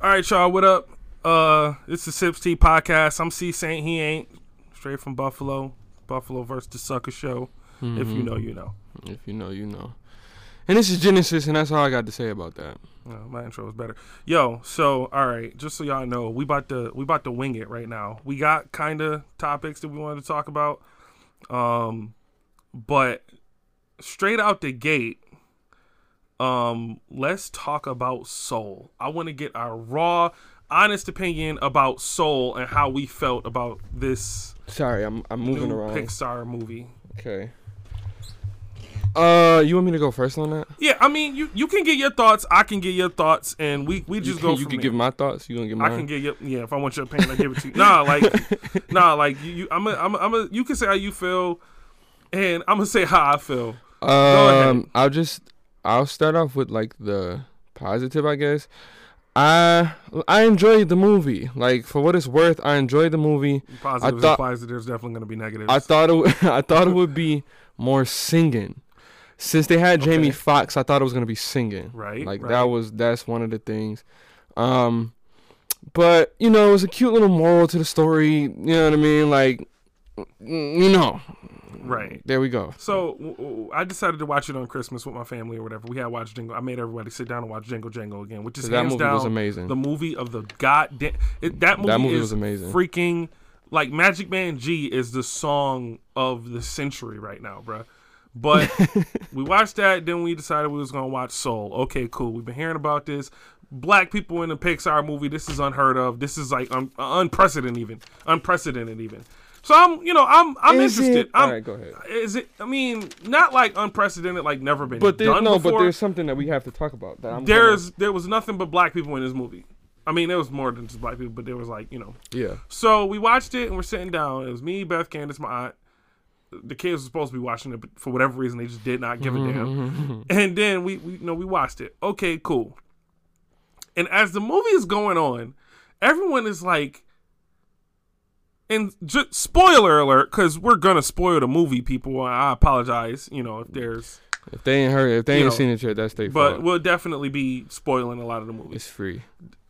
All right, y'all. What up? Uh, it's the Sips Tea podcast. I'm C Saint. He ain't straight from Buffalo. Buffalo versus the Sucker Show. If you know, you know. If you know, you know. And this is Genesis, and that's all I got to say about that. My intro was better. Yo, so all right, just so y'all know, we about to we about to wing it right now. We got kind of topics that we wanted to talk about, um, but straight out the gate, um, let's talk about Soul. I want to get our raw, honest opinion about Soul and how we felt about this Sorry, I'm I'm moving around. Pixar movie. Okay. Uh, you want me to go first on that? Yeah, I mean, you you can get your thoughts. I can get your thoughts, and we we just you go. you can there. give my thoughts. You gonna give mine? I can get your yeah. If I want your opinion, I give it to you. Nah, like nah, like you. you I'm a, I'm a, I'm a, You can say how you feel, and I'm gonna say how I feel. Um, I'll just I'll start off with like the positive, I guess. I I enjoyed the movie. Like for what it's worth, I enjoyed the movie. Positives thought- implies that there's definitely gonna be negatives. I thought it w- I thought it would be more singing. Since they had Jamie Okay. Foxx, I thought it was gonna be singing. right, Like right. that was that's one of the things. Um but you know, it was a cute little moral to the story, you know what I mean? Like you know. Right. There we go. So w- w- I decided to watch it on Christmas with my family or whatever. We had watched Jingle. I made everybody sit down and watch Jingle Jangle again, which is that movie down was amazing. the movie of the goddamn. It, that movie, That movie is was amazing. Freaking like Magic Man G is the song of the century right now, bruh. But we watched that, then we decided we was gonna watch Soul. Okay, cool. We've been hearing about this. Black people in a Pixar movie. This is unheard of. This is like un- unprecedented, even unprecedented, even. So I'm, you know, I'm, I'm Is interested. it- I'm, Alright, go ahead. Is it? I mean, not like unprecedented, like never been But there, done no, before. but there's something that we have to talk about. That I'm there's there was nothing but black people in this movie. I mean, there was more than just black people, but there was like you know. yeah. So we watched it and we're sitting down. It was me, Beth, Candace, my aunt. The kids were supposed to be watching it, but for whatever reason, they just did not give a damn. And then we, we, you know, we watched it. Okay, cool. And as the movie is going on, everyone is like, and just spoiler alert, because we're gonna spoil the movie, people. I apologize, you know, if there's, If they ain't heard, if they ain't know, seen it yet, that's their but fault. we'll definitely be spoiling a lot of the movies. It's free.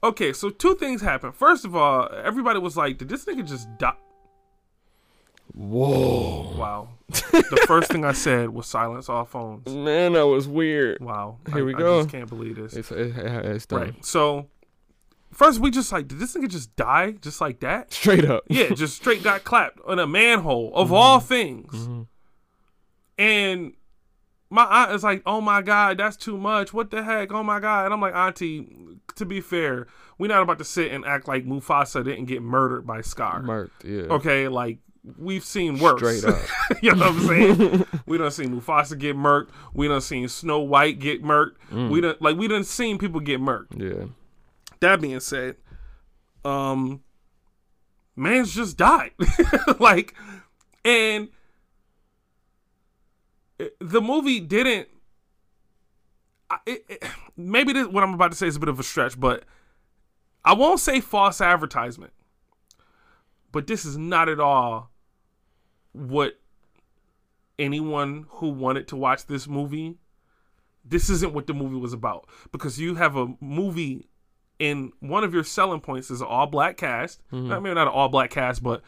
Okay, so two things happened. First of all, everybody was like, "Did this nigga just die?" Whoa, Wow. the first thing I said was silence all phones. man, that was weird. Wow. Here I, we go. I just can't believe this. It's it, it's done. right. So, first we just like, did this nigga just die just like that? Straight up. Yeah, just straight got clapped in a manhole of all things. Mhm. And my aunt is like, "Oh my god, that's too much. What the heck? Oh my god." And I'm like, "Auntie, to be fair, we're not about to sit and act like Mufasa didn't get murdered by Scar." Marked. Yeah. Okay, like we've seen worse. Straight up. you know what I'm saying? we don't see Mufasa get murked. We don't seen Snow White get murked. Mm. We done like we don't seen people get murked. Yeah. That being said, um, man's just died. like, and the movie didn't. It, it, maybe this, what I'm about to say is a bit of a stretch, but I won't say false advertisement. But this is not at all what anyone who wanted to watch this movie. This isn't what the movie was about because you have a movie and one of your selling points is an all black cast. I mean, not an all black cast, but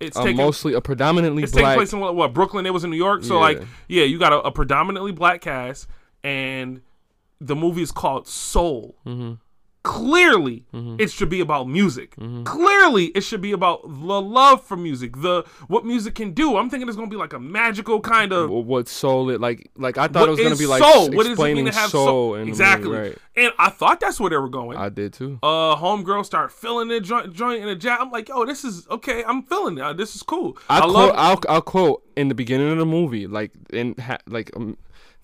it's A taking mostly a predominantly it's taking place in what, what Brooklyn. It was in New York, so Yeah. like yeah, you got a, a predominantly black cast, and the movie is called Soul. Mhm. Clearly, it should be about music. Clearly, it should be about the love for music, the what music can do. I'm thinking it's gonna be like a magical kind of what soul it like like I thought it was gonna be like soul? What does it mean explaining to have soul, soul? in the movie, exactly. right. And I thought that's where they were going. I did too. uh, homegirl start feeling the joint, joint in the jab. I'm like, yo, this is okay. I'm feeling it. This is cool. I, I, quote, love. I'll, I'll quote in the beginning of the movie, like in ha- like um,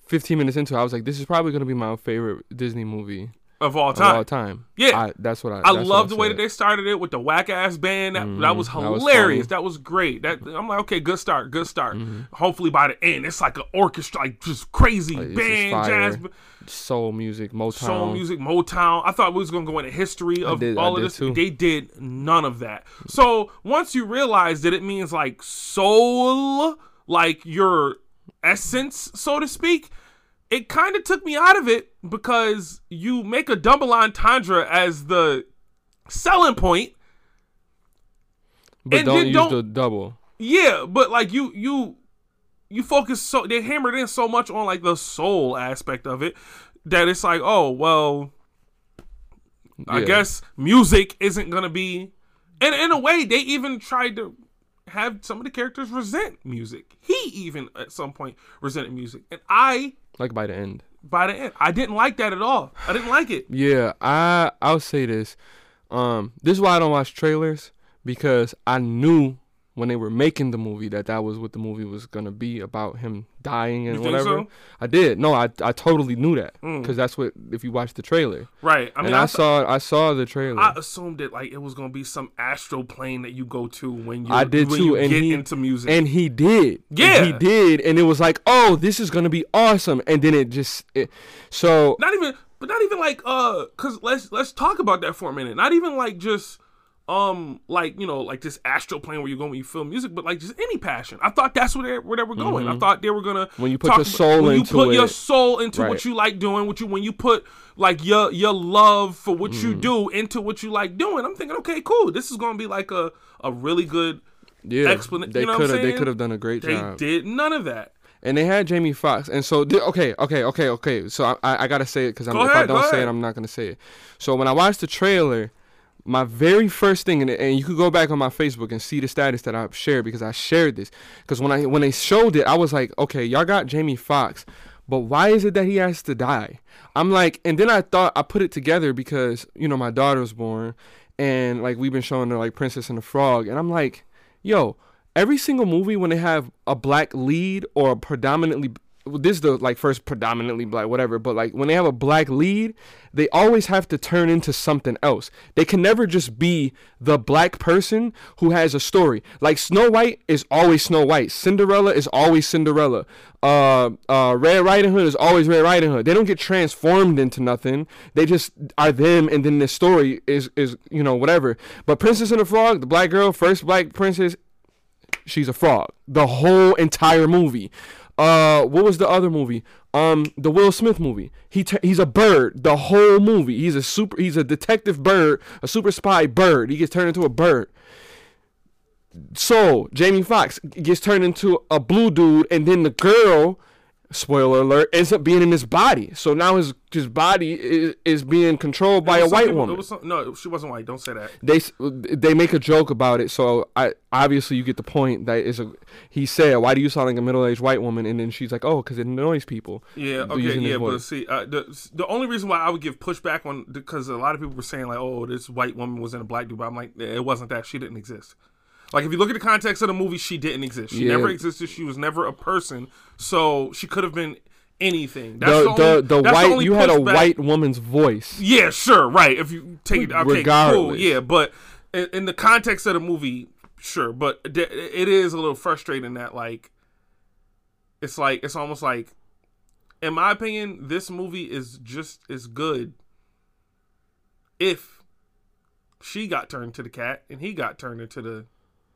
15 minutes into, it, I was like, "This is probably gonna be my favorite Disney movie of all of time. all time." Yeah. I, that's what I. I love the way that they started it with the whack ass band. That, that Mhm. was That was hilarious. funny. That was great. That I'm like, okay, good start, good start. Mm-hmm. Hopefully by the end, it's like an orchestra, like just crazy Like, band, fire. jazz, soul music, Motown. soul music, Motown. I thought we was gonna go into history of did- I all of this. too. They did none of that. So once you realize that it means like soul, like your essence, so to speak. It kind of took me out of it because you make a double entendre as the selling point. But And don't then use don't- the double. Yeah, but like you you you focus so they hammered in so much on like the soul aspect of it that it's like, oh well, I guess music isn't gonna be and in a way they even tried to have some of the characters resent music. He even at some point resented music. And I Like by the end. by the end, I didn't like that at all. I didn't like it. Yeah, I I'll say this. Um, this is why I don't watch trailers because I knew when they were making the movie that that was what the movie was gonna be about him dying and whatever. so? Mm. I did. No, I I totally knew that because that's what if you watch the trailer. Right. I mean and I, I, saw I saw the trailer. I assumed that like it was gonna be some astral plane that you go to when you I did when too, you and get he- into music. and he did. And Yeah. he did, and it was like, oh, this is gonna be awesome. And then it just, it, so not even but not even like uh cuz let's let's talk about that for a minute. Not even like just um like you know like this astral plane where you go when you feel music but like just any passion i thought that's where they, where they were going i thought they were gonna Mm-hmm. When you put your about- soul when you into put your soul into what you like doing what you when you put like your your love for what you Mm. do into what you like doing i'm thinking okay cool this is gonna be like a a really good yeah, Explan- they you know could have they could have done a great they job. did none of that and they had Jamie Foxx, and so okay, okay, okay, okay. So I, I, I gotta say it because if I don't say it, I'm not gonna say it. So when I watched the trailer, my very first thing, and, and you could go back on my Facebook and see the status that I shared because I shared this. Because when I when they showed it, I was like, okay, y'all got Jamie Foxx, but why is it that he has to die? I'm like, and then I thought I put it together because you know my daughter was born, and like we've been showing her like Princess and the Frog, and I'm like, yo, every single movie when they have a black lead or a predominantly this is the like first predominantly black whatever but like when they have a black lead they always have to turn into something else. They can never just be the black person who has a story. Like snow white is always snow white. Cinderella is always cinderella. Uh uh red riding hood is always red riding hood. They don't get transformed into nothing. They just are them and then the story is is you know whatever. But princess and the frog the black girl first black princess she's a frog. The whole entire movie. Uh, what was the other movie? Um, the Will Smith movie. He t- he's a bird. The whole movie. He's a super. He's a detective bird, a super spy bird. He gets turned into a bird. So Jamie Foxx gets turned into a blue dude, and then the girl, spoiler alert, ends up being in his body. So now his his body is, is being controlled by a white people- woman some- no she wasn't white don't say that they they make a joke about it so i obviously you get the point that is a he said why do you sound like a middle-aged white woman and then she's like oh because it annoys people Yeah, okay, yeah, but see, uh, the the only reason why I would give pushback on because a lot of people were saying like, oh, this white woman was in a black dude, but I'm like, it wasn't that. She didn't exist. Like if you look at the context of the movie, she didn't exist. She Yeah. never existed. She was never a person. So she could have been anything. That's the the, only, the, the that's white only you had a pushback- white woman's voice Yeah, sure, right. If you take it, okay, cool, Regardless. yeah. But in, in the context of the movie, sure. But it is a little frustrating that like, it's like it's almost like, in my opinion, this movie is just as good if she got turned to the cat and he got turned into the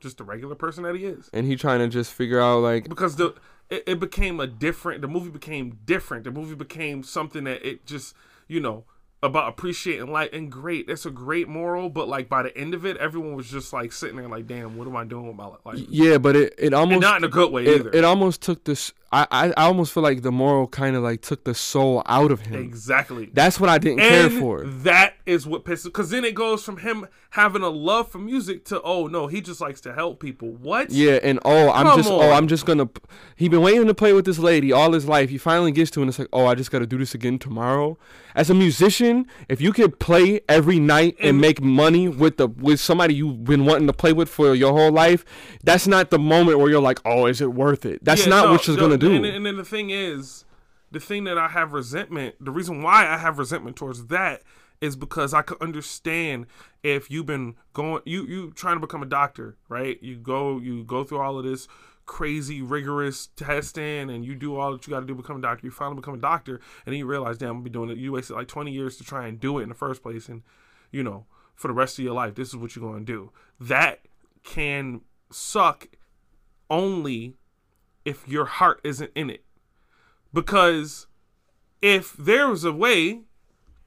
just the regular person that he is. And he trying to just figure out like because the it, it became a different the movie became different. The movie became something that it just you know about appreciating life and great it's a great moral but like by the end of it everyone was just like sitting there like damn what am i doing with my life yeah but it, it almost and not in a good way it, either it almost took this I, I I almost feel like the moral kind of like took the soul out of him exactly that's what i didn't care for that is what pisses because then it goes from him having a love for music to oh no he just likes to help people what Yeah, and oh, I'm Come just oh. I'm just gonna. He been waiting to play with this lady all his life. He finally gets to, it and it's like, oh, I just got to do this again tomorrow. As a musician, if you could play every night and, And- make money with the with somebody you've been wanting to play with for your whole life, that's not the moment where you're like, oh, is it worth it? That's Yeah, not no, what she's no, gonna do. And, and then the thing is, the thing that I have resentment, the reason why I have resentment towards that is because I could understand if you've been going, you you trying to become a doctor, right? You go you go through all of this crazy rigorous testing and you do all that you got to do to become a doctor. You finally become a doctor and then you realize damn i'm be doing it. You wasted like 20 years to try and do it in the first place and you know for the rest of your life this is what you're going to do. That can suck only if your heart isn't in it. Because if there was a way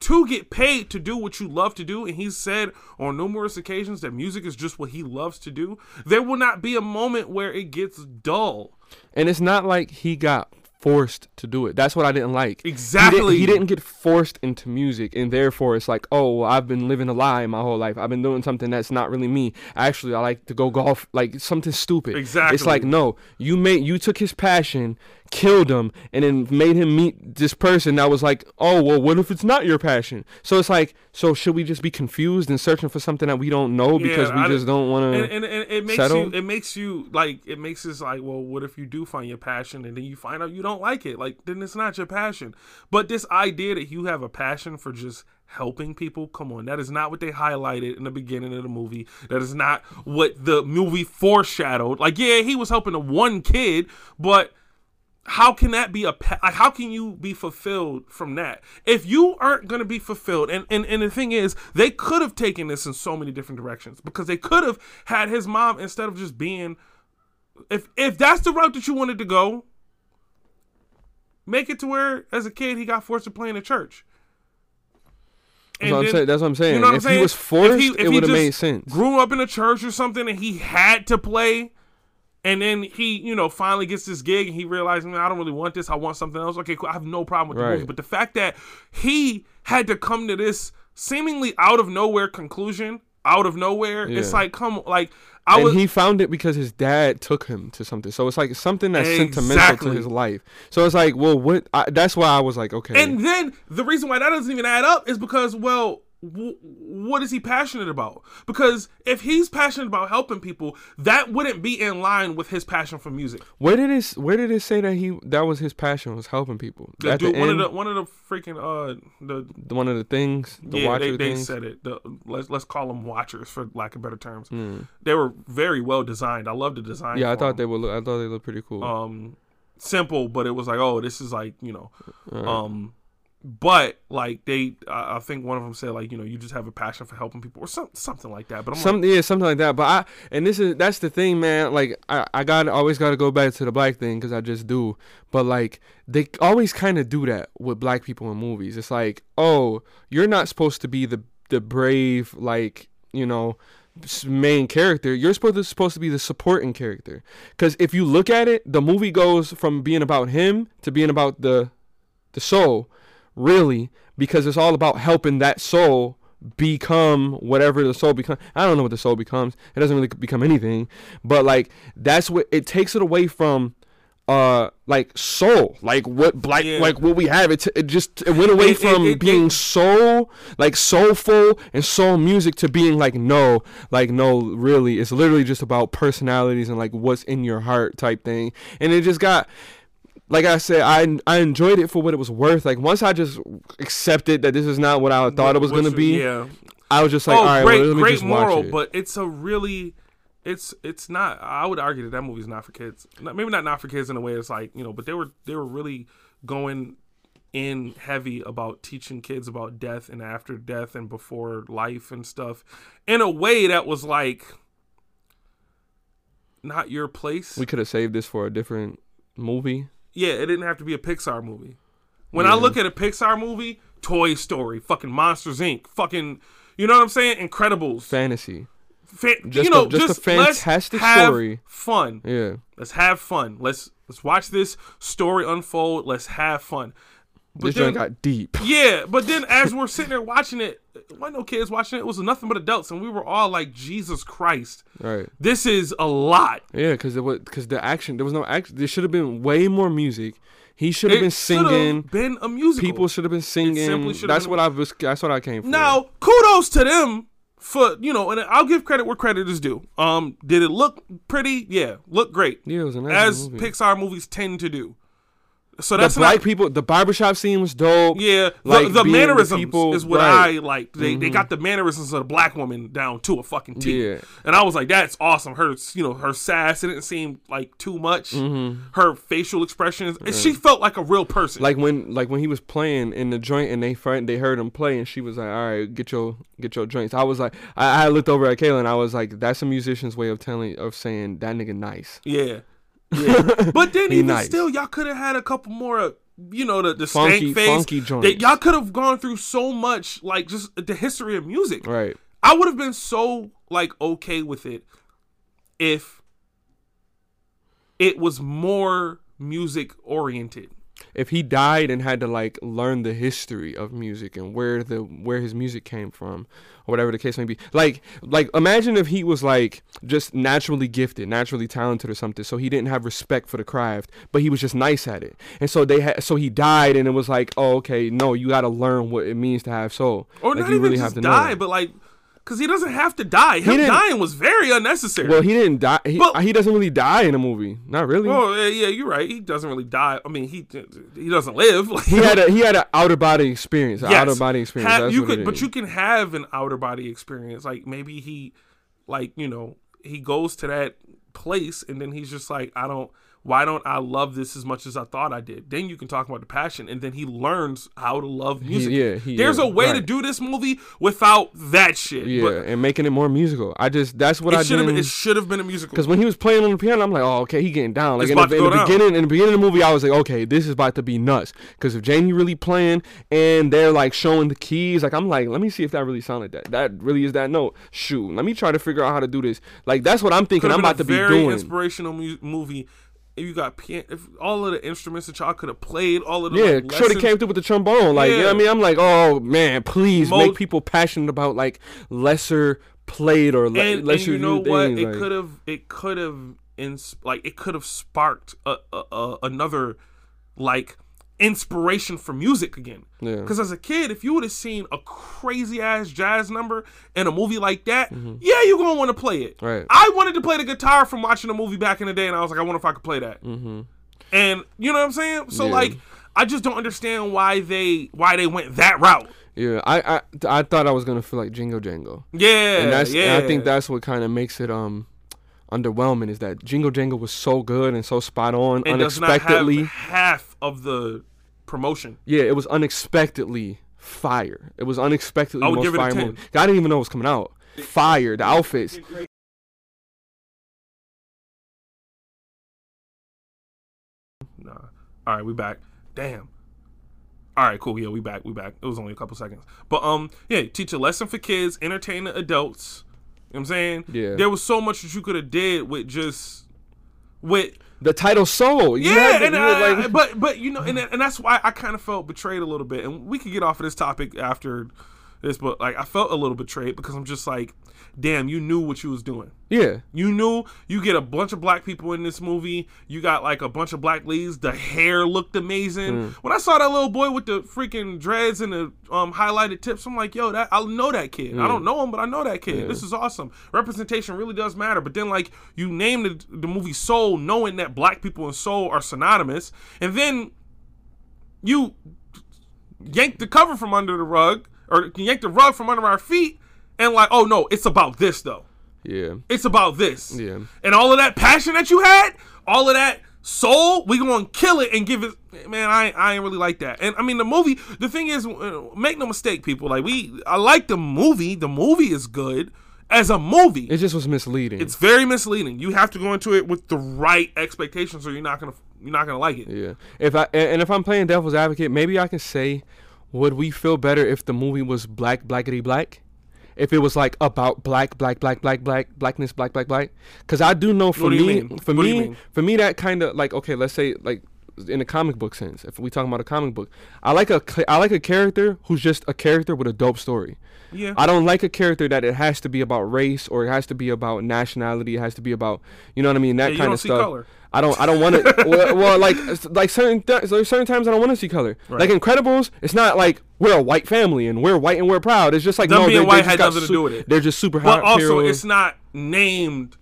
to get paid to do what you love to do, and he's said on numerous occasions that music is just what he loves to do, there will not be a moment where it gets dull. And it's not like he got forced to do it. That's what I didn't like. He Exactly. didn't, he didn't get forced into music, and therefore it's like, oh, well, I've been living a lie my whole life. I've been doing something that's not really me. Actually, I like to go golf, like something stupid. Exactly. It's like no, you made you took his passion, killed him, and then made him meet this person that was like, oh, well, what if it's not your passion? So it's like, so should we just be confused and searching for something that we don't know because we I- just don't want and, to? and, and it makes settle? you it makes you like it makes us like well what if you do find your passion and then you find out you don't like it. Like then it's not your passion. But this idea that you have a passion for just helping people come on. That is not what they highlighted in the beginning of the movie. That is not what the movie foreshadowed. Like yeah he was helping one kid but how can that be a like how can you be fulfilled from that? If you aren't going to be fulfilled and, and and the thing is they could have taken this in so many different directions because they could have had his mom instead of just being if if that's the route that you wanted to go make it to where as a kid he got forced to play in a church That's what, I'm then- saying. That's what I'm saying. you know what I'm if saying? he was If forced, he- if it would have made sense. grew up in a church or something and he had to play and then he you know finally gets this gig and he realizes man i don't really want this i want something else okay cool i have no problem with the Right. movie but the fact that he had to come to this seemingly out of nowhere conclusion out of nowhere it's like come like i and was he found it because his dad took him to something. So it's like something that's sentimental to his life. So it's like, well, what? I, that's why I was like, okay. and then the reason why that doesn't even add up is because well w- what is he passionate about because if he's passionate about helping people that wouldn't be in line with his passion for music where did it? Where did it say that he that was his passion was helping people? The At dude, the one end, of the one of the freaking uh the one of the things, the yeah watcher they, they said it. The, let's let's call them watchers for lack of better terms. Mm. They were very well designed. I love the design. Yeah, I thought them. they were. Look, I thought they looked pretty cool. um simple, but it was like oh this is like you know Right. um but like they I I think one of them said like you know you just have a passion for helping people or some, something like that. But I'm like, yeah, something like that. But I and this is that's the thing, man. Like I I got always got to go back to the black thing because I just do. But like they always kind of do that with black people in movies. It's like, oh, you're not supposed to be the the brave like you know main character. You're supposed to supposed to be the supporting character. Because if you look at it, the movie goes from being about him to being about the the soul, really, because it's all about helping that soul become whatever the soul becomes. I don't know what the soul becomes. It doesn't really become anything, but like that's what it takes it away from uh like soul like what black Yeah. like what we have it, t- it just it went away It- from it- being soul like soulful and soul music to being like no like no really it's literally just about personalities and like what's in your heart type thing and it just got like I said, I I enjoyed it for what it was worth. Like once I just accepted that this is not what I thought it was gonna be, Yeah. I was just like, oh, all right, great, well, let me great just watch moral, it. but it's a really, it's it's not. I would argue that that movie's not for kids. Not- Maybe not not for kids in a way. It's like you know, but they were they were really going in heavy about teaching kids about death and after death and before life and stuff in a way that was like not your place. we could have saved this for a different movie. Yeah, it didn't have to be a Pixar movie. When I look at a Pixar movie, Toy Story, fucking Monsters Inc., fucking, you know what I'm saying? Incredibles. Fantasy, Fa- Just you know, a- just a just let's fantastic have story. Fun. yeah. Let's have fun. Let's let's watch this story unfold. Let's have fun. But this then, got deep. yeah, but then as we're sitting there watching it, wasn't no kids watching it. It was nothing but adults, and we were all like, "Jesus Christ, Right. this is a lot." Yeah, because it was because the action there was no action. There should have been way more music. He should have been singing. Been a musical. People should have been singing. That's what I was. That's what I came for. Now, kudos to them for you know, and I'll give credit where credit is due. Um, did it look pretty? Yeah, look great, yeah, it was a nice as movie. Pixar movies tend to do. So the that's black not. people, the barbershop scene was dope. Yeah, like, the, the being the people- is what right. I like. They they got the mannerisms of the black woman down to a fucking T. Yeah. And I was like, that's awesome. Her, you know, her sass it didn't seem like too much. Her facial expressions, and she felt like a real person. Mm-hmm. Like when, like when he was playing in the joint and they friend, they heard him play and she was like, "All right, get your get your joints." I was like, I, I looked over at Kayla and I was like, "That's a musician's way of telling of saying that nigga nice." Yeah. Yeah. but then even nice. still, y'all could have had a couple more you know the the Funky- stank face. funky That joints. y'all could have gone through so much, like just the history of music. Right. I would have been so like okay with it if it was more music oriented. If he died and had to like learn the history of music and where the where his music came from or whatever the case may be. Like like imagine if he was like just naturally gifted, naturally talented or something, so he didn't have respect for the craft, but he was just nice at it. And so they had so he died and it was like, "Oh, okay, no, you got to learn what it means to have soul." Or like not even just die, but like because he doesn't have to die. Him dying was very unnecessary. Well, he didn't die. He, But- he doesn't really die in the movie. Not really. Oh yeah, yeah, you're right. He doesn't really die. I mean, he he doesn't live. He had a he had an outer body experience. Yes. outer body experience. Have- you could, but you can have an outer body experience. Like maybe he, like you know, he goes to that place and then he's just like, I don't. Why don't I love this as much as I thought I did? Then you can talk about the passion, and then he learns how to love music. yeah, he- There's yeah, a way to do this movie without that shit. yeah, but and making it more musical. I just that's what I should have. It should have been a musical. Because when he was playing on the piano, I'm like, oh, okay, he getting down. Like in, the, in the beginning, in the beginning of the movie, I was like, okay, this is about to be nuts. Because if Jamie really playing and they're like showing the keys, like I'm like, let me see if that really sounded that. That really is that note. Shoot, let me try to figure out how to do this. Like that's what I'm thinking. I'm about to be very doing. inspirational mu- movie. If you got pian- if all of the instruments that y'all could have played, all of the Yeah, like, sure they lessons- came through with the trombone. Like, you know what I mean? I'm like, oh man, please Mo- make people passionate about like lesser played or le- and, and lesser you know what? things, It like- could have it could have ins- like it could have sparked a, a, a, another like inspiration for music again. Yeah. Because as a kid, if you would have seen a crazy ass jazz number in a movie like that, Mm-hmm. yeah, you're gonna want to play it. Right. I wanted to play the guitar from watching a movie back in the day, and I was like, I wonder if I could play that. Mm-hmm. And you know what I'm saying? So Yeah. like, I just don't understand why they why they went that route. Yeah, I, I I thought I was gonna feel like Jingle Jangle. Yeah, and that's yeah. and I think that's what kind of makes it um underwhelming is that Jingle Jangle was so good and so spot on and does not unexpectedly. half of the promotion. yeah, it was unexpectedly fire. It was unexpectedly I would most give it a fire 10. movie. I didn't even know it was coming out. Fire, the outfits. Nah. All right, we back. Damn. All right, cool. Yeah, we back. We back. It was only a couple seconds, but um, yeah, teach a lesson for kids, entertain the adults. You know what I'm saying? Yeah. There was so much that you could have did with just with The title Soul. You yeah, to and I- like- but but you know, and and that's why I kind of felt betrayed a little bit. And we could get off of this topic after this, but like I felt a little betrayed because I'm just like, damn, you knew what you was doing. yeah, You knew you get a bunch of black people in this movie. You got like a bunch of black leads. The hair looked amazing. When I saw that little boy with the freaking dreads and the um, highlighted tips, I'm like, yo, that I know that kid. I don't know him, but I know that kid. This is awesome. Representation really does matter. But then like you name the, the movie Soul, knowing that black people and soul are synonymous, and then you yank the cover from under the rug or can yank the rug from under our feet, and like, oh no, it's about this though. yeah, It's about this. Yeah. And all of that passion that you had, all of that soul, we gonna kill it and give it. Man, I I ain't really like that. And I mean, the movie. The thing is, uh, make no mistake, people. Like we, I like the movie. The movie is good as a movie. it just was misleading. it's very misleading. You have to go into it with the right expectations, or you're not gonna you're not gonna like it. Yeah. If I and and if I'm playing devil's advocate, maybe I can say, would we feel better if the movie was black, blackity black? If it was like about black, black, black, black, black, blackness, black, black, black. Because I do know for do me, for What me, for me, that kind of like okay, let's say like in a comic book sense, if we talking about a comic book, I like a I like a character who's just a character with a dope story. Yeah. I don't like a character that it has to be about race or it has to be about nationality. It has to be about you know what I mean that Yeah, kind of stuff. color. I don't. I don't want to. well, well, like like certain th- there's certain times I don't want to see color. Like Incredibles, it's not like we're a white family and we're white and we're proud. It's just like Them no, being they, white they had nothing to su- do with it. They're just super but hot. also, it's not named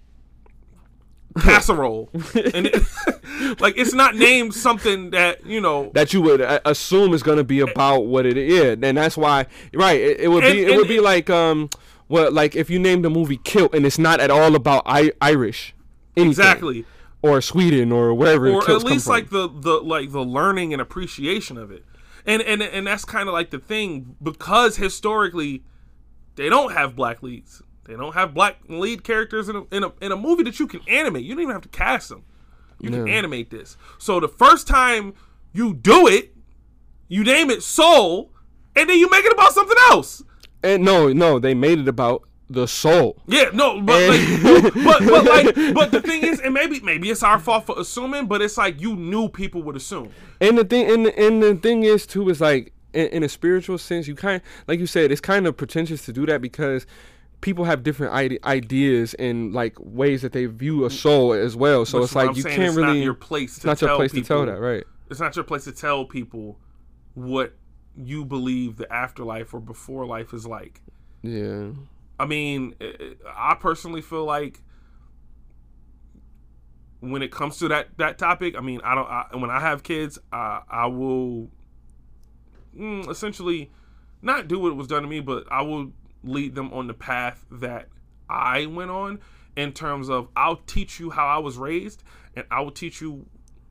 casserole, and it, like it's not named something that you know. that you would uh, assume is going to be about what it is, and that's why right. It, it would And- be it and- would be like um what like if you named the movie Kilt and it's not at all about I- Irish anything, Exactly. Or Sweden or wherever or at least like the the like the learning and appreciation of it. And and and that's kind of like the thing because historically they don't have black leads. They don't have black lead characters in a, in a, in a movie that you can animate. You don't even have to cast them. You can animate this. So the first time You do it, you name it soul, and then you make it about something else. And no, no, they made it about the soul. Yeah, no, but like, but, but like, but the thing is, and maybe maybe it's our fault for assuming, but it's like you knew people would assume. And the thing, and the, and the thing is too, is like in, in a spiritual sense, you kind, like you said, it's kind of pretentious to do that because people have different ide- ideas and like ways that they view a soul as well. So Which it's like I'm you saying, can't really. Not your place to not your place people, to tell that, right? It's not your place to tell people what you believe the afterlife or before life is like. Yeah. I mean, I personally feel like when it comes to that that topic, I mean, I don't. I, when I have kids, I, I will mm, essentially not do what was done to me, but I will lead them on the path that I went on. In terms of, I'll teach you how I was raised, and I will teach you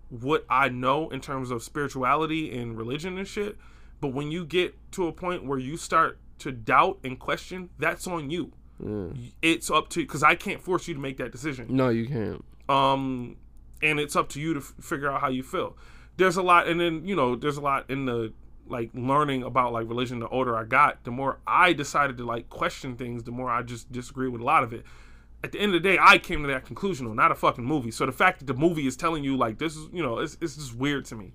what I know in terms of spirituality and religion and shit. But when you get to a point where you start to doubt and question, that's on you. Mm. It's up to because I can't force you to make that decision. No, you can't. Um, and it's up to you to f- figure out how you feel. There's a lot, and then you know, there's a lot in the like learning about like religion. The older I got, the more I decided to like question things. The more I just disagree with a lot of it. At the end of the day, I came to that conclusion, not a fucking movie. So the fact that the movie is telling you like this is, you know, it's it's just weird to me.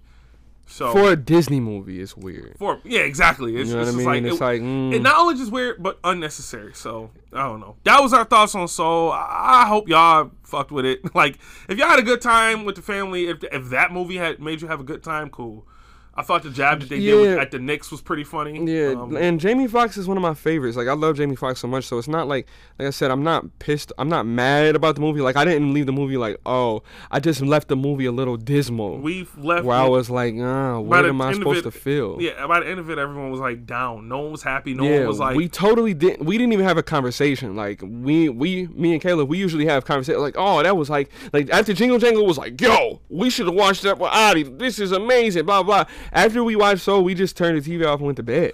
So For a Disney movie, it's weird. for yeah, exactly. It's, You know what it's I just mean? like it's it, like mm, it not only just weird but unnecessary. So I don't know. That was our thoughts on Soul. I I hope y'all fucked with it. Like if y'all had a good time with the family, if if that movie had made you have a good time, cool. I thought the jab that they did at the Knicks was pretty funny. Yeah, Um, and Jamie Foxx is one of my favorites. Like I love Jamie Foxx so much, so it's not like like I said, I'm not pissed. I'm not mad about the movie. Like I didn't leave the movie like, oh, I just left the movie a little dismal. we've left. where I was like, ah, what am I supposed it- to feel? Yeah, by the end of it, everyone was like down. No one was happy. No yeah, one was like. we totally didn't. We didn't even have a conversation. Like we, we, me and Caleb, we usually have conversation. Like, oh, that was like, like after Jingle Jangle was like, yo, we should have watched that with Adi. This is amazing. Blah blah. After we watched Soul, we just turned the TV off and went to bed.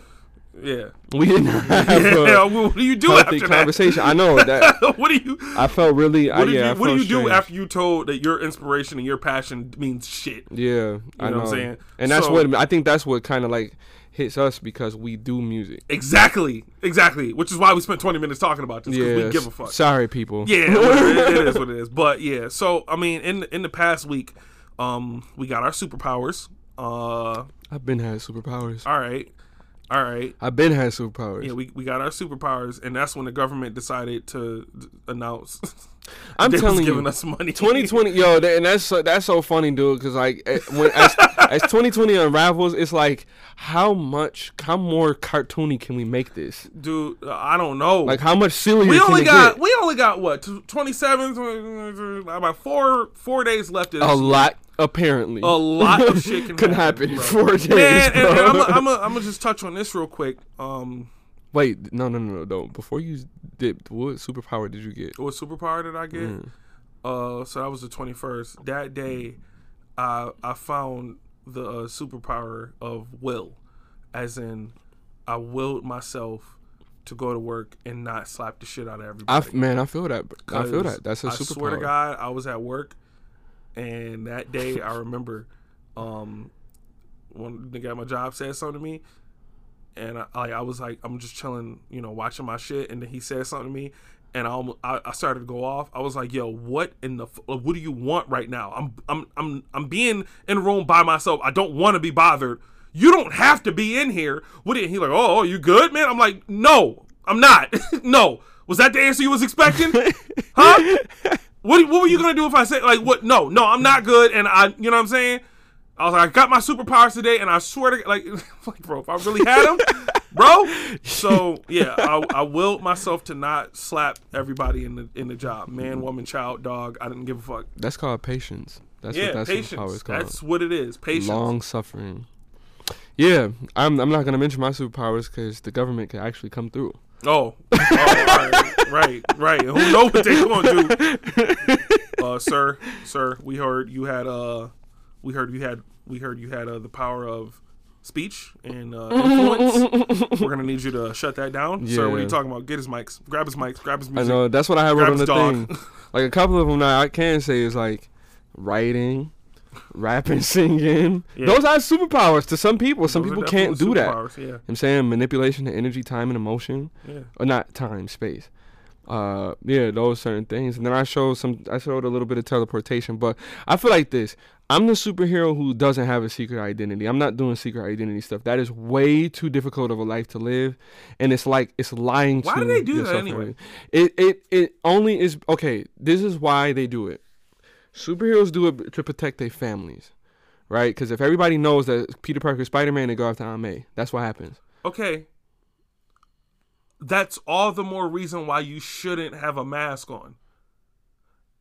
yeah. We didn't have yeah. a What do you do after conversation. I know that. that? what do you? I felt really. I, What, did yeah, you, I what do you do after you told that your inspiration and your passion means shit? Yeah, I know know. what I'm saying? And that's So- what I think. That's what kind of like hits us because we do music. Exactly, exactly. Which is why we spent 20 minutes talking about this because Yeah. we give a fuck. Sorry, people. Yeah, it, it is what it is. But yeah, so I mean, in in the past week, um, we got our superpowers. Uh, I've been had superpowers. all right, all right. I've been had superpowers. Yeah, we, we got our superpowers, and that's when the government decided to d- announce I'm telling giving you, us money. 2020, yo, and that's so, that's so funny, dude. Because like eh, when as, as 2020 unravels, it's like how much, how more cartoony can we make this? dude. I don't know. Like how much sillier we only got get? we only got what 27 about four four days left. Of A lot, apparently. a lot of shit can Could happen in bro. four days, Man, and, and I'm gonna just touch on this real quick. Um, Wait, no, no, no, no, no. Before you did, what superpower did you get? what superpower did I get? Mm. Uh, so that was the 21st. That day, I I found the uh, superpower of will, as in, I willed myself to go to work and not slap the shit out of I everybody. f- man, I feel that. I feel that. That's a I superpower. I swear to God, I was at work, and that day I remember, um, one nigga at my job said something to me, and I, I, I was like, I'm just chilling, you know, watching my shit, and then he said something to me, and I, almo- I, I started to go off. I was like, Yo, what in the, f- what do you want right now? I'm, I'm, I'm, I'm being in a room by myself. I don't want to be bothered. You don't have to be in here. What? Did, he like, oh, oh, you good, man? I'm like, no, I'm not. no. Was that the answer you was expecting? huh? What, what were you gonna do if I said like what? No, no, I'm not good, and I, you know what I'm saying. I was like, I got my superpowers today, and I swear to like, like, bro, if I really had them, bro. So yeah, I, I willed myself to not slap everybody in the in the job, man, mm-hmm. woman, child, dog. I didn't give a fuck. That's called patience. That's yeah, what that superpower patience. is called. That's what it is. Patience. Long suffering. Yeah, I'm. I'm not gonna mention my superpowers because the government can actually come through. Oh, oh right, right, right. Who know what they gonna do? Uh, sir, sir, we heard you had uh, we heard you had we heard you had uh, the power of speech and uh, influence. We're gonna need you to shut that down, sir. What are you talking about? Get his mics, grab his mics, grab his I music. know that's what I have wrote on the dog. thing. Like a couple of them that I can say is like writing, rapping, singing. Yeah. Those are superpowers to some people. Some Those people can't do that. Yeah, I'm saying manipulation of energy, time, and emotion, yeah. or not time, space. Uh, yeah, those certain things. And then I showed some. I showed a little bit of teleportation, but I feel like this. I'm the superhero who doesn't have a secret identity. I'm not doing secret identity stuff. That is way too difficult of a life to live, and it's like it's lying. To Why to do they do that anyway? It it it only is okay. This is why they do it. Superheroes do it to protect their families, right? Because if everybody knows that Peter Parker is Spider Man, they go after Aunt May. That's what happens. Okay. That's all the more reason why you shouldn't have a mask on.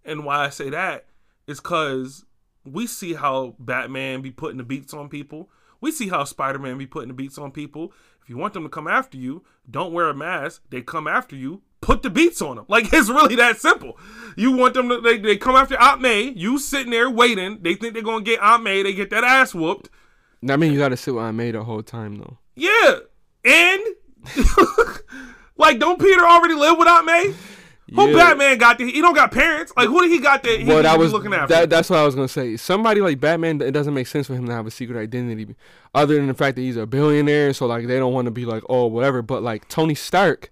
And why I say that is because we see how Batman be putting the beats on people. We see how Spider Man be putting the beats on people. If you want them to come after you, don't wear a mask. They come after you. Put the beats on them. Like it's really that simple. You want them to they, they come after Aunt May. You sitting there waiting. They think they're gonna get Aunt May. They get that ass whooped. I mean, you got to sit with Aunt May the whole time though. Yeah, and like, don't Peter already live without May? Who Yeah. Batman got? The, he don't got parents. Like, who did he got that? He Well, that was looking after. that, that's what I was gonna say. Somebody like Batman, it doesn't make sense for him to have a secret identity, other than the fact that he's a billionaire. So like, they don't want to be like, oh, whatever. But like Tony Stark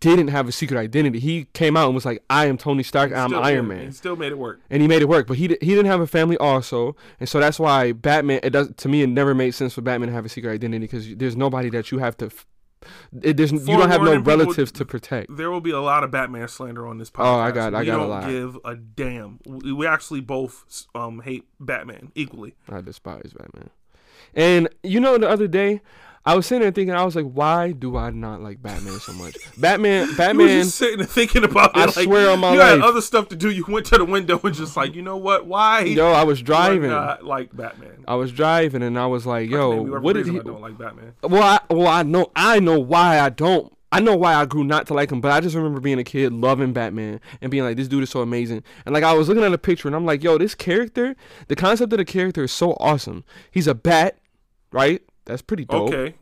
didn't have a secret identity. He came out and was like, I am Tony Stark. I'm Iron Man. He still made it work. and he made it work. But he he didn't have a family also, and so that's why Batman. It does to me. It never made sense for Batman to have a secret identity because there's nobody that you have to. F- it, there's, you don't have no Forewarning people- relatives to protect. There will be a lot of Batman slander on this podcast. Oh, I got- I we got a don't lot. give a damn. We, we actually both um hate Batman equally. I despise Batman. And you know, the other day, I was sitting there thinking, I was like, why do I not like Batman so much? Batman, Batman. You just sitting and thinking about it. I like, swear on my life. you had other stuff to do. You went to the window and just like, you know what? Why? Yo, I was I driving. like Batman. I was driving, and I was like, yo, what did he? I don't like Batman. Well, I, well, I know, I know why I don't. I know why I grew not to like him, but I just remember being a kid loving Batman and being like, this dude is so amazing. And like, I was looking at a picture and I'm like, yo, this character, the concept of the character is so awesome. He's a bat, right? That's pretty dope. Okay.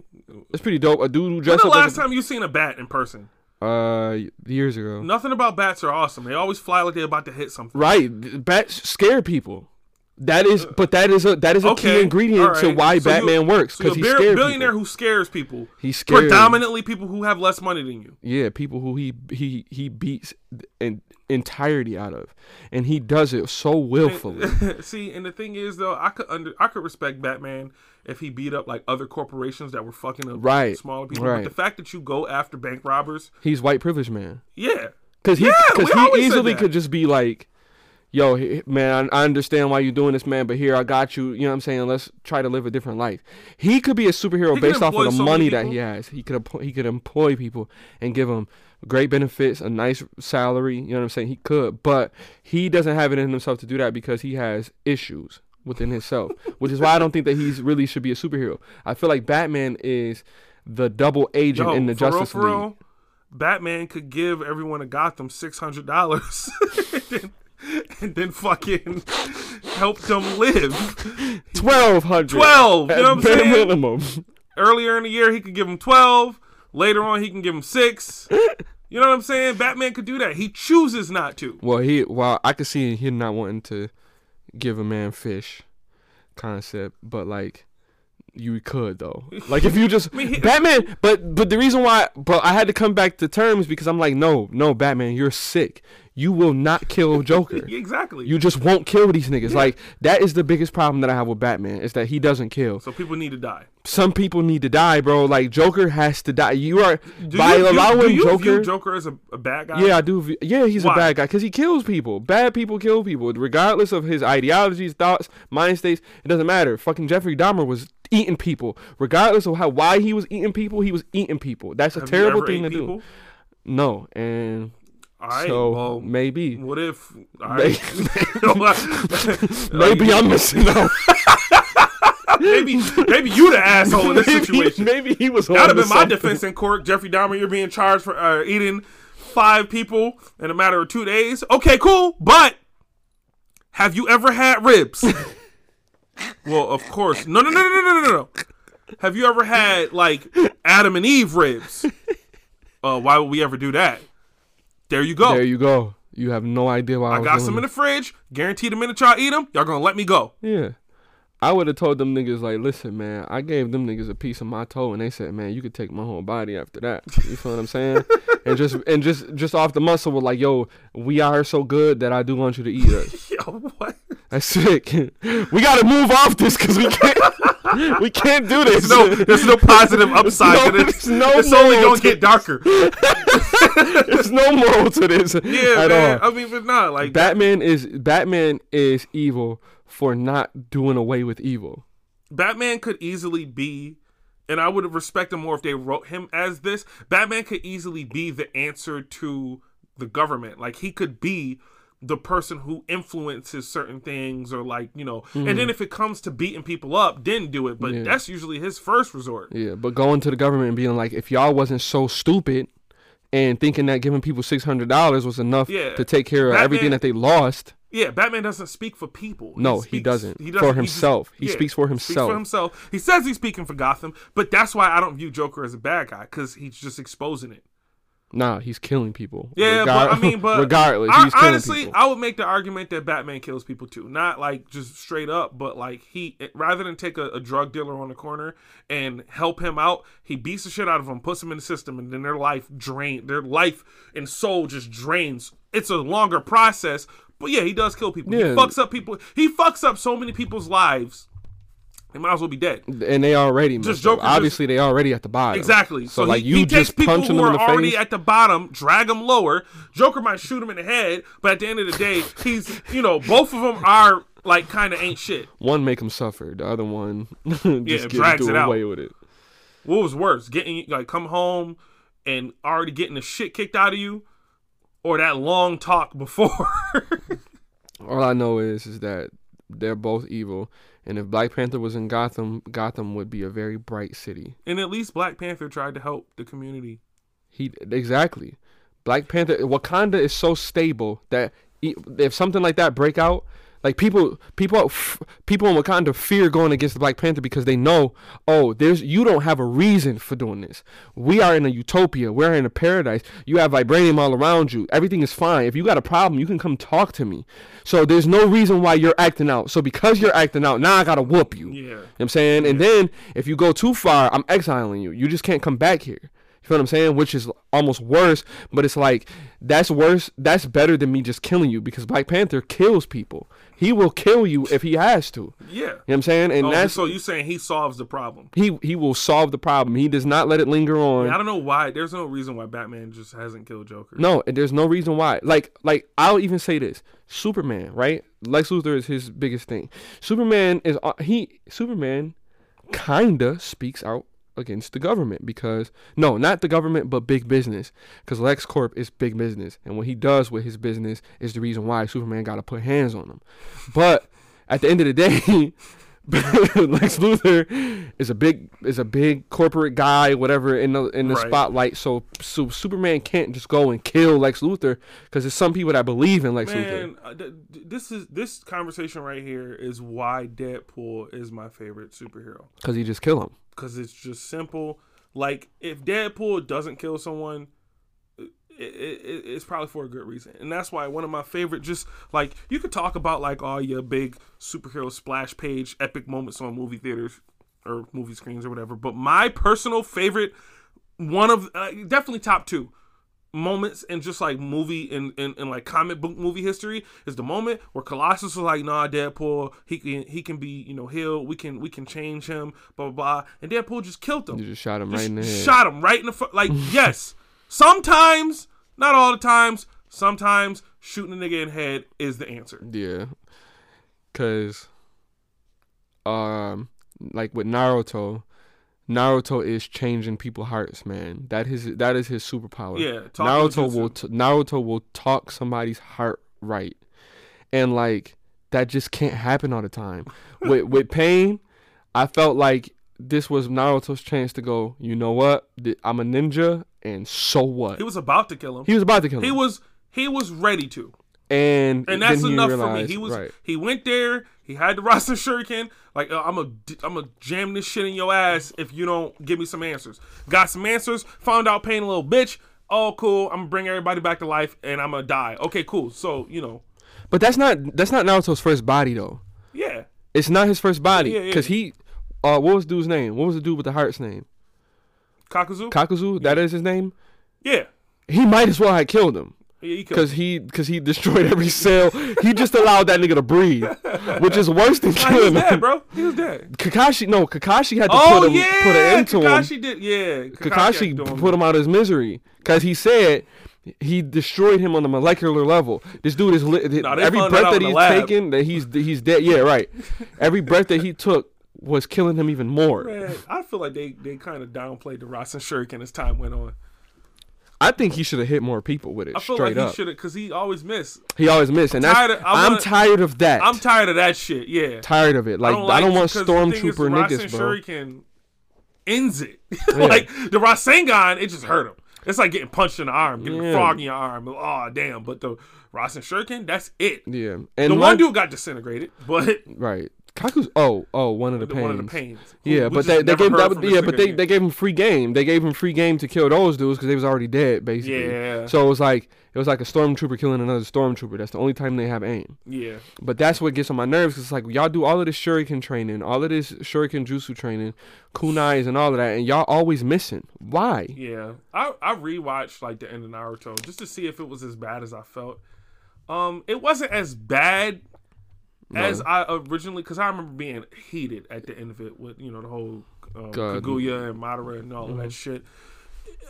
That's pretty dope. A dude who dressed the up last like time you seen a bat in person? uh years ago. Nothing about bats are awesome. They always fly like they're about to hit something. Right, bats scare people. That is, but that is a that is a Okay, key ingredient all to why So you- Batman works So because you're he a billionaire people. who scares people. He scares Predominantly people who have less money than you. Yeah, people who he he he beats in entirety out of, and he does it so willfully. See, and the thing is though, I could under I could respect Batman if he beat up like other corporations that were fucking up Right, smaller people. right. But the fact that you go after bank robbers, He's white privileged man yeah. because he because always he easily could just be like, "Yo, man, I I understand why you're doing this, man, but here I got you. You know what I'm saying? Let's try to live a different life." He could be a superhero He based off of the so money that he has. He could he could employ people and give them great benefits, a nice salary. You know what I'm saying? He could, but he doesn't have it in himself to do that because he has issues within himself, which is why I don't think that he's really should be a superhero. I feel like Batman is the double agent Yo, in the real, Justice for League. real, Batman could give everyone in Gotham six hundred dollars, and, then- and then fucking help them live. Twelve hundred. Twelve. You know what I'm saying? minimum. Earlier in the year, he could give him twelve. Later on, he can give him six. You know what I'm saying? Batman could do that. He chooses not to. Well, he well, I could see him not wanting to give a man fish concept, but like you could though. Like if you just Batman, but but the reason why, but I had to come back to terms because I'm like, no, no, Batman, you're sick. You will not kill Joker. Exactly. You just won't kill these niggas. Like that is the biggest problem that I have with Batman is that he doesn't kill. so people need to die. Some people need to die, bro. Like Joker has to die. You are Do by you, allowing do you Joker. view Joker as a, a bad guy? Yeah, I do. v- Yeah, he's Why? a bad guy because he kills people. Bad people kill people, regardless of his ideologies, thoughts, mind states. It doesn't matter. Fucking Jeffrey Dahmer was eating people, regardless of how why he was eating people. He was eating people. That's a Have terrible thing to ate do. No, and right. so well, maybe, what if? All May- right. maybe I'm missing out. maybe maybe you the asshole in this maybe, situation. maybe he was. That would have been my defense in court. Jeffrey Dahmer, you're being charged for uh, eating five people in a matter of two days. Okay, cool. But have you ever had ribs? well, of course. No, no, no, no, no, no, no, no. Have you ever had like Adam and Eve ribs? Uh, why would we ever do that? There you go. There you go. You have no idea why I, I got some in the fridge. Guaranteed the minute y'all eat them, y'all gonna let me go. Yeah. I would have told them niggas like, listen, man, I gave them niggas a piece of my toe, and they said, man, you could take my whole body after that. You feel what I'm saying? and just and just just off the muscle, was like, yo, we are so good that I do want you to eat us. Yo, what? That's sick. we gotta move off this because we can't we can't do this. There's no, there's no positive upside no- to this. there's no it's only gonna get darker. There's no moral to this Yeah, man. all. I mean, but not like Batman is Batman is evil for not doing away with evil. Batman could easily be, and I would respect him more if they wrote him as this. Batman could easily be the answer to the government. Like he could be the person who influences certain things, or like you know. And hmm. then if it comes to beating people up, then do it. But. Yeah. that's usually his first resort. Yeah, but going to the government and being like, if y'all wasn't so stupid and thinking that giving people six hundred dollars was enough Yeah. to take care of Batman- everything that they lost. Yeah, Batman doesn't speak for people. No, he speaks- doesn't. For he just- himself. He speaks for Speaks himself. for himself. He says he's speaking for Gotham, but that's why I don't view Joker as a bad guy because he's just exposing it. Nah, he's killing people. Yeah, but I mean, but regardless, I- killing honestly, people. I would make the argument that Batman kills people too, not like just straight up, but like he rather than take a, a drug dealer on the corner and help him out, he beats the shit out of him, puts him in the system, and then their life drain, their life and soul just drains. It's a longer process, but yeah, he does kill people. Yeah. He fucks up people. He fucks up so many people's lives. They might as well be dead. and they already Just. Joker just- Obviously, they already at the bottom. Exactly. So, So, like he, you he takes just people punching who them in are already face. at the bottom, drag them lower. Joker might shoot him in the head, but at the end of the day, he's you know both of them are like kind of ain't shit. one make him suffer. The other one just get drags it out. away with it. What was worse, getting like come home and already getting the shit kicked out of you, or that long talk before? All I know is is that they're both evil, and if Black Panther was in Gotham, Gotham would be a very bright city. and at least Black Panther tried to help the community. He exactly. Black Panther Wakanda is so stable that if something like that break out, like people people f- people in Wakanda fear going against the Black Panther because they know, oh, there's you don't have a reason for doing this. We are in a utopia. We're in a paradise. You have vibranium all around you. Everything is fine. If you got a problem, you can come talk to me. So there's no reason why you're acting out. So because you're acting out, now I gotta whoop you. Yeah. You know what I'm saying? And then if you go too far, I'm exiling you. You just can't come back here. You feel what I'm saying? Which is almost worse, but it's like that's worse. That's better than me just killing you because Black Panther kills people. He will kill you if he has to. Yeah. You know what I'm saying? And Oh, that's so you saying he solves the problem? he he will solve the problem. He does not let it linger on. I don't know why. There's no reason why Batman just hasn't killed Joker. No, there's no reason why. Like, like I'll even say this: Superman, right? Lex Luthor is his biggest thing. Superman is uh, he. Superman kinda speaks out against the government because no, not the government, but big business. Because Lex Corp is big business, and what he does with his business is the reason why Superman got to put hands on him. But at the end of the day. Lex Luthor is a big is a big corporate guy, whatever in the in the Right. spotlight. So, so Superman can't just go and kill Lex Luthor because there's some people that believe in Lex Luthor. Man, uh, th- th- this is this conversation right here is why Deadpool is my favorite superhero Because he just kill him. Because it's just simple. Like if Deadpool doesn't kill someone, it, it, it's probably for a good reason, and that's why one of my favorite. Just like you could talk about like all your big superhero splash page epic moments on movie theaters or movie screens or whatever, but my personal favorite, one of uh, definitely top two moments in just like movie in, in, in like comic book movie history is the moment where Colossus was like, nah, Deadpool, he can he can be, you know, healed, we can we can change him, blah blah blah. And Deadpool just killed him. You just shot him Just right in the head. shot him right in the fu- like yes. Sometimes, not all the times, sometimes shooting a nigga in the head is the answer. Yeah. Cause um like with Naruto, Naruto is changing people's hearts, man. That is that is his superpower. Yeah, Naruto will t- Naruto will talk somebody's heart right. And like that just can't happen all the time. with with pain, I felt like this was Naruto's chance to go, you know what? I'm a ninja and so what? He was about to kill him. He was about to kill him. He was he was ready to. and and that's enough for me. He was right. he went there. He had the Rasen Shuriken. Like uh, I'm a I'm a jam this shit in your ass if you don't give me some answers. Got some answers. Found out pain a little bitch. oh, cool, I'm gonna bring everybody back to life and I'm gonna die. Okay, cool. So you know, But that's not that's not Naruto's first body though. yeah, It's not his first body Yeah, yeah. because he. Uh, what was the dude's name? What was the dude with the heart's name? Kakuzu. Kakuzu. That is his name. yeah, He might as well have killed him. Yeah, he. Cause he, cause he destroyed every cell. he just allowed that nigga to breathe, which is worse than Nah, he was killing dead, him. bro. He was dead. Kakashi, no, Kakashi had to Oh put him, yeah, put an end to him. Kakashi did. Yeah, Kakashi had put him out of his misery because he said he destroyed him on the molecular level. This dude is li- Nah, every found that breath that he's taking that he's he's dead. Yeah, right. every breath that he took was killing him even more. Man, I feel like they, they kind of downplayed the Rasen Shuriken as time went on. I think he should have hit more people with it I feel straight like he should have, cause he always missed. He always missed, and that's tired of- I I'm tired of that. I'm tired of that shit. Yeah, tired of it. Like I don't, want 'cause the thing is, stormtrooper niggas, bro. Shuriken ends it. like the Rasengan, it just hurt him. It's like getting punched in the arm, getting a Yeah. frog in your arm. Oh damn! But the Rasen Shuriken, that's it. Yeah, and The my- one dude got disintegrated, but right. Kaku's oh oh one of the, the, pains. one of the pains. who- Yeah, but they, they gave that, yeah, but they, again. they gave him free game. They gave him free game to kill those dudes because they was already dead, basically. Yeah. So it was like it was like a stormtrooper killing another stormtrooper. That's the only time they have aim. yeah. But that's what gets on my nerves. Cause it's like y'all do all of this shuriken training, all of this shuriken jutsu training, kunais and all of that, and y'all always missing. Why? Yeah, I I rewatched like the end of Naruto just to see if it was as bad as I felt. Um, it wasn't as bad as I originally because I remember being heated at the end of it with you know the whole um, Kaguya and Madara and all of Mm-hmm. that shit.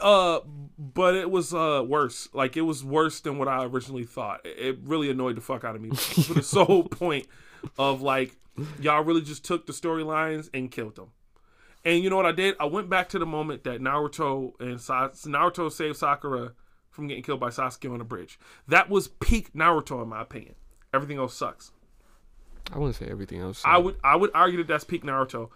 Uh, but it was uh worse. Like it was worse than what I originally thought. It- It really annoyed the fuck out of me for the sole point of like y'all really just took the storylines and killed them. And you know what I did? I went back to the moment that Naruto and Sa- Naruto saved Sakura from getting killed by Sasuke on the bridge. That was peak Naruto in my opinion. Everything else sucks. I wouldn't say everything else. I would I would argue that that's peak Naruto,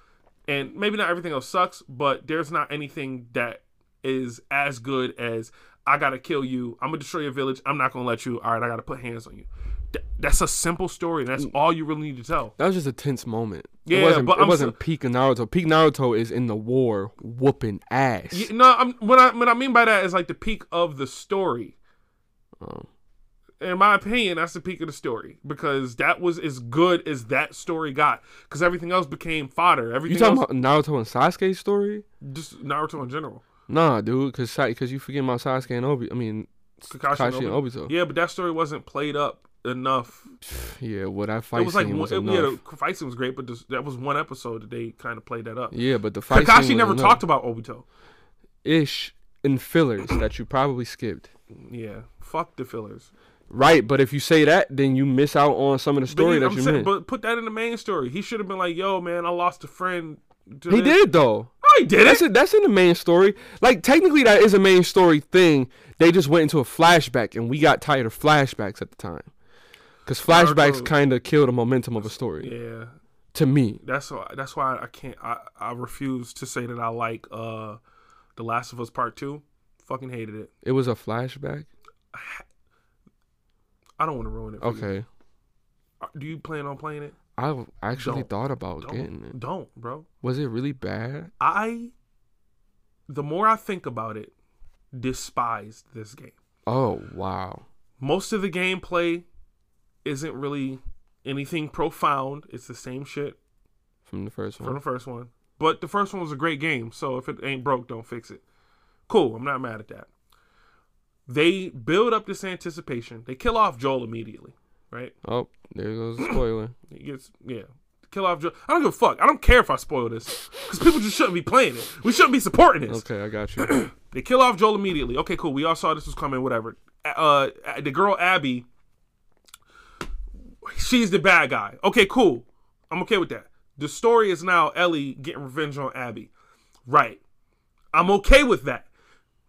and maybe not everything else sucks, but there's not anything that is as good as I gotta kill you. I'm gonna destroy your village. I'm not gonna let you. All right, I gotta put hands on you. Th- that's a simple story. and That's mm. all you really need to tell. that was just a tense moment. Yeah, it wasn't, but it I'm wasn't so- peak Naruto. Peak Naruto is in the war whooping ass. Yeah, no, I'm, what I what I mean by that is like the peak of the story. Oh. In my opinion, that's the peak of the story because that was as good as that story got. Because everything else became fodder. Everything You talking else, about Naruto and Sasuke's story? just Naruto in general. Nah, dude, cause cause you forget about Sasuke and Obi. I mean, Kakashi, Kakashi and and Obito. Yeah, but that story wasn't played up enough. Yeah, what I fight it was like scene was one, yeah, the fight scene was great, but this, that was one episode that they kind of played that up. Yeah, but the fight Kakashi never enough. talked about Obito. ish in fillers that you probably skipped. Yeah, fuck the fillers. Right, but if you say that, then you miss out on some of the story that I'm you saying- missed. but put that in the main story. He should have been like, "Yo, man, I lost a friend." to he did though. No, he did That's it. it. That's in the main story. Like technically, that is a main story thing. They just went into a flashback, and we got tired of flashbacks at the time, because flashbacks kind of kill the momentum of a story. Yeah, To me, that's why. That's why I can't. I I refuse to say that I like uh, the Last of Us Part Two. Fucking hated it. it was a flashback. I don't want to ruin it. For You. Okay, Uh, Do you plan on playing it? I actually Don't. thought about getting Don't. it. Don't, bro. Was it really bad? I. The more I think about it, despised this game. Oh wow. Most of the gameplay isn't really anything profound. It's the same shit From the first one. from the first one. But the first one was a great game, so if it ain't broke, don't fix it. Cool, I'm not mad at that. They build up this anticipation. They kill off Joel immediately, right? Oh, there goes the spoiler. He gets yeah. Kill off Joel. I don't give a fuck. I don't care if I spoil this because people just shouldn't be playing it. We shouldn't be supporting this. Okay, I got you. They kill off Joel immediately. Okay, cool. We all saw this was coming. Whatever. Uh, the girl Abby, she's the bad guy. Okay, cool. I'm okay with that. The story is now Ellie getting revenge on Abby. Right. I'm okay with that.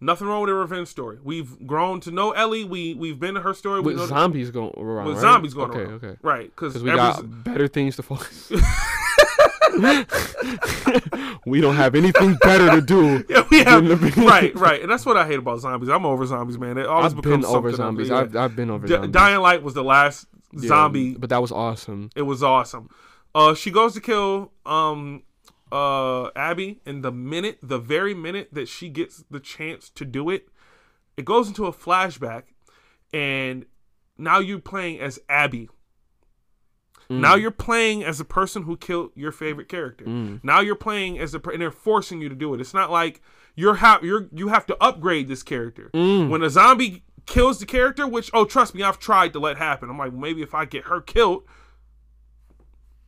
Nothing wrong with a revenge story. We've grown to know Ellie. We we've been to her story. we With know zombies going around. with right? zombies going wrong. okay, around. Okay, Right. Because we got better things to focus. we don't have anything better to do. Yeah, we have than to be- right, right, and that's what I hate about zombies. I'm over zombies, man. It always I've becomes been over zombies. I've, I've been over D- zombies. Dying Light was the last Yeah, zombie. but that was awesome. It was awesome. Uh, she goes to kill um uh Abby, and the minute, the very minute that she gets the chance to do it, It goes into a flashback, and now you're playing as Abby. Mm. Now you're playing as the person who killed your favorite character. Mm. Now you're playing as the and they're forcing you to do it. It's not like you're ha- you're you have to upgrade this character. Mm. When a zombie kills the character, which oh trust me, I've tried to let happen. I'm like maybe if I get her killed.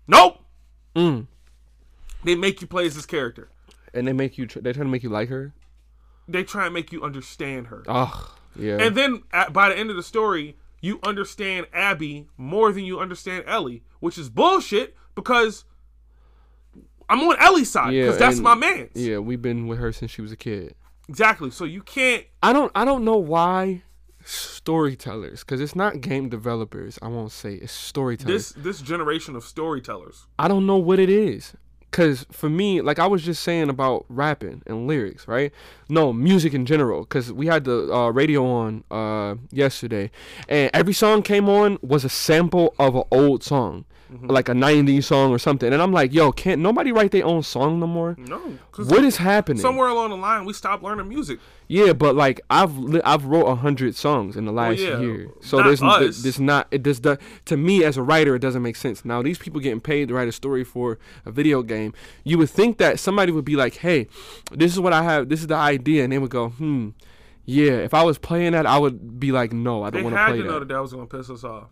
Nope. They make you play as this character. And they make you. Tr- they try to make you like her. They try and make you understand her. Oh, yeah. And then at, by the end of the story, you understand Abby more than you understand Ellie, which is bullshit because I'm on Ellie's side Yeah, because that's my man. yeah, we've been with her since she was a kid. Exactly. So you can't. I don't. I don't know why storytellers, because it's not game developers. I won't say it's storytellers. This this generation of storytellers. I don't know what it is. Cause for me, like I was just saying about rapping and lyrics, right? No, music in general. Cause we had the uh, radio on uh, yesterday, and every song came on was a sample of an old song, like a '90s song or something. And I'm like, yo, can't nobody write their own song no more? No, What is happening? somewhere along the line we stopped learning music. Yeah, but like I've li- I've wrote a hundred songs in the last yeah, year, so not there's us. this not it does the to me as a writer it doesn't make sense. Now these people getting paid to write a story for a video game, you would think that somebody would be like, hey, this is what I have, this is the idea, and they would go, hmm, yeah. If I was playing that, I would be like, no, I don't want to play that. They had to know that that was gonna piss us off.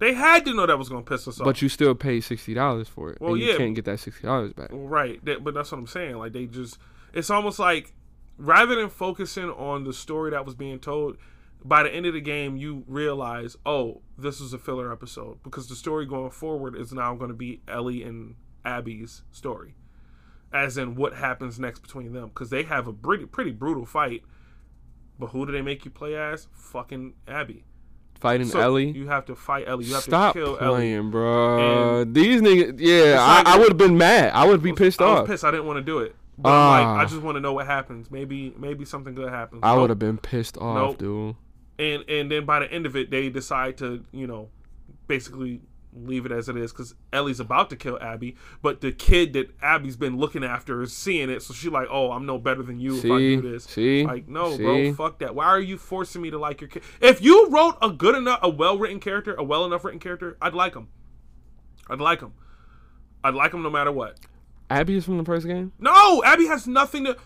They had to know that was gonna piss us off. But you still pay sixty dollars for it, Well, and you yeah. can't get that sixty dollars back. Right, that, but that's what I'm saying. Like they just, it's almost like rather than focusing on the story that was being told, by the end of the game you realize, oh, this is a filler episode because the story going forward is now going to be Ellie and Abby's story, as in what happens next between them because they have a pretty pretty brutal fight. But who do they make you play as? Fucking Abby. Fighting So Ellie. You have to fight Ellie. You have Stop to kill Ellie. bro. And- These niggas, yeah, like- I, I would have been mad. I would be pissed I was off. pissed. I didn't want to do it. But I'm like, Ah. I just want to know what happens. Maybe, maybe something good happens. I Nope. would have been pissed off, Nope. dude. And and then by the end of it, they decide to, you know, basically leave it as it is because Ellie's about to kill Abby, but the kid that Abby's been looking after is seeing it, so she's like, "Oh, I'm no better than you if I do this." See? Like, no, See? bro, fuck that. Why are you forcing me to like your kid? If you wrote a good enough, a well written character, a well enough written character, I'd like him. I'd like him. I'd like him no matter what. Abby is from the first game. No, Abby has nothing to.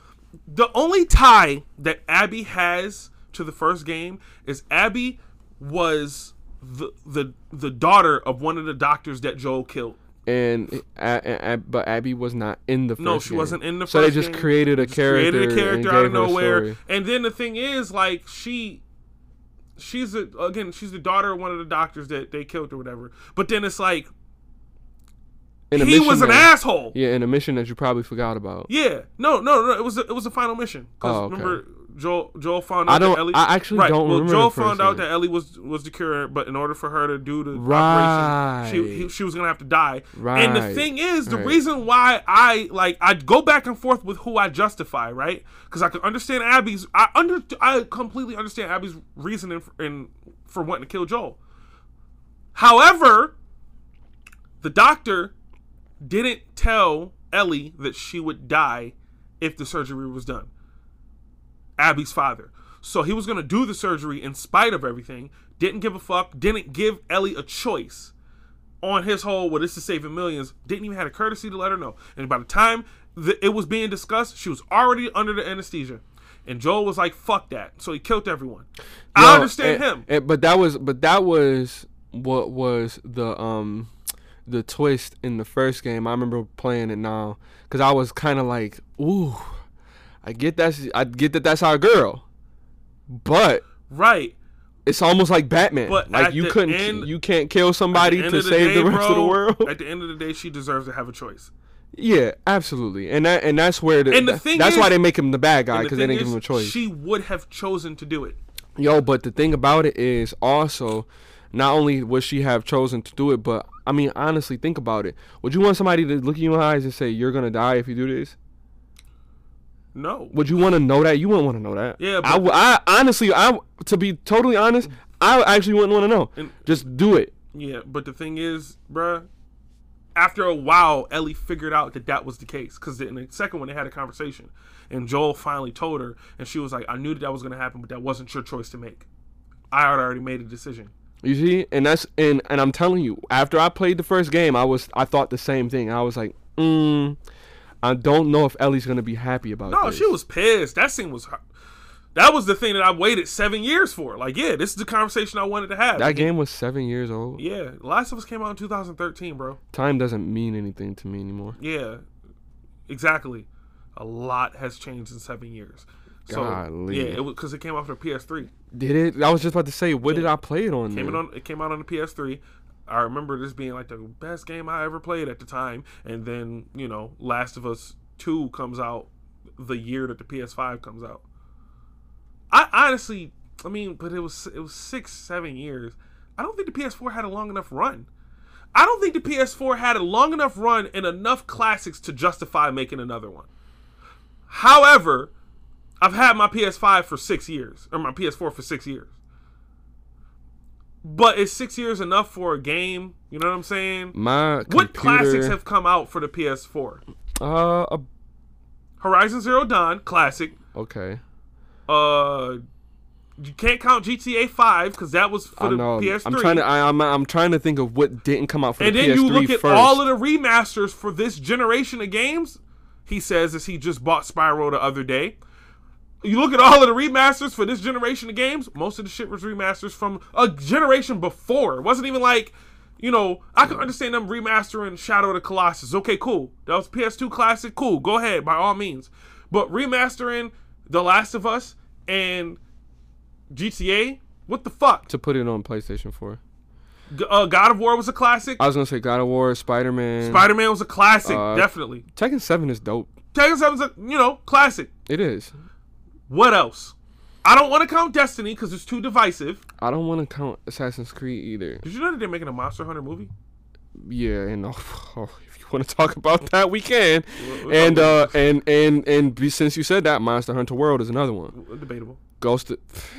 The only tie that Abby has to the first game is Abby was the the the daughter of one of the doctors that Joel killed. And, but Abby was not in the first No, she game. wasn't in the So they just game. created a Just character. created a character out of nowhere. And then the thing is, like, she she's a, again, she's the daughter of one of the doctors that they killed or whatever. But then it's like In a he was an that- asshole. Yeah, in a mission that you probably forgot about. Yeah, no, no, no. It was a, it was a final mission because Oh, okay. remember Joel Joel found out I don't- that Ellie. I actually right, don't well, Joel found out that Ellie was was the cure, but in order for her to do the Right. operation, she he, she was gonna have to die. And the thing is, the right. reason why I like I go back and forth with who I justify, right? Because I can understand Abby's. I under I completely understand Abby's reasoning for, in for wanting to kill Joel. However, the doctor didn't tell Ellie that she would die if the surgery was done. Abby's father. So he was going to do the surgery in spite of everything. Didn't give a fuck. Didn't give Ellie a choice on his whole, well, this is saving millions. Didn't even have a courtesy to let her know. And by the time the, it was being discussed, she was already under the anesthesia. And Joel was like, fuck that. So he killed everyone. I understand and- him. and- but that was but that was what was the um the twist in the first game. I remember playing it now because I was kind of like, ooh, I get that's I get that that's our girl, but right. it's almost like Batman. But like you couldn't end- you can't kill somebody to the save day, the rest of the bro, world. At the end of the day, she deserves to have a choice. yeah, absolutely, and that and that's where the, And the thing that's why they make him the bad guy And the because they didn't give him a choice. She would have chosen to do it. Yo, but the thing about it is also, not only would she have chosen to do it, but I mean, honestly, think about it. Would you want somebody to look in your eyes and say you're gonna die if you do this? No. Would you want to know that? You wouldn't want to know that. Yeah, I, I honestly, I to be totally honest, I actually wouldn't want to know. And- Just do it. Yeah, but the thing is, bruh, after a while, Ellie figured out that that was the case because in the second one they had a conversation, and Joel finally told her, and she was like, "I knew that that was going to happen, but that wasn't your choice to make. I had already made a decision." You see, and that's and and I'm telling you, after I played the first game, I was I thought the same thing. I was like, mm, I don't know if Ellie's gonna be happy about No, this. she was pissed. That scene was. That was the thing that I waited seven years for. Like, yeah, this is the conversation I wanted to have. That game was seven years old. Yeah, Last of Us came out in 2013, bro. Time doesn't mean anything to me anymore. Yeah, exactly. A lot has changed in seven years. So Golly. yeah, it was because it came out for PS3. Did it? I was just about to say, what did I play it on? Came then? it on. It came out on the PS3. I remember this being like the best game I ever played at the time. And then you know, Last of Us Two comes out the year that the PS5 comes out. I honestly, I mean, but it was it was six, seven years. I don't think the PS4 had a long enough run. I don't think the PS4 had a long enough run and enough classics to justify making another one. However, I've had my PS5 for six years, or my PS4 for six years. But is six years enough for a game? You know what I'm saying? My What classics have come out for the PS4? Uh, a, Horizon Zero Dawn, classic. okay. Uh, you can't count GTA 5 because that was for I the know. PS3. I'm trying to. I, I'm. I'm trying to think of what didn't come out for and the then PS3 you look at first. all of the remasters for this generation of games. He says as he just bought Spyro the other day. You look at all of the remasters for this generation of games. Most of the shit was remasters from a generation before. It wasn't even like, you know, I can understand them remastering Shadow of the Colossus. Okay, cool. That was PS2 classic. Cool. Go ahead by all means. But remastering The Last of Us and GTA, what the fuck? to put it on PlayStation 4. G- uh, God of War was a classic. I was gonna say God of War, Spider Man. Spider Man was a classic, Uh, definitely. Tekken 7 is dope. Tekken 7's a you know classic. It is. What else? I don't want to count Destiny because it's too divisive. I don't want to count Assassin's Creed either. Did you know that they're making a Monster Hunter movie? Yeah, and oh, if you want to talk about that, we can. Well, And uh, and and and since you said that, Monster Hunter World is another one. debatable. Ghost. Of,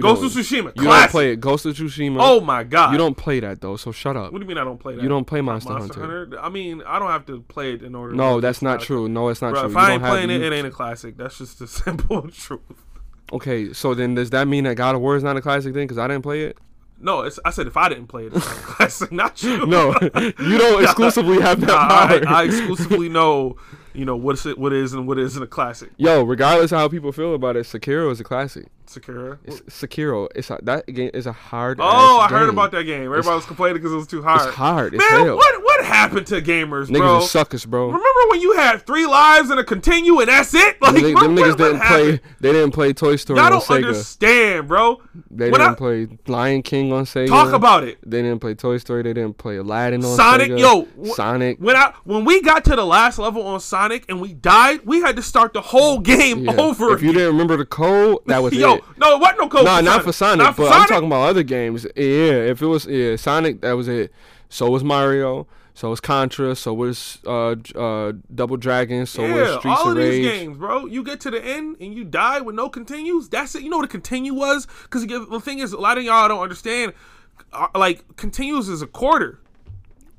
Ghost of Tsushima, You don't play it. Ghost of Tsushima. Oh my god! you don't play that though. So shut up. What do you mean I don't play that? You don't play Monster, Hunter. Hunter. I mean, I don't have to play it in order. No, that's not classic. true. No, it's not Bro, true. if You I don't ain't have- playing it, you- it ain't a classic. That's just the simple truth. Okay, so then does that mean that God of War is not a classic then? Because I didn't play it. No, it's, I said if I didn't play it, it's not a classic. Not you. No, you don't exclusively have that Nah, I. I exclusively know, you know, what's it, what is and what isn't a classic. Yo, regardless of how people feel about it, Sekiro is a classic. Sakura. It's, Sekiro, it's a, that game is a hard. Oh, I heard game. about that game. Everybody was complaining because it was too hard. It's hard. Man, hell. what what happened to gamers, bro? Niggas bro? are suckers, bro. Remember when you had three lives and a continue and that's it? Like, Them, them niggas didn't happened? play. They didn't play Toy Story on don't Sega. understand, bro. They When didn't I- play Lion King on Sega. Talk about it. They didn't play Toy Story. They didn't play Aladdin on Sega. Sonic, Sega. yo, Sonic. When I when we got to the last level on Sonic and we died, we had to start the whole game Yeah. over. If you didn't remember the code, that was Yo, no, it wasn't no code. No, for not for Sonic, Not for but Sonic. I'm talking about other games. Yeah, if it was yeah, Sonic, that was it. So was Mario. So was Contra. So was uh, uh, Double Dragon. So was yeah, Streets all of of these games, bro. You get to the end and you die with no continues. That's it. You know what a continue was? Because the thing is, a lot of y'all don't understand. uh, Like continues is a quarter.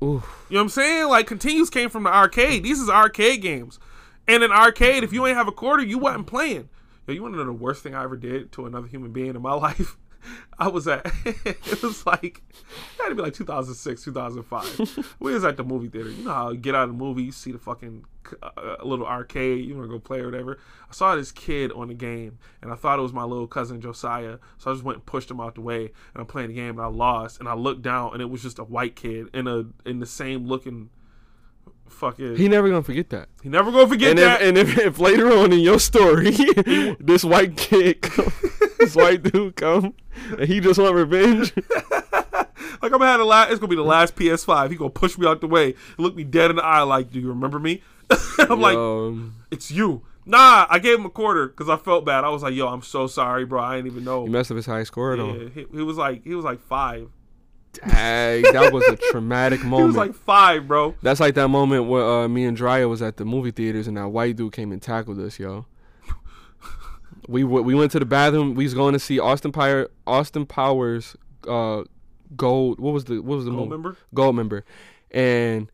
Oof. You know what I'm saying? Like continues came from the arcade. These is arcade games. And in arcade, if you ain't have a quarter, you wasn't playing. Yo, you want to know the worst thing I ever did to another human being in my life? I was at it was like it had to be like 2006, 2005. we was at the movie theater. You know how you get out of the movie, you see the fucking uh, little arcade, you want to go play or whatever. I saw this kid on the game, and I thought it was my little cousin Josiah, so I just went and pushed him out the way, and I'm playing the game, and I lost, and I looked down, and it was just a white kid in a in the same looking fucking. He never gonna forget that. He never gonna forget And that. if, and if, if later on in your story, this white kid, come, this white dude come, and he just want revenge, like I'm gonna have the last. It's gonna be the last PS5. He gonna push me out the way, look me dead in the eye, like, "Do you remember me?" I'm like, "It's you." Nah, I gave him a quarter because I felt bad. I was like, "Yo, I'm so sorry, bro. I didn't even know." you messed up his high score though. He, he was like, he was like five. Dang, that was a traumatic He moment. was like five, bro. That's like that moment where uh, me and Drya was at the movie theaters and that white dude came and tackled us, yo. We w- we went to the bathroom. We was going to see Austin Power Austin Powers uh Gold. What was the what was the Gold movie? member? Goldmember. And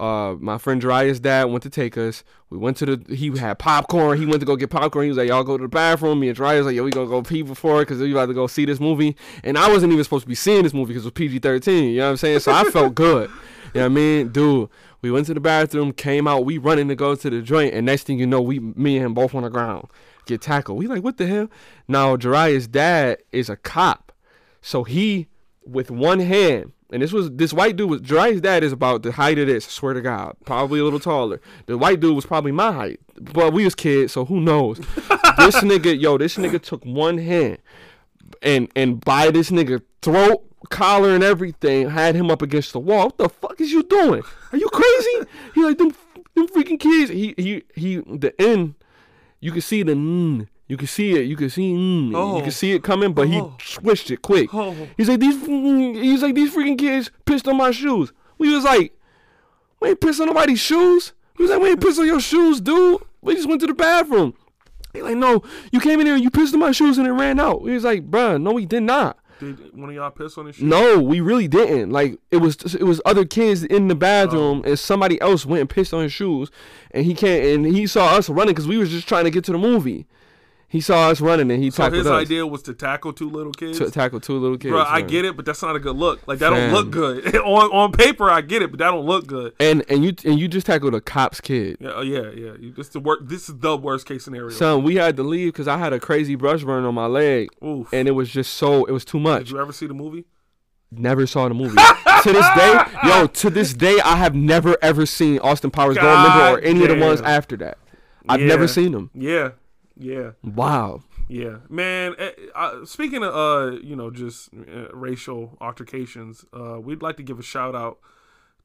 uh, my friend Dryas' dad went to take us. We went to the. He had popcorn. He went to go get popcorn. He was like, "Y'all go to the bathroom." Me and Dryas like, "Yo, we gonna go pee before because we about to go see this movie." And I wasn't even supposed to be seeing this movie because it was PG thirteen. You know what I'm saying? So I felt good. You know what I mean, dude? We went to the bathroom, came out. We running to go to the joint, and next thing you know, we me and him both on the ground get tackled. We like, what the hell? Now Jariah's dad is a cop, so he with one hand and this was this white dude was Jariah's dad is about the height of this. I swear to God, probably a little taller. The white dude was probably my height, but we was kids, so who knows? this nigga, yo, this nigga took one hand and and by this nigga throat, collar, and everything, had him up against the wall. What the fuck is you doing? Are you crazy? he like them, them freaking kids. He he he. The end, you can see the. Mm, you can see it. You can see. Mm, Oh. You can see it coming, but he Oh. switched it quick. Oh. He's like these. He's like these freaking kids pissed on my shoes. We was like, we ain't pissed on nobody's shoes. He was like, we ain't pissed on your shoes, dude. We just went to the bathroom. He like, no, you came in here and you pissed on my shoes and it ran out. He was like, bruh, no, we did not. Did one of y'all piss on his shoes? No, we really didn't. Like it was it was other kids in the bathroom and somebody else went and pissed on his shoes and he can't and he saw us running because we was just trying to get to the movie. He saw us running and he So tackled his us idea was to tackle two little kids. to tackle two little kids. Bro, I get it, but that's not a good look. Like that don't look good on on paper. I get it, but that don't look good. And and you and you just tackled a cop's kid. Yeah, oh, yeah, yeah. You, this the work. This is the worst case scenario. Son, we had to leave because I had a crazy brush burn on my leg, Oof. and it was just so it was too much. Did you ever see the movie? Never saw the movie. to this day, yo, to this day, I have never ever seen Austin Powers Member or God any of the ones after that. I've Yeah. never seen them. Yeah, yeah, Wow. yeah. Man, uh, speaking of uh, you know, just uh, racial altercations, uh, we'd like to give a shout out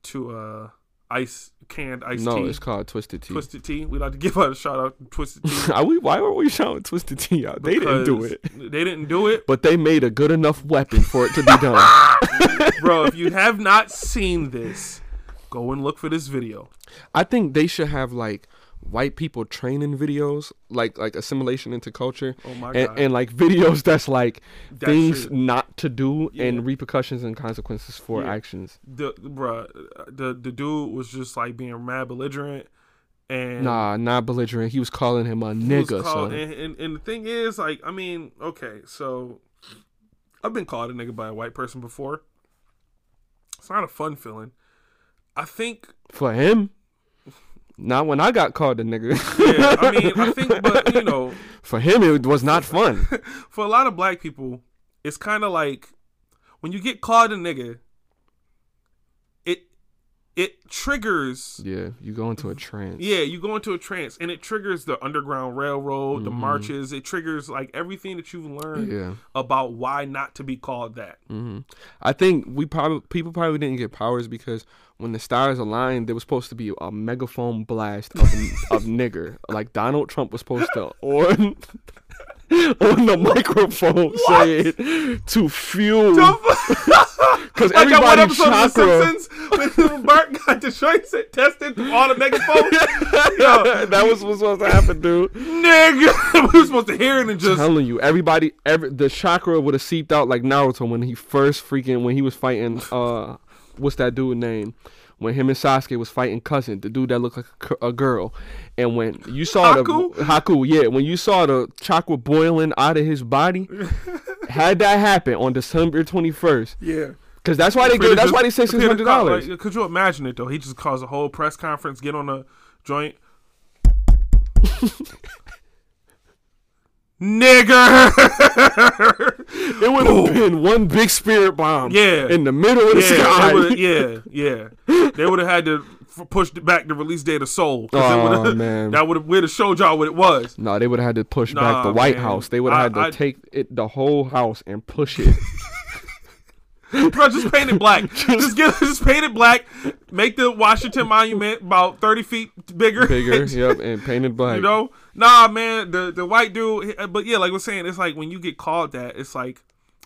to uh, ice canned ice no, tea, it's called Twisted Tea. Twisted Tea. We'd like to give a shout out to Twisted Tea. Are we, why were we shouting Twisted Tea out? They didn't do it. They didn't do it. But they made a good enough weapon for it to be done. Bro, if you have not seen this, go and look for this video. I think they should have like white people training videos, like like assimilation into culture. Oh my and, God. and like videos that's like That things not to do Yeah. and repercussions and consequences for Yeah. actions. The bruh, the the dude was just like being mad belligerent and Nah, not belligerent. He was calling him a nigga, called- and, and and the thing is, like, I mean, okay, so I've been called a nigga by a white person before. It's not a fun feeling. I think For him, not when I got called a nigga. yeah, I mean, I think but you know, For him, it was not fun. for a lot of black people, it's kind of like when you get called a nigga, it triggers. yeah, you go into a trance. Yeah, you go into a trance, and it triggers the Underground Railroad, Mm-hmm. the marches. It triggers like everything that you've learned Yeah. about why not to be called that. hmm I think we probably people probably didn't get powers because when the stars aligned, there was supposed to be a megaphone blast of, of nigger, like Donald Trump was supposed to on on the microphone say it to fuel because like that one everybody episode of The chakra. Simpsons when Bart got the joints tested on the megaphone. Yo, that was what's supposed to happen, dude. nigga, we were supposed to hear it and just telling you, everybody, every the chakra would have seeped out like Naruto when he first freaking when he was fighting. Uh, what's that dude name? When him and Sasuke was fighting cousin, the dude that looked like a, girl, and when you saw Haku? the Haku, yeah, when you saw the chakra boiling out of his body, had that happen on December twenty first, yeah. because that's why they give, that's why they say six hundred dollars. Like, could you imagine it though? He just calls a whole press conference, get on a joint. Nigger. It would have been one big spirit bomb, Yeah. in the middle of the yeah, sky. yeah, yeah. They would have had to f- push back the release date of Soul. Oh, man. that would have would have showed y'all what it was. No, they would have had to push Nah, back the White man. House. They would have had to I- take it the whole house and push it. Bro, just paint it black. just get just paint it black. Make the Washington Monument about thirty feet bigger. Bigger, yep, and painted black. You know, nah, man. The the white dude, but yeah, like we're saying, it's like when you get called that, it's like,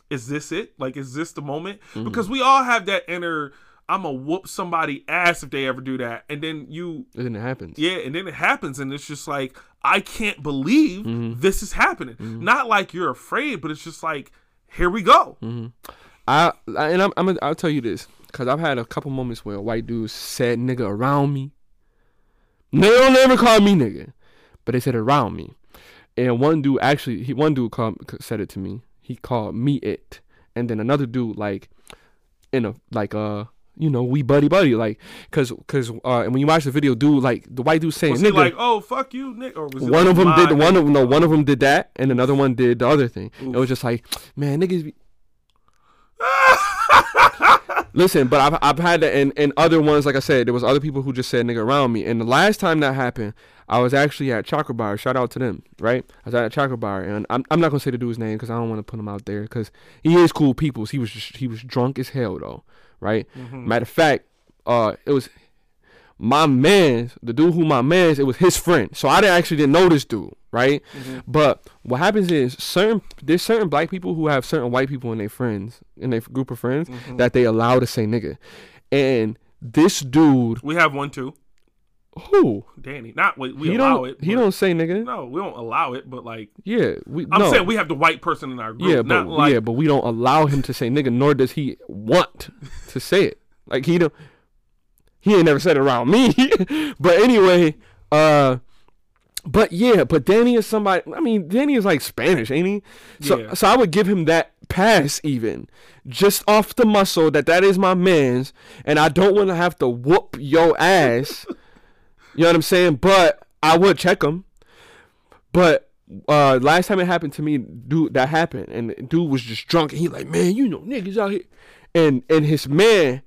is this it? Like, is this the moment? Mm-hmm. Because we all have that inner. I'm gonna whoop somebody ass if they ever do that, and then you, And then it happens. yeah, and then it happens, and it's just like I can't believe Mm-hmm. this is happening. Not like you're afraid, but it's just like here we go. I, I and I'm, I'm I'll tell you this. Cause I've had a couple moments where white dudes said nigga around me. They don't ever call me nigga, but they said around me. And one dude actually, he one dude called said it to me. He called me it, and then another dude like in a like uh you know we buddy buddy like cause cause uh and when you watch the video, dude like the white dude saying Was nigga. like, oh fuck you, nigga." Or was one like, of them did one nigga"? of no one of them did that, and another one did the other thing. It was just like, man, niggas. Be... Listen, but I've I've had that, and and other ones, like I said, there was other people who just said nigga around me. And the last time that happened, I was actually at Chakra Bar. Shout out to them, right? I was at Chakra Bar, and I'm I'm not gonna say the dude's name because I don't want to put him out there because he is cool people. He was just he was drunk as hell though, right? Matter of fact, uh, it was my man's the dude who my man's it was his friend so i didn't actually didn't know this dude right mm-hmm. but what happens is certain there's certain black people who have certain white people in their friends in their group of friends mm-hmm. that they allow to say nigga and this dude We have one too, who Danny. Not we, we he allow it. he don't say nigga No, we don't allow it, but like yeah we I'm no. saying, we have the white person in our group. yeah but not like yeah but we don't allow him to say nigga nor does he want to say it like he don't he ain't never said it around me. But anyway uh but yeah but danny is somebody i mean danny is like spanish ain't he? So Yeah. so i would give him that pass even just off the muscle that that is my man's and i don't want to have to whoop your ass. You know what i'm saying? But i would check him. But uh last time it happened to me, dude, that happened, and dude was just drunk, and he like, man, you know, niggas out here, and and his man,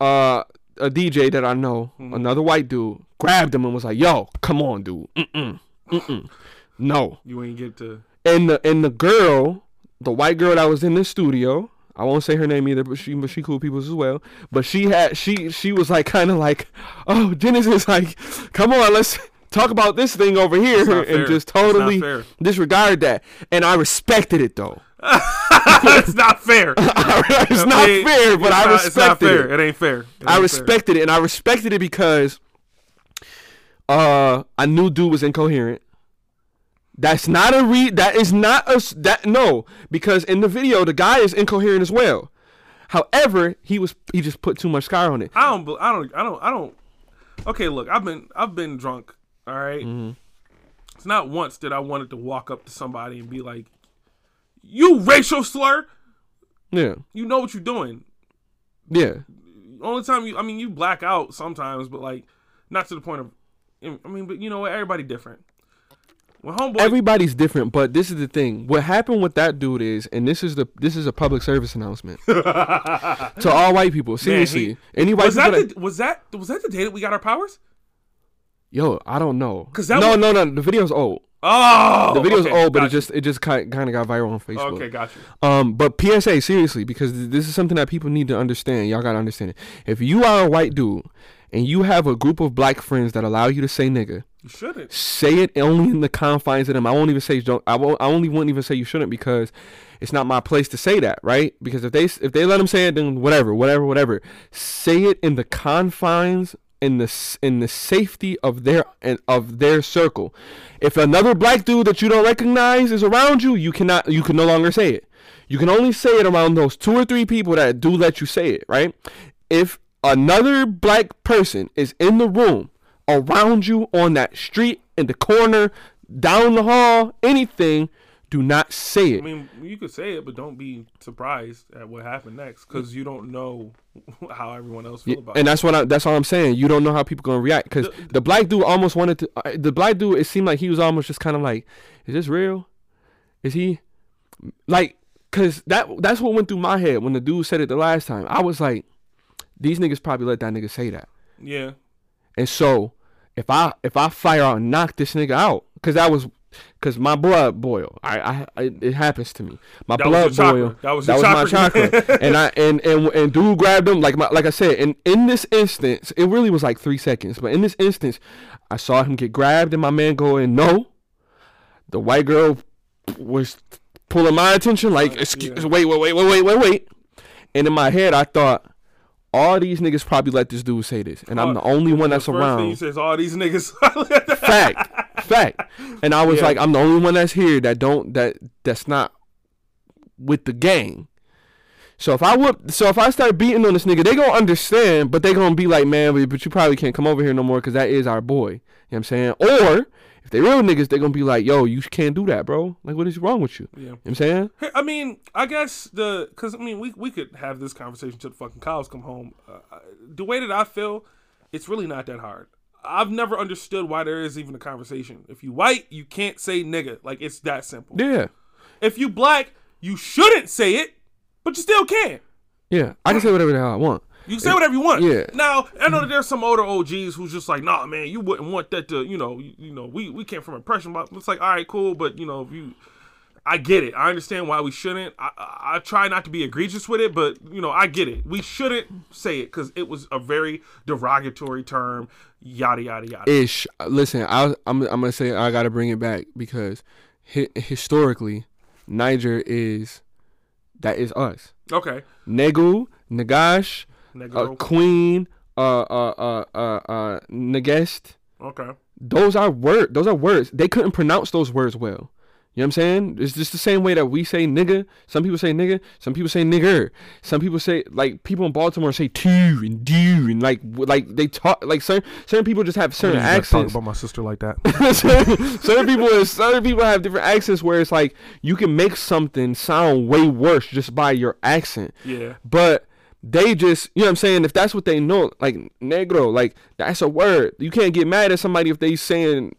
uh, a DJ that I know, another white dude, grabbed him and was like, yo, come on, dude, mm mm, no, you ain't get to. and the and the girl, the white girl that was in the studio, I won't say her name either, but she but she cool people as well. But she had she she was like kind of like, oh, Dennis is like, come on, let's talk about this thing over here, and just totally disregard that. And I respected it though. It's not fair. it's not I mean, fair, but I not- respected It's not fair. it. It ain't fair. It I ain't respected it, and I respected it because uh I knew dude was incoherent. That's not a re. That is not a that no because in the video the guy is incoherent as well. However, he was he just put too much sky on it. I don't. I don't. I don't. I don't. Okay, look. I've been. I've been drunk. All right? Mm-hmm. It's not once that I wanted to walk up to somebody and be like, "You racial slur. Yeah, You know what you're doing." yeah, Only time you. I mean, you black out sometimes, but like, not to the point of. I mean, but you know what? Everybody different. When homeboy. everybody's different. But this is the thing. What happened with that dude is, and this is the this is a public service announcement to all white people. Seriously, any white was people that, that, the, was that was that the day that we got our powers? yo, I don't know. 'Cause that no, was- no, no. The video's old. Oh, The video's okay, old, but it you. just it just kind kind of got viral on Facebook. okay. Got you. Um, but PSA, seriously, because th- this is something that people need to understand. Y'all gotta understand it. If you are a white dude and you have a group of black friends that allow you to say nigga, You shouldn't. say it only in the confines of them. I won't even say don't. I won't. I only wouldn't even say you shouldn't because it's not my place to say that, right? Because if they if they let them say it, then whatever, whatever, whatever. Say it in the confines. In the in the safety of their of their circle, if another black dude that you don't recognize is around you, you cannot you can no longer say it. You can only say it around those two or three people that do let you say it, right? If another black person is in the room around you on that street, in the corner, down the hall, anything, do not say it. I mean, you could say it, but don't be surprised at what happened next because you don't know how everyone else feel about And it. that's what I, that's all I'm saying. You don't know how people gonna react because the black dude almost wanted to. Uh, the black dude, it seemed like he was almost just kind of like, "Is this real? Is he like?" Because that that's what went through my head when the dude said it the last time. I was like, "These niggas probably let that nigga say that." Yeah, And so if I if I fire out and knock this nigga out, because that was because my blood boil. I, I it happens to me. My That blood boil. That was that was my chakra. chakra. and I and and and dude grabbed him like my like I said. And in this instance, it really was like three seconds. But in this instance, I saw him get grabbed, and my man going. No, the white girl was pulling my attention. Like, uh, excuse, yeah. wait, wait, wait, wait, wait, wait, wait. And in my head, I thought. All these niggas probably let this dude say this, and I'm the only one that's the first thing around you says all these niggas. fact, fact. And I was Yeah. like, I'm the only one that's here that don't that that's not with the gang. So if I whoop, so if I start beating on this nigga, they gonna understand, but they gonna be like, man, but, you probably can't come over here no more because that is our boy. You know what I'm saying? Or they real niggas, they're gonna be like, yo, you can't do that, bro. Like, what is wrong with you? Yeah. You know what I'm saying? I mean, I guess the because I mean we we could have this conversation till the fucking cows come home. Uh, the way that I feel, it's really not that hard. I've never understood why there is even a conversation. If you white, you can't say nigga. Like it's that simple. Yeah. If you black, you shouldn't say it, but you still can. Yeah. I can say whatever the hell I want. You can say whatever you want. Yeah. Now I know that there's some older OGs who's just like, nah, man, you wouldn't want that to, you know, you, you know, we we came from oppression, but it's like, all right, cool, but you know, if you, I get it. I understand why we shouldn't. I, I, I try not to be egregious with it, but you know, I get it. We shouldn't say it because it was a very derogatory term. Yada yada yada. Ish. Listen, I, I'm I'm gonna say I gotta bring it back because hi- historically, Niger is that is us. okay, Negu, Nagash, uh. Queen, uh, uh, uh, uh, uh, Nagest. okay, Those are word. Those are words. They couldn't pronounce those words well. You know what I'm saying? It's just the same way that we say nigga. Some people say nigga. Some people say nigger. Some people say like people in Baltimore say two and do and like like they talk like certain certain people just have certain accents. Talk about my sister like that. certain, certain people certain people have different accents where it's like you can make something sound way worse just by your accent. yeah, But they just, you know what I'm saying? If that's what they know, like negro, like that's a word. You can't get mad at somebody if they saying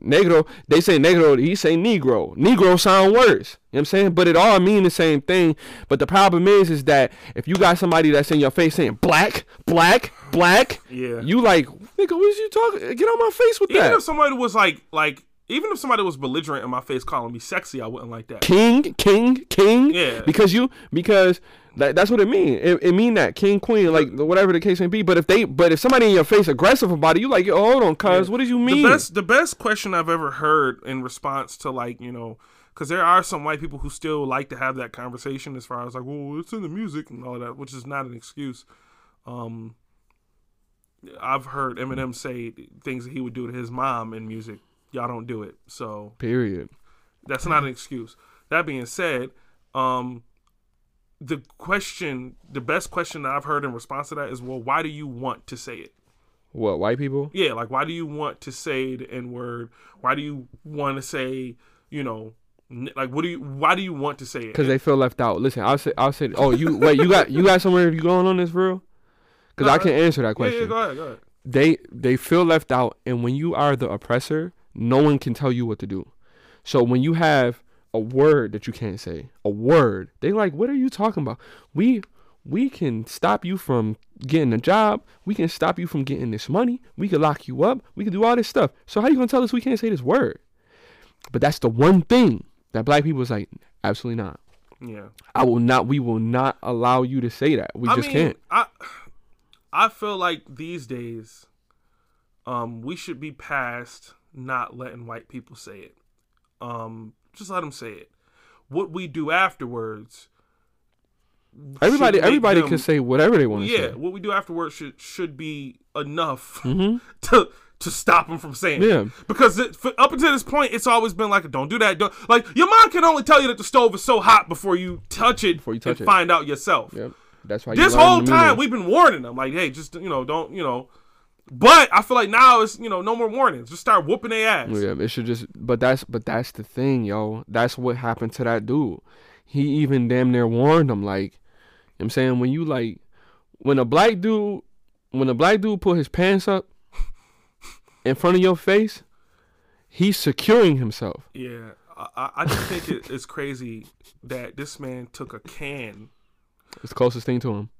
negro, they say negro, he say negro. Negro sound worse. You know what I'm saying? But it all mean the same thing. But the problem is is that if you got somebody that's in your face saying black, black, black, Yeah. you like, nigga, what is you talking? Get on my face with even that. Even if somebody was like like. Even if somebody was belligerent in my face calling me sexy, I wouldn't like that. king, king, king. Yeah. Because you because that, that's what it mean. It, it mean that king, queen, like whatever the case may be. But if they but if somebody in your face aggressive about it, you like, yo, hold on, cuz, what did you mean? The best, the best question I've ever heard in response to like you know, because there are some white people who still like to have that conversation as far as like, well, it's in the music and all that, which is not an excuse. Um, I've heard Eminem say things that he would do to his mom in music. Y'all don't do it, so Period. that's not an excuse. That being said, um, the question, the best question that I've heard in response to that is, well, why do you want to say it? What, white people? Yeah, like why do you want to say the N word? Why do you want to say, you know, n- like what do you? Why do you want to say it? Because they feel left out. Listen, I'll say I'll say oh you wait, you got you got somewhere you going on this for real? Because I can answer that yeah, question. yeah, go ahead, go ahead. they they feel left out and when you are the oppressor no one can tell you what to do so when you have a word that you can't say a word. They like what are you talking about? We we can stop you from getting a job. We can stop you from getting this money. We can lock you up. We can do all this stuff. So how you gonna tell us we can't say this word? But that's the one thing that black people is like absolutely not. Yeah, i will not we will not allow you to say that. We I just mean, can't. I I feel like these days, um, we should be past not letting white people say it. Um, just let them say it. What we do afterwards. everybody everybody them- can say whatever they want to Yeah, say Yeah, what we do afterwards should should be enough Mhm. to to stop him from saying it. Yeah. Because it, for, up until this point, it's always been like, don't do that. Don't, like your mom can only tell you that the stove is so hot before you touch it Before you touch and it. find out yourself. Yep. That's why This whole time meaning. we've been warning them, like, hey, just you know, don't you know. But I feel like now it's you know no more warnings. Just start whooping their ass. Yeah, it should just. But that's but that's the thing, yo. That's what happened to that dude. He even damn near warned him. Like, you know I'm saying when you like, when a black dude, when a black dude put his pants up in front of your face, he's securing himself. Yeah, I- I, I just think it, it's crazy that this man took a can It's the closest thing to him.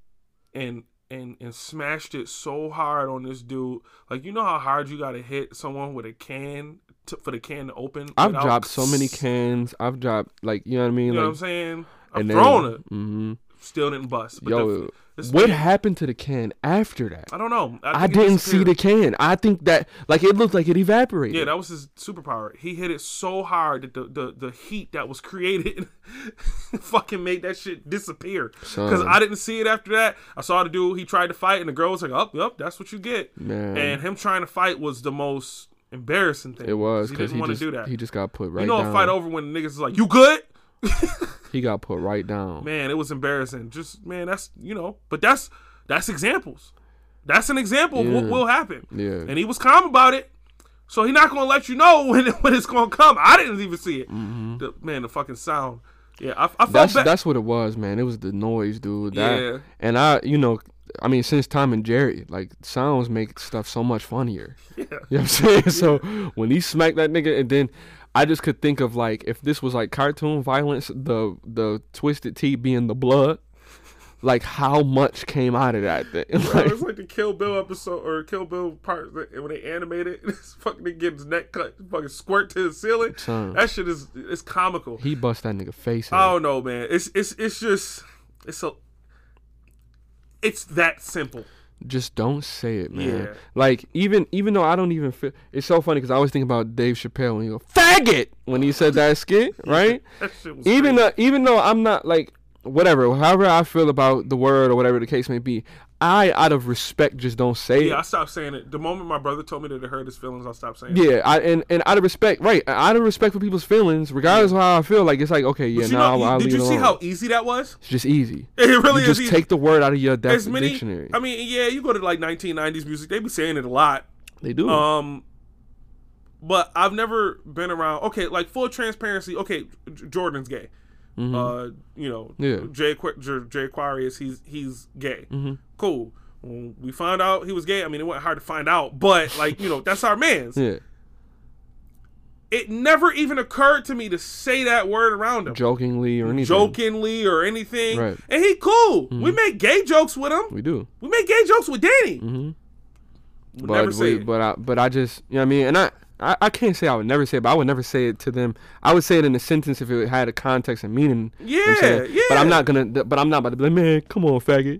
and and and smashed it so hard on this dude. Like you know how hard you got to hit someone with a can to, for the can to open. I've dropped so many cans. I've dropped like you know what I mean. You know what I'm saying? I've thrown it, hmm still didn't bust. But Yo, the- what happened to the can after that? I don't know. I, it didn't see the can. I think that like it looked like it evaporated. Yeah, that was his superpower. He hit it so hard that the the, the heat that was created fucking made that shit disappear. Because I didn't see it after that. I saw the dude. He tried to fight, and the girl was like, "Up, up, that's what you get." Man. And him trying to fight was the most embarrassing thing. It was because he didn't want to do that. he just got put right you know, down. a fight over when the niggas is like, "You good?" he got put right down. Man, it was embarrassing. Just man, that's you know, but that's that's examples. That's an example of what will happen. Yeah. And he was calm about it. So he's not gonna let you know when when it's gonna come. I didn't even see it. The, man, the fucking sound. Yeah, I, I felt Mm-hmm. That's bad. that's what it was, man. It was the noise, dude. That, Yeah. And I, you know, I mean, since Tom and Jerry, like sounds make stuff so much funnier. yeah. You know what I'm saying? So when he smacked that nigga, and then I just could think of like if this was like cartoon violence, the the Twisted Tea being the blood, like how much came out of that thing. Bro, Like, it's like the Kill Bill episode or Kill Bill part that- when they animate it. This fucking nigga his neck cut, fucking squirt to the ceiling. Son. That shit is it's comical. he bust that nigga face. I don't know, man. It's it's it's just it's so it's that simple. Just don't say it, man. Yeah. Like even even though I don't even feel it's so funny because I always think about Dave Chappelle when he go faggot when he said that skit, right? That even though even though I'm not like whatever, however I feel about the word or whatever the case may be, I out of respect just don't say it. yeah, I stopped saying it. The moment my brother told me that it hurt his feelings, I stopped saying it. Yeah, I and, and out of respect, right? Out of respect for people's feelings, regardless of how I feel, like it's like okay, yeah, now know, I'll, I'll did you see alone. how easy that was? it's just easy. It really You is just easy. take the word out of your def- many. dictionary. I mean, yeah, you go to like 1990s music, they be saying it a lot. they do. Um, but I've never been around. Okay, like full transparency. Okay, J- Jordan's gay. Uh, you know, Mm-hmm. Yeah. Jay Jay Aquarius, he's he's gay. Mm-hmm. Cool. When we found out he was gay, I mean, it wasn't hard to find out, but like you know, that's our man's. yeah, It never even occurred to me to say that word around him, jokingly or anything. jokingly or anything. Right. Mm-hmm. And he cool. We make gay jokes with him. We do. We make gay jokes with Danny. Mm-hmm. Would but never say we, but I but I just you know what I mean, and I, I I can't say I would never say it, but I would never say it to them. I would say it in a sentence if it had a context and meaning. you know what I'm saying? Yeah, But I'm not gonna. But I'm not about to be like, man, come on, faggot.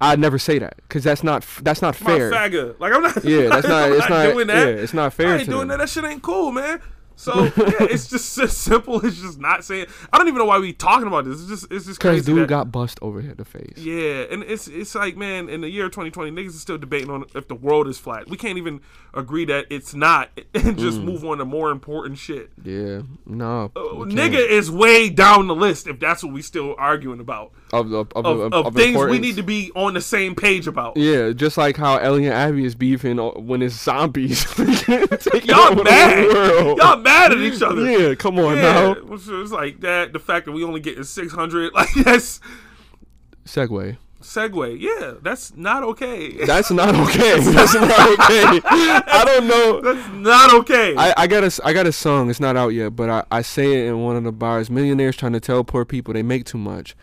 I'd never say that because that's not that's not fair. my faggot. Like I'm not. Yeah, that's not. I'm It's not. doing that. Yeah, it's not fair. I ain't doing them. that. That shit ain't cool, man. So yeah, it's just as simple as just not saying. I don't even know why we talking about this. It's just it's just Because crazy. dude that- got bust over here the face. yeah, and it's it's like man, in the year 2020, niggas is still debating on if the world is flat. We can't even agree that it's not, and just Mm. move on to more important shit. Yeah, no, Uh, Nigga is way down the list if that's what we still arguing about of of of, of, of, things we need to be on the same page about. Yeah, just like how Ellie and Abby is beefing when it's zombies. Y'all mad. Y'all mad at each other. Yeah, come on Yeah, now. it's it's like that. The fact that we only getting six hundred, like that's Segway. segue. Yeah, that's not okay. That's not okay. That's not okay. I don't know. That's not okay. I, I got a I got a song. It's not out yet, but I, I say it in one of the bars. Millionaires trying to tell poor people they make too much,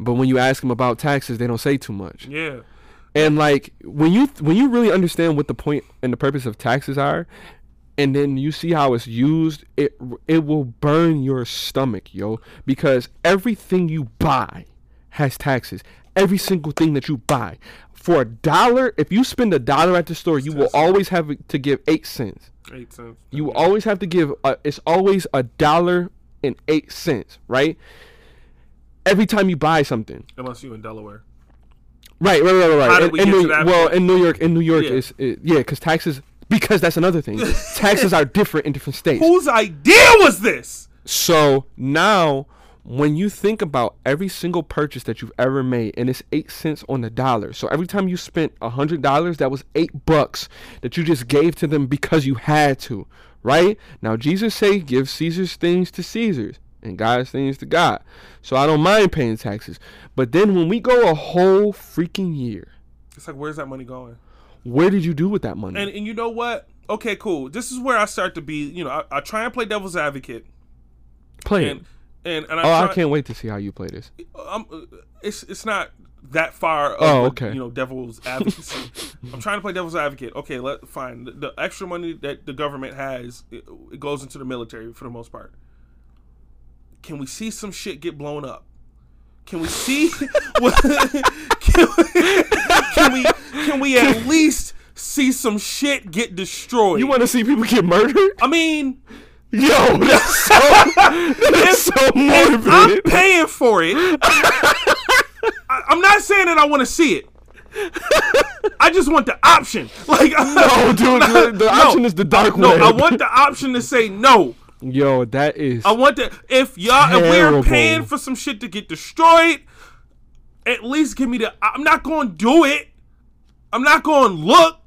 but when you ask them about taxes, they don't say too much. yeah, And like when you when you really understand what the point and the purpose of taxes are, and then you see how it's used, it it will burn your stomach, yo, because everything you buy has taxes. Every single thing that you buy. For a dollar, if you spend a dollar at the store, you will always have to give 8 cents. eight cents. You will always have to give a, it's always a dollar and 8 cents, right? Every time you buy something. unless you in Delaware. Right, right, right, right. How did we in New, well, in New York, in New York Yeah. is it, yeah, because taxes because that's another thing. taxes are different in different states. Whose idea was this? So now, when you think about every single purchase that you've ever made, and it's eight cents on the dollar. So every time you spent a hundred dollars, that was eight bucks that you just gave to them because you had to. Right now, Jesus say, "Give Caesar's things to Caesar's." And God's things to God. So I don't mind paying taxes. But then when we go a whole freaking year, It's like, where's that money going? Where did you do with that money? And and you know what? Okay, cool. This is where I start to be. You know, I, I try and play devil's advocate, Play it. and and and I Oh, I can't wait to see how you play this. I'm, it's it's not that far. Oh, okay. You know, devil's advocacy. I'm trying to play devil's advocate. Okay, let fine. The, the extra money that the government has, it, it goes into the military for the most part. Can we see some shit get blown up? Can we see? can, we, can we? Can we at least see some shit get destroyed? You want to see people get murdered? I mean, Yo, that's so, that's so I'm paying for it. I, I'm not saying that I want to see it. I just want the option. Like No, dude, the, the no. option is the dark no, web. I want the option to say no. Yo, that is I want that. If y'all, if we're paying for some shit to get destroyed, at least give me the. I'm not going to do it. I'm not going to look.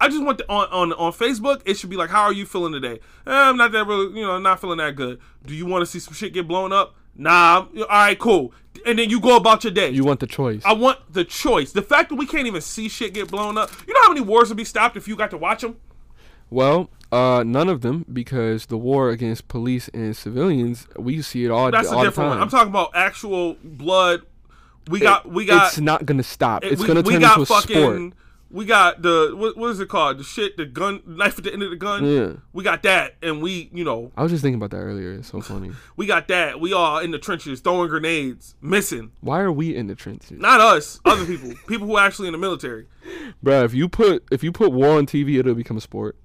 I just want the, on on on Facebook. It should be like, how are you feeling today? Eh, I'm not that really, you know, not feeling that good. Do you want to see some shit get blown up? Nah. I'm- All right, cool. And then you go about your day. you want the choice. I want the choice. The fact that we can't even see shit get blown up. You know how many wars would be stopped if you got to watch them? Well, uh, none of them because the war against police and civilians, we see it all, That's all a different one. I'm talking about actual blood. We got, we got. it's not gonna stop. It- It's we, gonna turn into a fucking, sport. We got the what, what is it called? The shit, the gun, knife at the end of the gun. Yeah. We got that, and we, you know, I was just thinking about that earlier. It's so funny. we got that. We all in the trenches throwing grenades, missing. Why are we in the trenches, Not us, other people, people who are actually in the military. Bruh, If you put if you put war on TV, it'll become a sport.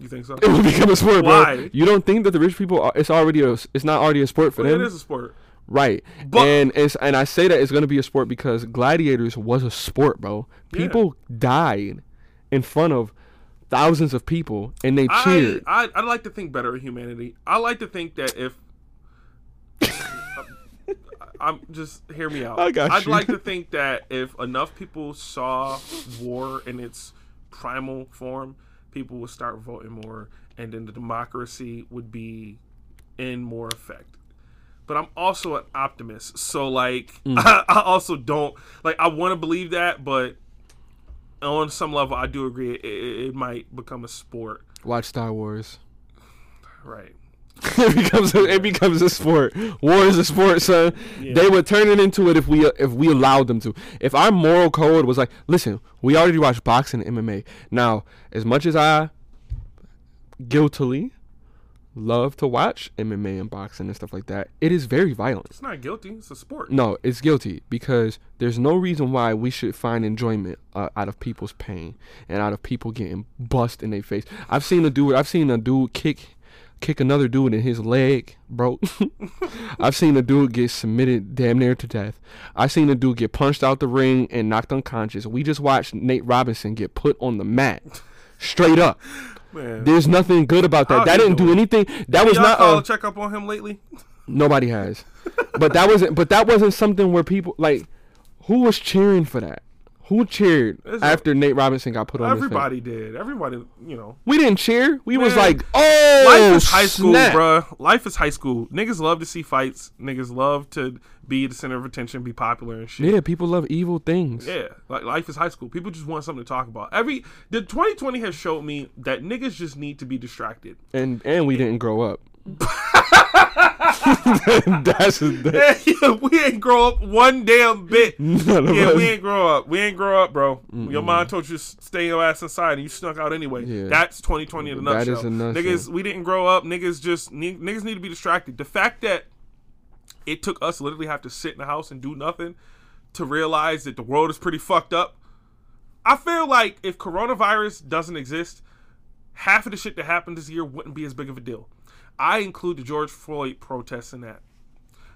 You think so? It will become a sport, bro. Why? You don't think that the rich people are, it's already a it's not already a sport for Well, them, it is a sport. Right? But- and it's and I say that it's gonna be a sport because Gladiators was a sport, bro. Yeah. People died in front of thousands of people, and they I, cheered. I I like to think better of humanity. I like to think that if I'm just hear me out. I got I'd you. like to think that if enough people saw war in its primal form, people would start voting more, and then the democracy would be in more effect. But I'm also an optimist, so like Mm. I, I also don't like I want to believe that, but on some level, I do agree it, it, it might become a sport, Watch Star Wars. right? it becomes a, it becomes a sport. War is a sport, son. Yeah. They would turn it into it if we if we allowed them to. If our moral code was like, listen, we already watch boxing and MMA. Now, as much as I guiltily love to watch MMA and boxing and stuff like that, it is very violent. It's not guilty; it's a sport. No, it's guilty because there's no reason why we should find enjoyment uh, out of people's pain and out of people getting bust in their face. I've seen a dude. I've seen a dude kick kick another dude in his leg broke. I've seen a dude get submitted damn near to death. I've seen a dude get punched out the ring and knocked unconscious. We just watched Nate Robinson get put on the mat. Straight up. Man, There's nothing good about that. How's That didn't do anything. That was y'all not a, check up on him lately. Nobody has. but that wasn't. But that wasn't something where people like. Who was cheering for that? Who cheered It's a- after Nate Robinson got put on? Everybody did. Everybody, you know. We didn't cheer. We was like, oh, Life is high school, snap. bruh. Life is high school. Niggas love to see fights. Niggas love to be the center of attention, be popular and shit. Yeah, people love evil things. Yeah, like life is high school. People just want something to talk about. Every the 2020 has showed me that niggas just need to be distracted. And and we didn't grow up. That's that, yeah, we ain't grow up one damn bit. none Yeah, we ain't grow up. We ain't grow up, bro. Your mom told you to stay your ass inside, and you snuck out anyway. Yeah. That's 2020 in a That nutshell. is a nutshell. Niggas, we didn't grow up. Niggas just ni- niggas need to be distracted. The fact that it took us literally have to sit in the house and do nothing to realize that the world is pretty fucked up. I feel like if coronavirus doesn't exist, half of the shit that happened this year wouldn't be as big of a deal. I include the George Floyd protests in that.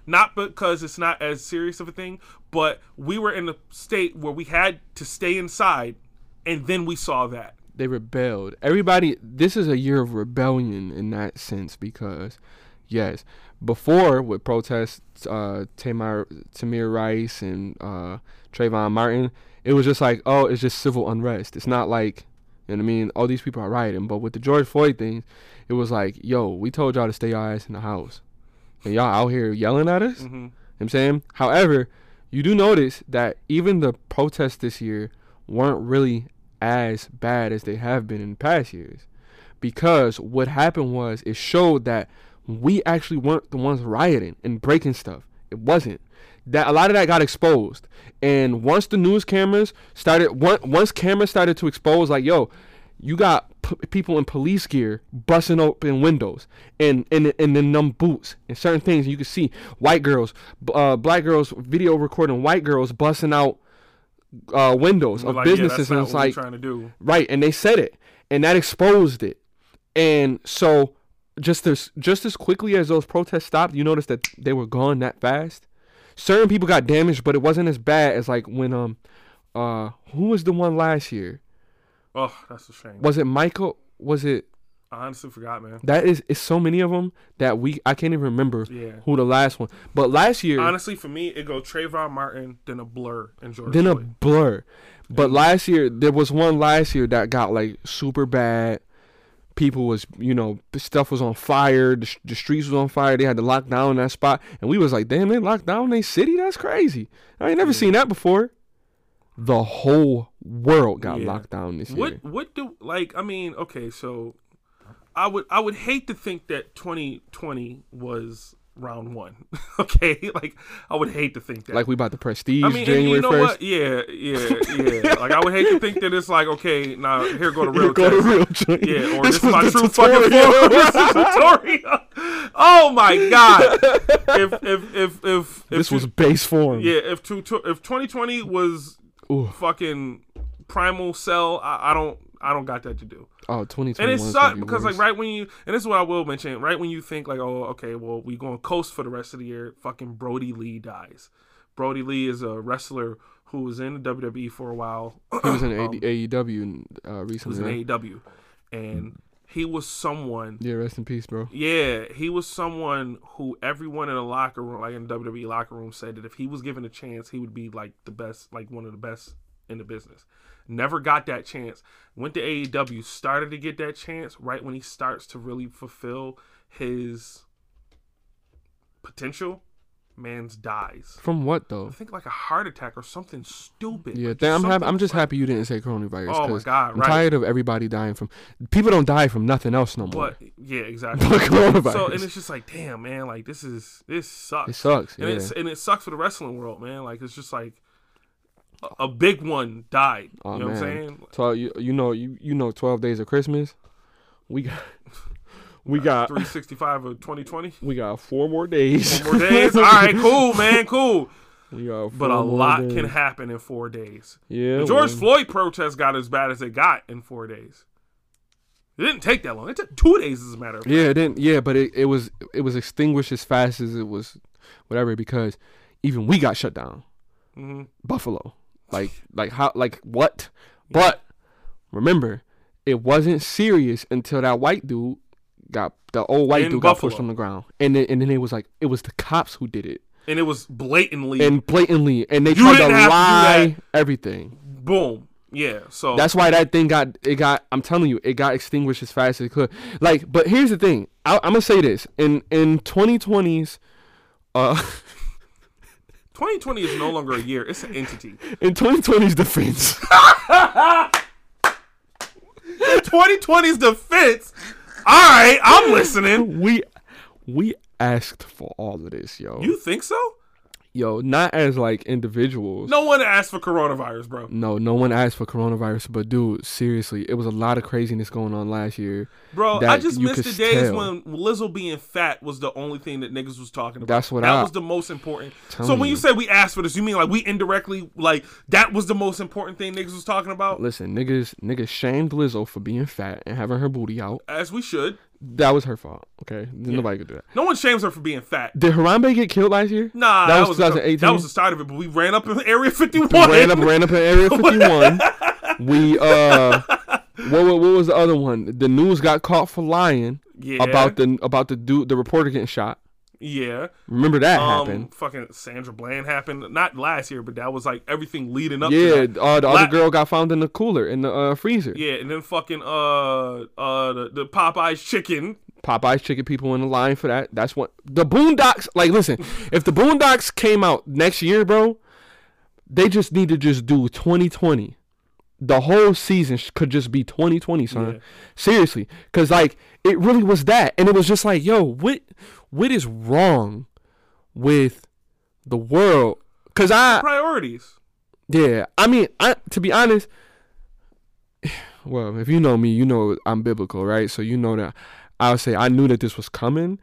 Not because it's not as serious of a thing, but we were in a state where we had to stay inside, and then we saw that. they rebelled. Everybody, this is a year of rebellion in that sense because, yes, before with protests, uh, Tamir, Tamir Rice and uh, Trayvon Martin, it was just like, oh, it's just civil unrest. It's not like, you know what I mean? All these people are rioting. But with the George Floyd thing, it was like, yo, we told y'all to stay your ass in the house. And y'all out here yelling at us? Mhm. You know what I'm saying? However, you do notice that even the protests this year weren't really as bad as they have been in past years. Because what happened was it showed that we actually weren't the ones rioting and breaking stuff. It wasn't. That a lot of that got exposed. And once the news cameras started once cameras started to expose like, yo, you got p- people in police gear busting open windows and and and in them boots and certain things you can see. White girls uh, black girls video recording white girls busting out uh, windows of like, yeah, businesses that's and it's like trying to do. right and they said it and that exposed it. And so just as just as quickly as those protests stopped you noticed that they were gone that fast? Certain people got damaged but it wasn't as bad as like when um uh who was the one last year Oh, that's a shame. was it Michael? Was it? I honestly forgot, man. That is, it's so many of them that we I can't even remember Yeah. who the last one. But last year, Honestly, for me, it go Trayvon Martin, then a blur, and George then a blur. But last year there was one last year that got like super bad. People was you know the stuff was on fire. The, the streets was on fire. They had to lock down that spot, and we was like, damn, they locked down their city. That's crazy. I ain't never seen that before. The whole world got Yeah. locked down this year. What what do like? I mean, okay, so I would I would hate to think that 2020 was round one. okay, like I would hate to think that. Like we about the prestige I mean, January you know what? Yeah, yeah, yeah. like I would hate to think that it's like, okay, now here go the real Go to real. Yeah, or This this, is my true fucking form. this is tutorial. Oh my god! If if if if, if This two- was base form. yeah, if two, if 2020 was Ooh. fucking primal cell, I, I don't I don't got that to do. Oh, 2021. And it sucked be because worse. like right when you and this is what I will mention, right when you think like, oh, okay, well we going coast for the rest of the year, fucking Brodie Lee dies. Brodie Lee is a wrestler who was in the WWE for a while. he was in um, AEW uh, was in? AEW, and he was someone. Yeah, rest in peace, bro. Yeah, he was someone who everyone in the locker room, like in the WWE locker room, said that if he was given a chance, he would be like the best, like one of the best in the business. Never got that chance. Went to AEW, started to get that chance right when he starts to really fulfill his potential. Man's dies. From what though? I think like a heart attack or something stupid. Yeah, like I'm happy. I'm just happy you didn't say coronavirus. Oh my God, I'm right. tired of everybody dying from. People don't die from nothing else no more. But yeah, exactly. But coronavirus. So and it's just like, damn, man, like this is this sucks. it sucks. and yeah. it's and it sucks for the wrestling world, man. Like it's just like a, big one died. Oh, you know what I'm saying? Twelve. You, you know you you know twelve days of Christmas. We got we got 365 of 2020. we got four more days. Four more days. All right, cool, man, cool. we got But a lot days. can happen in four days. Yeah. The George well, Floyd protest got as bad as it got in four days. It didn't take that long. It took two days, as a matter of fact. Yeah, it didn't. Yeah, but it, it was it was extinguished as fast as it was, whatever. Because even we got shut down. hmm Buffalo, like like how like what? But remember, it wasn't serious until that white dude got the old white In dude got Buffalo. pushed on the ground, and then and then it was like it was the cops who did it, And it was blatantly and blatantly, and they You tried to didn't have to do lie everything. boom. Yeah. So That's why that thing got it got. I'm telling you, it got extinguished as fast as it could. Like, but here's the thing. I, I'm gonna say this in in 2020s. Uh, 2020 is no longer a year; it's an entity. in 2020's defense, 2020's defense. All right, I'm listening. we we asked for all of this, yo. You think so? Yo, not as like individuals. No one asked for coronavirus, bro. No, no one asked for coronavirus, but dude, seriously, it was a lot of craziness going on last year. Bro, I just missed the days tell. when Lizzo being fat was the only thing that niggas was talking about. That's what that I- was the most important. So when you you. say we asked for this, you mean like we indirectly like that was the most important thing niggas was talking about? Listen, niggas, niggas shamed Lizzo for being fat and having her booty out. As we should. That was her fault. Okay, nobody could do that. No one shames her for being fat. Did Harambe get killed last year? Nah, That that, was was 2018? That was the start of it. But we ran up in Area 51. ran up, ran up in Area 51. we uh, what, what, what was the other one? The news got caught for lying yeah, about the about the dude, the reporter getting shot. Yeah. Remember that Um, happened? fucking Sandra Bland happened not last year, but that was like everything leading up. Yeah, to that. uh, the La- other girl got found in the cooler in the uh, freezer. yeah, and then fucking uh uh the, the Popeyes chicken. Popeyes chicken people in the line for that. That's what the Boondocks. Like, listen, if the Boondocks came out next year, bro, they just need to just do 2020. The whole season could just be 2020, son. Yeah. Seriously, because like it really was that, and it was just like, yo, what, what is wrong with the world? Because I, Priorities. yeah, I mean, I to be honest, well, if you know me, you know I'm biblical, right? So you know that I would say I knew that this was coming,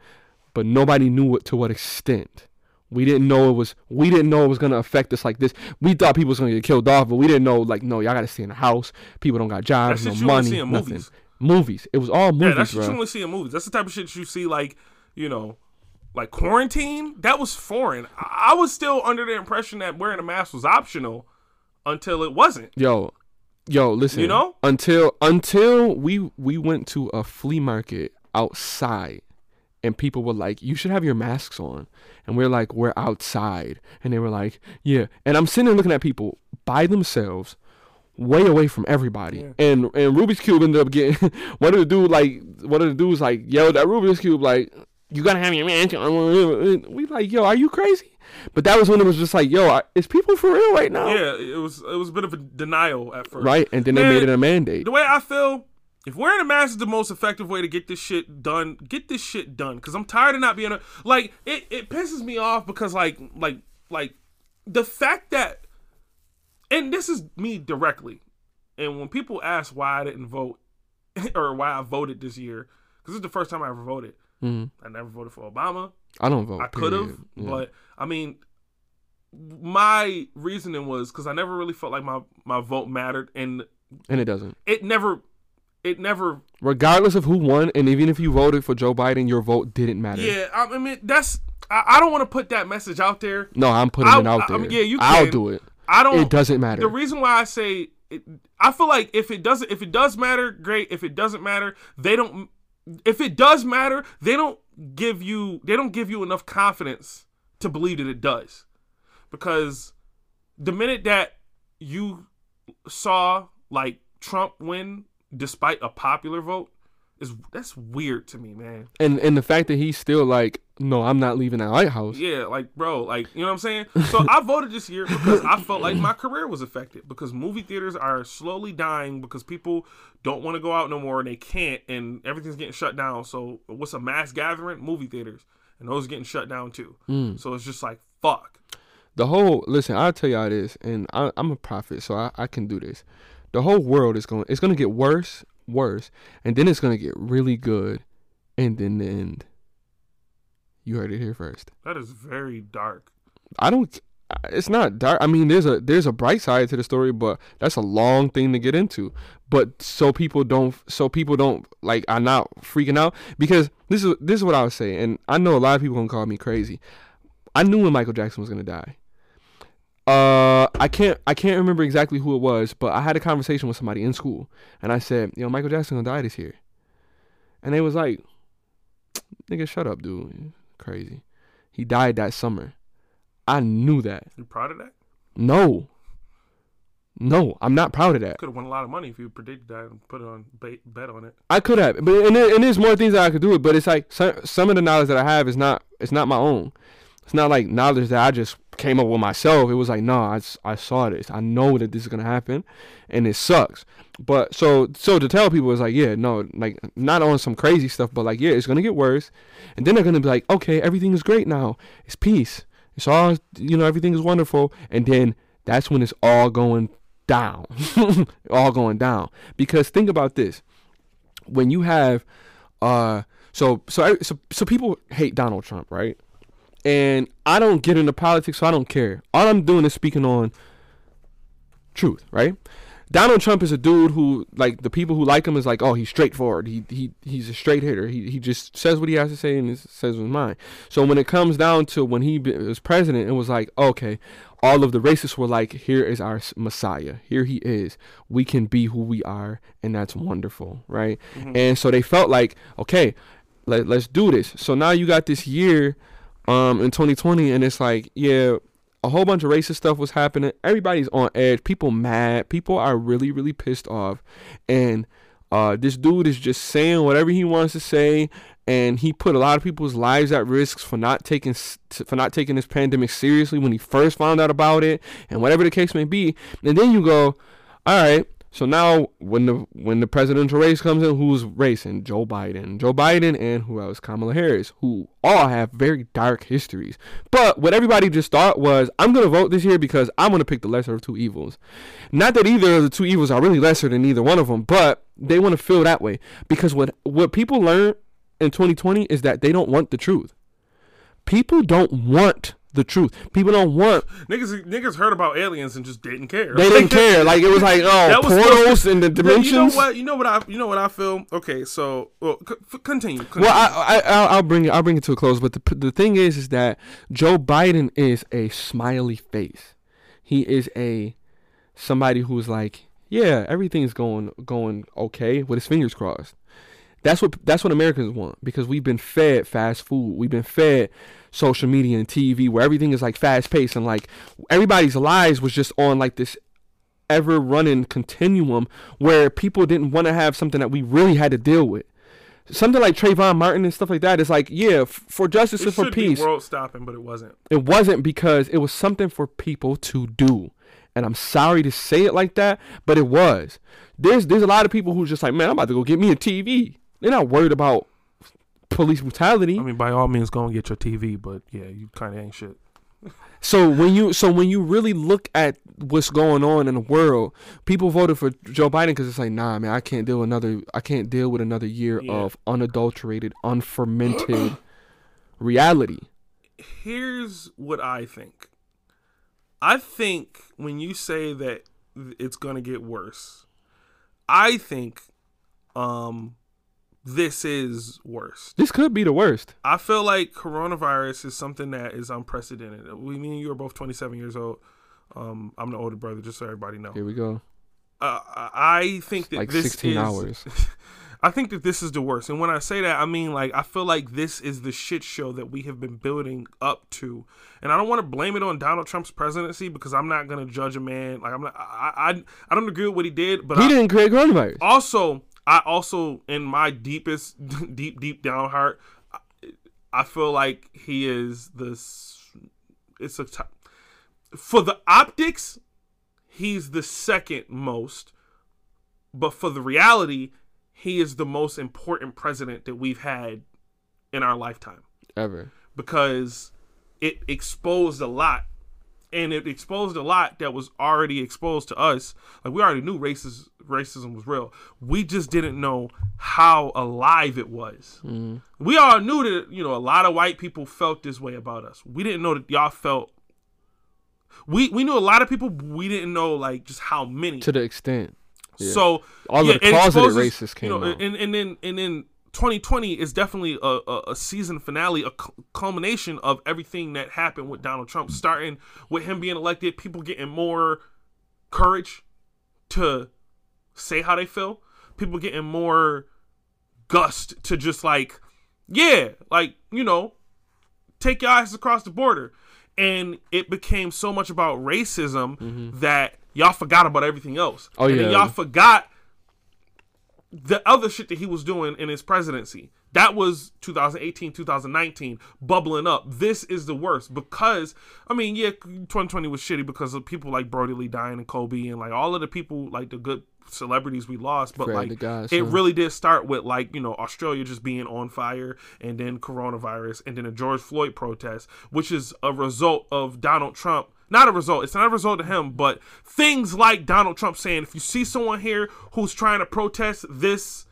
but nobody knew what to what extent. We didn't know it was. We didn't know it was gonna affect us like this. We thought people was gonna get killed off, but we didn't know. Like, no, y'all gotta stay in the house. People don't got jobs, That no shit you only money, nothing. movies. Movies. It was all movies. Yeah, that's what you only see in movies. That's the type of shit you see like, you know, like quarantine. That was foreign. I I was still under the impression that wearing a mask was optional until it wasn't. Yo, Yo, listen. You know? until until we we went to a flea market outside, and people were like, "You should have your masks on," and we're like, "We're outside," and they were like, "Yeah," and I'm sitting there looking at people by themselves. Way away from everybody, Yeah. and and Rubik's cube ended up getting one of the dude like one of the dudes like yelled at Rubik's cube like you gotta have your mask. We like yo, are you crazy? But that was when it was just like yo, is people for real right now? Yeah, it was it was a bit of a denial at first. Right, and then they made it a mandate. The way I feel, if wearing a mask is the most effective way to get this shit done, get this shit done. Cause I'm tired of not being a like it. It pisses me off because like like like the fact that, and this is me directly, and when people ask why I didn't vote or why I voted this year, because it's the first time I ever voted. Mhm. I never voted for Obama. I don't vote. I could have. Yeah. but I mean, my reasoning was because I never really felt like my my vote mattered, and and it doesn't. it never, it never. Regardless of who won, and even if you voted for Joe Biden, your vote didn't matter. Yeah, I, mean that's. I, I don't want to put that message out there. No, I'm putting I- it out there. I mean, yeah, you I'll do it. I don't. It doesn't matter. The reason why I say it, I feel like if it doesn't, if it does matter, great. If it doesn't matter, they don't. If it does matter, they don't give you. They don't give you enough confidence to believe that it does, because the minute that you saw like Trump win despite a popular vote is that's weird to me, man. and and the fact that he's still like, no, I'm not leaving that White House. Yeah, like bro, like you know what I'm saying. So I voted this year because I felt like my career was affected because movie theaters are slowly dying because people don't want to go out no more and they can't, and everything's getting shut down. So what's a mass gathering? Movie theaters, and those are getting shut down too. Mm. So it's just like fuck. The whole listen, I'll tell y'all this, and I, I'm a prophet, so I, I can do this. The whole world is going. It's going to get worse, worse, and then it's going to get really good, and then the end. You heard it here first. That is very dark. I don't. It's not dark. I mean, there's a there's a bright side to the story, but that's a long thing to get into. But so people don't, so people don't like are not freaking out because this is this is what I would say, and I know a lot of people gonna call me crazy. I knew when Michael Jackson was gonna die. Uh, I can't I can't remember exactly who it was, but I had a conversation with somebody in school, and I said, "Yo, Michael Jackson gonna die this year," and they was like, "Nigga, shut up, dude, crazy." He died that summer. I knew that. You proud of that? No. No, I'm not proud of that. I could have won a lot of money if you predicted that and put it on bet, bet on it. I could have, but and, there, and there's more things that I could do it. But it's like some, some of the knowledge that I have is not it's not my own. It's not like knowledge that I just came up with myself. It was like, no, I saw this. I know that this is gonna happen, and it sucks. But so so to tell people is like, yeah, no, like not on some crazy stuff, but like, yeah, it's gonna get worse, and then they're gonna be like, okay, everything is great now. It's peace. It's all you know. Everything is wonderful, and then that's when it's all going down, all going down. Because think about this: when you have, uh, so so so so people hate Donald Trump, right? And I don't get into politics, so I don't care. All I'm doing is speaking on truth, right? Donald Trump is a dude who, like, the people who like him is like, oh, he's straightforward. He he he's a straight hitter. He he just says what he has to say and says what's mind. So when it comes down to when he was president, it was like, okay, all of the racists were like, here is our Messiah. Here he is. We can be who we are, and that's wonderful, right? Mm-hmm. And so they felt like, okay, let, let's do this. So now you got this year um in 2020 and it's like yeah a whole bunch of racist stuff was happening. Everybody's on edge. People mad. People are really really pissed off. And uh this dude is just saying whatever he wants to say and he put a lot of people's lives at risk for not taking for not taking this pandemic seriously when he first found out about it and whatever the case may be. And then you go all right so now when the when the presidential race comes in, who's racing? Joe Biden. Joe Biden and who else? Kamala Harris, who all have very dark histories. But what everybody just thought was, I'm gonna vote this year because I'm gonna pick the lesser of two evils. Not that either of the two evils are really lesser than either one of them, but they want to feel that way. Because what what people learn in 2020 is that they don't want the truth. People don't want the truth. People don't want Niggas niggas heard about aliens and just didn't care. they didn't care. Like it was like, oh, was portals and the dimensions. You know what? You know what I. You know what I feel. Okay, so well, c- continue. continue. Well, I, I, I'll, I'll bring it. I'll bring it to a close. But the the thing is, is that Joe Biden is a smiley face. He is a somebody who's like, yeah, everything's going going okay with his fingers crossed. That's what that's what Americans want because we've been fed fast food. We've been fed social media and TV where everything is like fast paced and like everybody's lives was just on like this ever running continuum where people didn't want to have something that we really had to deal with. Something like Trayvon Martin and stuff like that is like, yeah, f- for justice It and for peace. world stopping, but it wasn't. It wasn't because it was something for people to do. And I'm sorry to say it like that, but it was. There's there's a lot of people who's just like, man, I'm about to go get me a TV. They're not worried about police brutality. I mean, by all means, go and get your TV, but yeah, you kind of ain't shit. So when you so when you really look at what's going on in the world, people voted for Joe Biden because it's like, nah, man, I can't deal another. I can't deal with another year Yeah. of unadulterated, unfermented reality. Here's what I think. I think when you say that it's going to get worse, I think um this is worse. This could be the worst. I feel like coronavirus is something that is unprecedented. We me and you are both 27 years old. Um, I'm the older brother, just so everybody know. Here we go. Uh, I think that Like this 16 is, hours. I think that this is the worst. And when I say that, I mean like I feel like this is the shit show that we have been building up to. And I don't want to blame it on Donald Trump's presidency because I'm not gonna judge a man. Like I'm not. I I, I don't agree with what he did, but He I, didn't create coronavirus. also I also in my deepest deep deep down heart, I, feel like he is this. It's a for the optics, he's the second most, but for the reality, he is the most important president that we've had in our lifetime Ever. because it exposed a lot and it exposed a lot that was already exposed to us like we already knew racist, racism was real we just didn't know how alive it was mm-hmm. we all knew that you know a lot of white people felt this way about us we didn't know that y'all felt we we knew a lot of people but we didn't know like just how many To the extent. Yeah. so All yeah, of the closeted exposes, racists came you know, out. and and then and then 2020 is definitely a, a, a season finale, a cu- culmination of everything that happened with Donald Trump, starting with him being elected, people getting more courage to say how they feel, people getting more gust to just like, yeah, like you know, take your eyes across the border. And it became so much about racism that y'all forgot about everything else. Mm-hmm. Oh, and then yeah. y'all forgot the other shit that he was doing in his presidency. That was 2018, 2019, bubbling up. This is the worst because, I mean, yeah, 2020 was shitty because of people like Brodie Lee dying and Kobe and like all of the people, like the good celebrities we lost. But like, God, it really did start with like, you know, Australia just being on fire and then coronavirus and then a George Floyd protest, which is a result of Donald Trump not a result. It's not a result to him, but things like Donald Trump saying, if you see someone here who's trying to protest this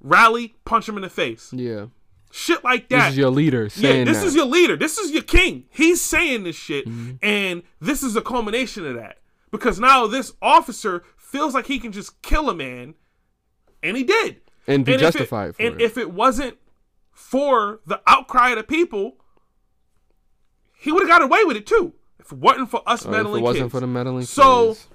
rally, punch him in the face. Yeah. Shit like that. This is your leader yeah, saying this that. is your leader. This is your king. He's saying this shit, Mm-hmm. and this is a culmination of that. Because now this officer feels like he can just kill a man, and he did. and be And if it- justified for and it. if it wasn't for the outcry of the people, he would have got away with it too. If it wasn't for us Or if meddling it wasn't kids. for the meddling So- kids.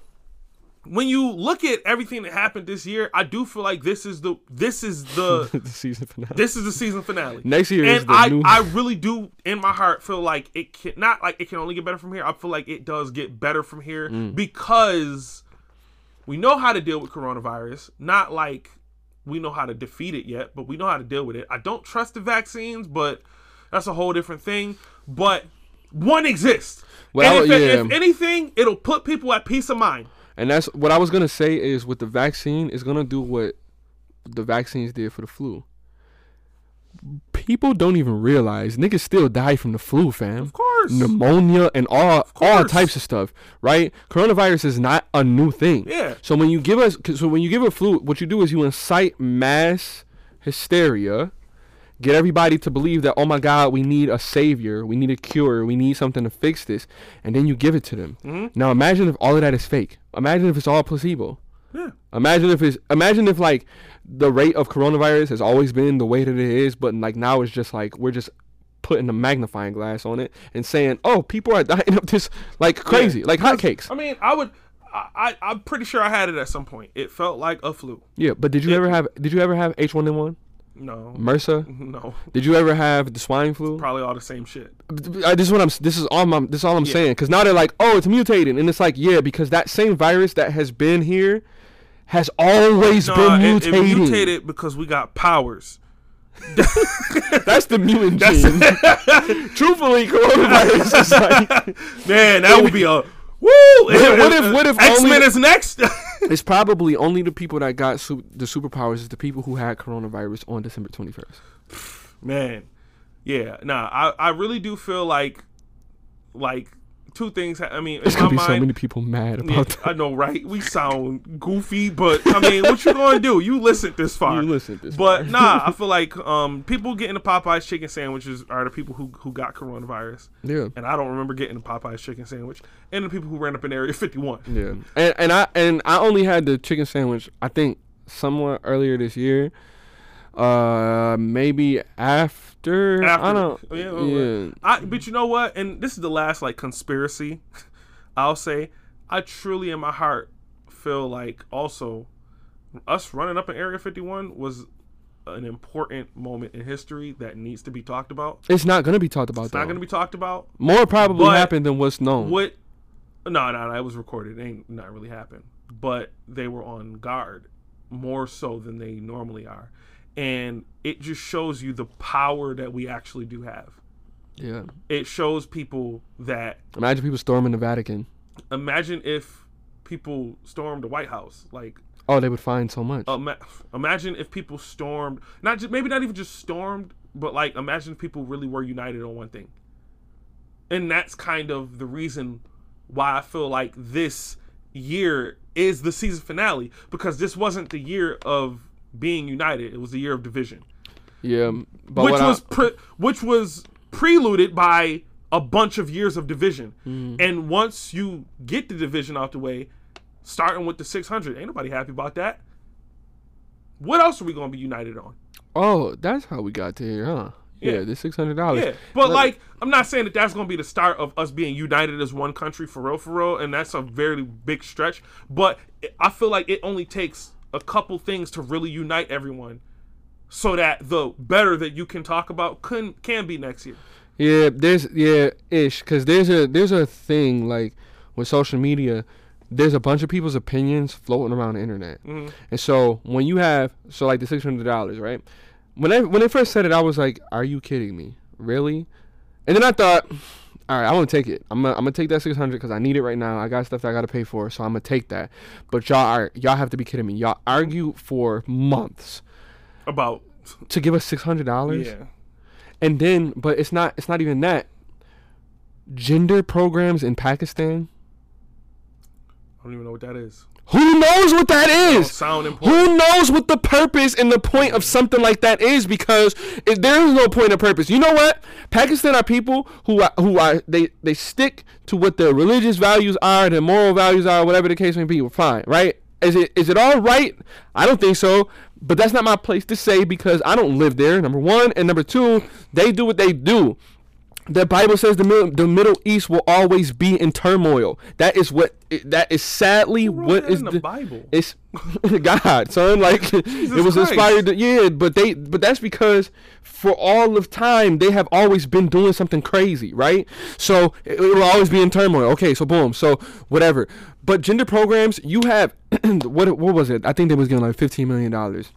when you look at everything that happened this year, I do feel like this is the this is the the season finale. this is the season finale. Next year and is the I, new. I really do in my heart feel like it can not like it can only get better from here. I feel like it does get better from here Mm. because we know how to deal with coronavirus. Not like we know how to defeat it yet, but we know how to deal with it. I don't trust the vaccines, but that's a whole different thing. But one exists. Well, if, yeah. if anything, it'll put people at peace of mind. and that's what I was gonna say is with the vaccine is gonna do what the vaccines did for the flu. People don't even realize niggas still die from the flu, fam. Of course. Pneumonia and all all types of stuff, right? Coronavirus is not a new thing. Yeah. So when you give us, so when you give a flu, what you do is you incite mass hysteria, get everybody to believe that oh my god, we need a savior, we need a cure, we need something to fix this, and then you give it to them. Mhm. Now imagine if all of that is fake. Imagine if it's all placebo. Yeah. Imagine if it's imagine if like the rate of coronavirus has always been the way that it is, but like now it's just like we're just putting a magnifying glass on it and saying, "Oh, people are dying of this like crazy, like hotcakes." I mean, I would, I, I I'm pretty sure I had it at some point. It felt like a flu. Yeah, but did you ever have? Did you ever have H1N1, No, MRSA? no, Did you ever have the swine flu? probably all the same shit. I, this is what I'm. This is all. I'm, this is all I'm saying. Because now they're like, oh, it's mutating, and it's like, yeah, because that same virus that has been here has always No, been it, it mutating. mutated because we got powers. That's the mutant gene. Truthfully, coronavirus is like Man, that would be a woo. if- what if- what if X Men is next? it's probably only the people that got su- the superpowers is the people who had coronavirus on December 21st. Man, yeah, nah. I I really do feel like like two things. I mean, There's gonna my be so many people mad Yeah, about that. I know, right? We sound goofy, but I mean, what you gonna do? You listened this far. You listened this but far. nah, I feel like um, people getting the Popeyes chicken sandwiches are the people who who got coronavirus, Yeah. and I don't remember getting the Popeyes chicken sandwich, and the people who ran up in Area 51. Yeah, and and I and I only had the chicken sandwich. I think somewhat earlier this year. Uh, maybe after. I don't. yeah, Yeah, I, but you know what? And this is the last like conspiracy. I'll say, I truly in my heart feel like also us running up in Area 51 was an important moment in history that needs to be talked about. it's not gonna be talked about. It's though. not going to be talked about. More probably But happened than what's known. What? No, no, no. It was recorded. It ain't not really happened. But they were on guard more so than they normally are, and it just shows you the power that we actually do have. Yeah. It shows people that Imagine people storming the Vatican. imagine if people stormed the White House. Like, Oh, they would find so much. ima- imagine if people stormed, not just maybe not even just stormed, but like imagine if people really were united on one thing. And that's kind of the reason why I feel like this year is the season finale because this wasn't the year of being united; it was the year of division, yeah, which what I- was pre- which was preluded by a bunch of years of division. Mm-hmm. And once you get the division out the way, starting with the 600, ain't nobody happy about that. What else are we going to be united on? oh, that's how we got to here, huh? Yeah, Yeah. the six hundred dollars. Yeah, but like, I'm not saying that that's to be the start of us being united as one country for real, for real, and that's a very big stretch. But I feel like it only takes a couple things to really unite everyone, so that the better that you can talk about can can be next year. Yeah, there's yeah ish because there's a there's a thing like with social media. There's a bunch of people's opinions floating around the internet, Mhm. and so when you have so like the six hundred dollars, right? When I when they first said it, I was like, "Are you kidding me? Really?" And then I thought, "All right, I'm gonna take it. I'm gonna, I'm gonna take that six hundred because I need it right now. I got stuff that I gotta pay for, so I'm gonna take that." But y'all are y'all have to be kidding me. Y'all argue for months About to give us six hundred dollars yeah, and then but it's not it's not even that gender programs in pakistan I don't even know what that is. Who knows what that is? Don't sound important. who knows what the purpose and the point of something like that is? Because it, there is no point of purpose. You know what? Pakistan are people who are, who are they they stick to what their religious values are their moral values are whatever the case may be. We're fine right? Is it is it all right? I don't think so. But that's not my place to say because i don't live there number one. And number two they do what they do the Bible says the middle, the Middle East will always be in turmoil. That is what that is sadly what is in the Bible? It's God, son. Like it was Christ. inspired. To, yeah, but they but that's because for all of time they have always been doing something crazy, right? So it, it will always be in turmoil. Okay, so boom, so whatever. But gender programs, you have what what was it? I think they was getting like fifteen million dollars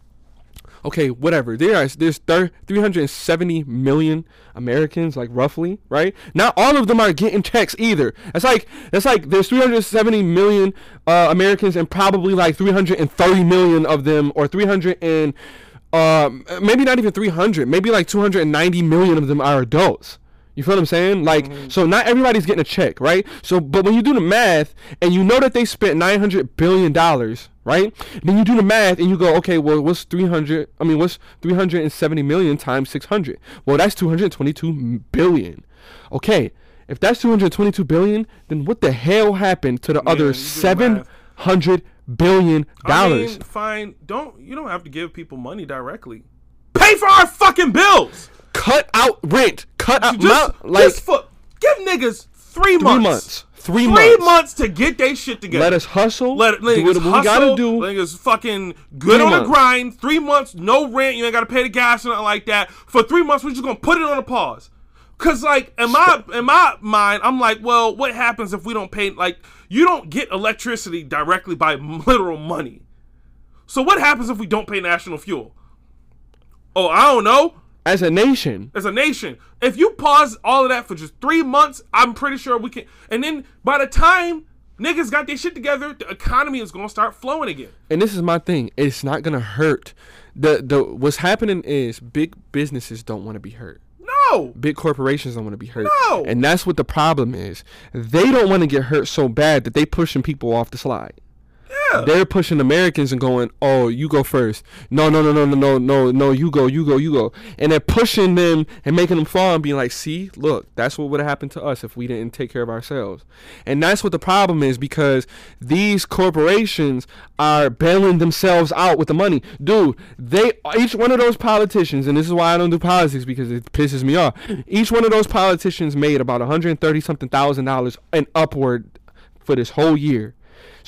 okay, whatever. There are there's thir- 370 million Americans, like roughly, right? Not all of them are getting checks either. It's like it's like there's 370 million uh, Americans, and probably like 330 million of them, or 300 and um, maybe not even 300, maybe like 290 million of them are adults. You feel what I'm saying? Like, mm-hmm. so not everybody's getting a check, right? So, but when you do the math and you know that they spent 900 billion dollars, right? Then you do the math and you go, okay, well, what's 300? I mean, what's 370 million times 600? Well, that's 222 billion. Okay, if that's 222 billion, then what the hell happened to the Yeah, other you do the math. 700 billion I dollars? mean, fine. Don't you don't have to give people money directly. Pay for our fucking bills. Cut out rent. Cut out Just, my, like just for give niggas three three months. months. Three, Three months. months to get their shit together. Let us hustle. Let it, do niggas what we hustle. gotta do. Niggas fucking good Three on months. the grind. Three months, no rent. You ain't gotta pay the gas or nothing like that. For three months, we're just gonna put it on a pause. Cause like in my in my mind, I'm like, well, what happens if we don't pay? Like, you don't get electricity directly by literal money. So what happens if we don't pay national fuel? Oh, I don't know. As a nation, As a nation, if you pause all of that for just three months, I'm pretty sure we can. And then by the time niggas got their shit together, the economy is gonna start flowing again. and this is my thing. It's not gonna hurt. The the what's happening is big businesses don't want to be hurt. No. Big corporations don't want to be hurt. No. And that's what the problem is. They don't want to get hurt so bad that they pushing people off the slide. Yeah. They're pushing Americans and going, "Oh, you go first. No, no, no, no, no, no, no, no. You go, you go, you go." And they're pushing them and making them fall and being like, "See, look, that's what would have happened to us if we didn't take care of ourselves." And that's what the problem is because these corporations are bailing themselves out with the money, dude. They each one of those politicians, and this is why I don't do politics because it pisses me off. Each one of those politicians made about 130 something thousand dollars and upward for this whole year.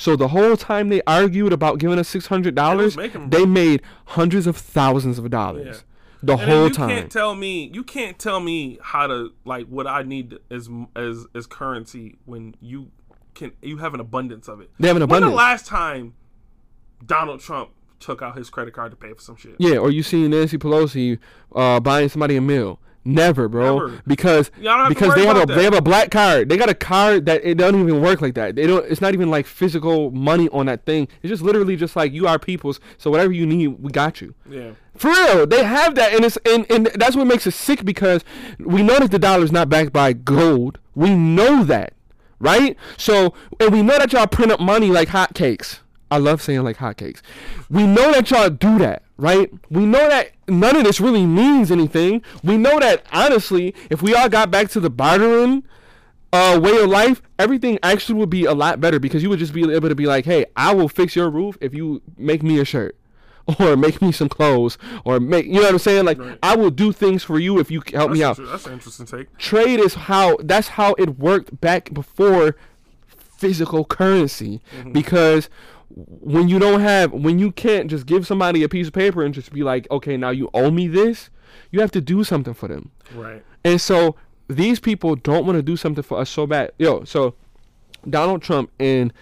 So the whole time they argued about giving us six hundred dollars, They was making- they made hundreds of thousands of dollars Yeah. the And whole you time. can't tell me you can't tell me how to like what I need as as as currency when you can you have an abundance of it. They have an abundance. When the last time Donald Trump took out his credit card to pay for some shit? Yeah, or you see Nancy Pelosi uh, buying somebody a meal. Never, bro. Never. Because Y'all don't have to because they have a about they have a black card. They got a card that it doesn't even work like that. They don't. It's not even like physical money on that thing. It's just literally just like you are people's. So whatever you need, we got you. Yeah. For real, they have that, and it's and, and that's what makes it sick because we know that the dollar is not backed by gold. We know that, right? So, and we know that y'all print up money like hotcakes. I love saying like hotcakes. We know that y'all do that, right? We know that none of this really means anything. We know that honestly, if we all got back to the bartering uh, way of life, everything actually would be a lot better because you would just be able to be like, hey, I will fix your roof if you make me a shirt. Or make me some clothes, or make you know what I'm saying. Like Right. I will do things for you if you help That's, me out. that's an interesting take. Trade is how that's how it worked back before physical currency Mm-hmm. because when you don't have when you can't just give somebody a piece of paper and just be like, okay, now you owe me this, you have to do something for them. Right. And so these people don't want to do something for us so bad. Yo, so Donald Trump and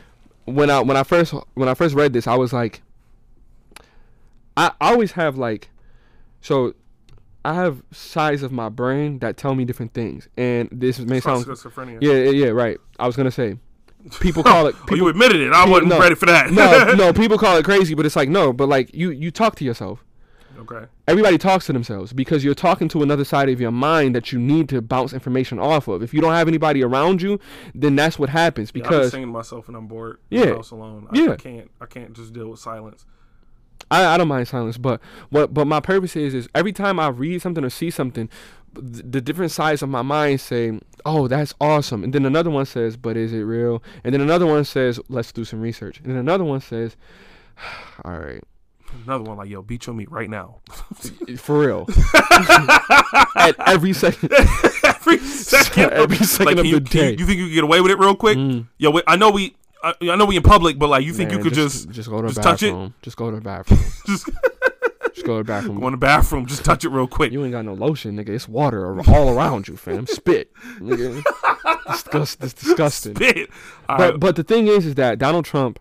when I when I first when I first read this, I was like I always have like so I have sides of my brain that tell me different things. And this may sound schizophrenia. Yeah, yeah, yeah, right. I was going to say people call it Oh, you admitted it. I people- wasn't no. ready for that. no, no, people call it crazy, but it's like no, but like you you talk to yourself Okay. everybody talks to themselves because you're talking to another side of your mind that you need to bounce information off of. If you don't have anybody around you, then that's what happens Yeah, I'm because singing myself and I'm bored. Yeah. House alone. I, Yeah. I can't. I can't just deal with silence. I, I don't mind silence. But what but my purpose is is every time I read something or see something, th- the different sides of my mind say, "Oh, that's awesome," and then another one says, "But is it real?" And then another one says, "Let's do some research," and then another one says, "All right." Another one like, yo, beat your meat right now. For real. At every second. every second. Every second like, of you, the you- day. you think you can get away with it real quick? Mm. Yo, wait, I know we. I, I know we in public, but like, you think you could just just go to the just touch it? bathroom? Just go to the bathroom. just Just go to the bathroom. go in the bathroom, just touch it real quick? You ain't got no lotion, nigga. It's water all around you, fam. Spit, nigga. Disgust, it's disgusting. Spit. All But right. but the thing is, is that Donald Trump,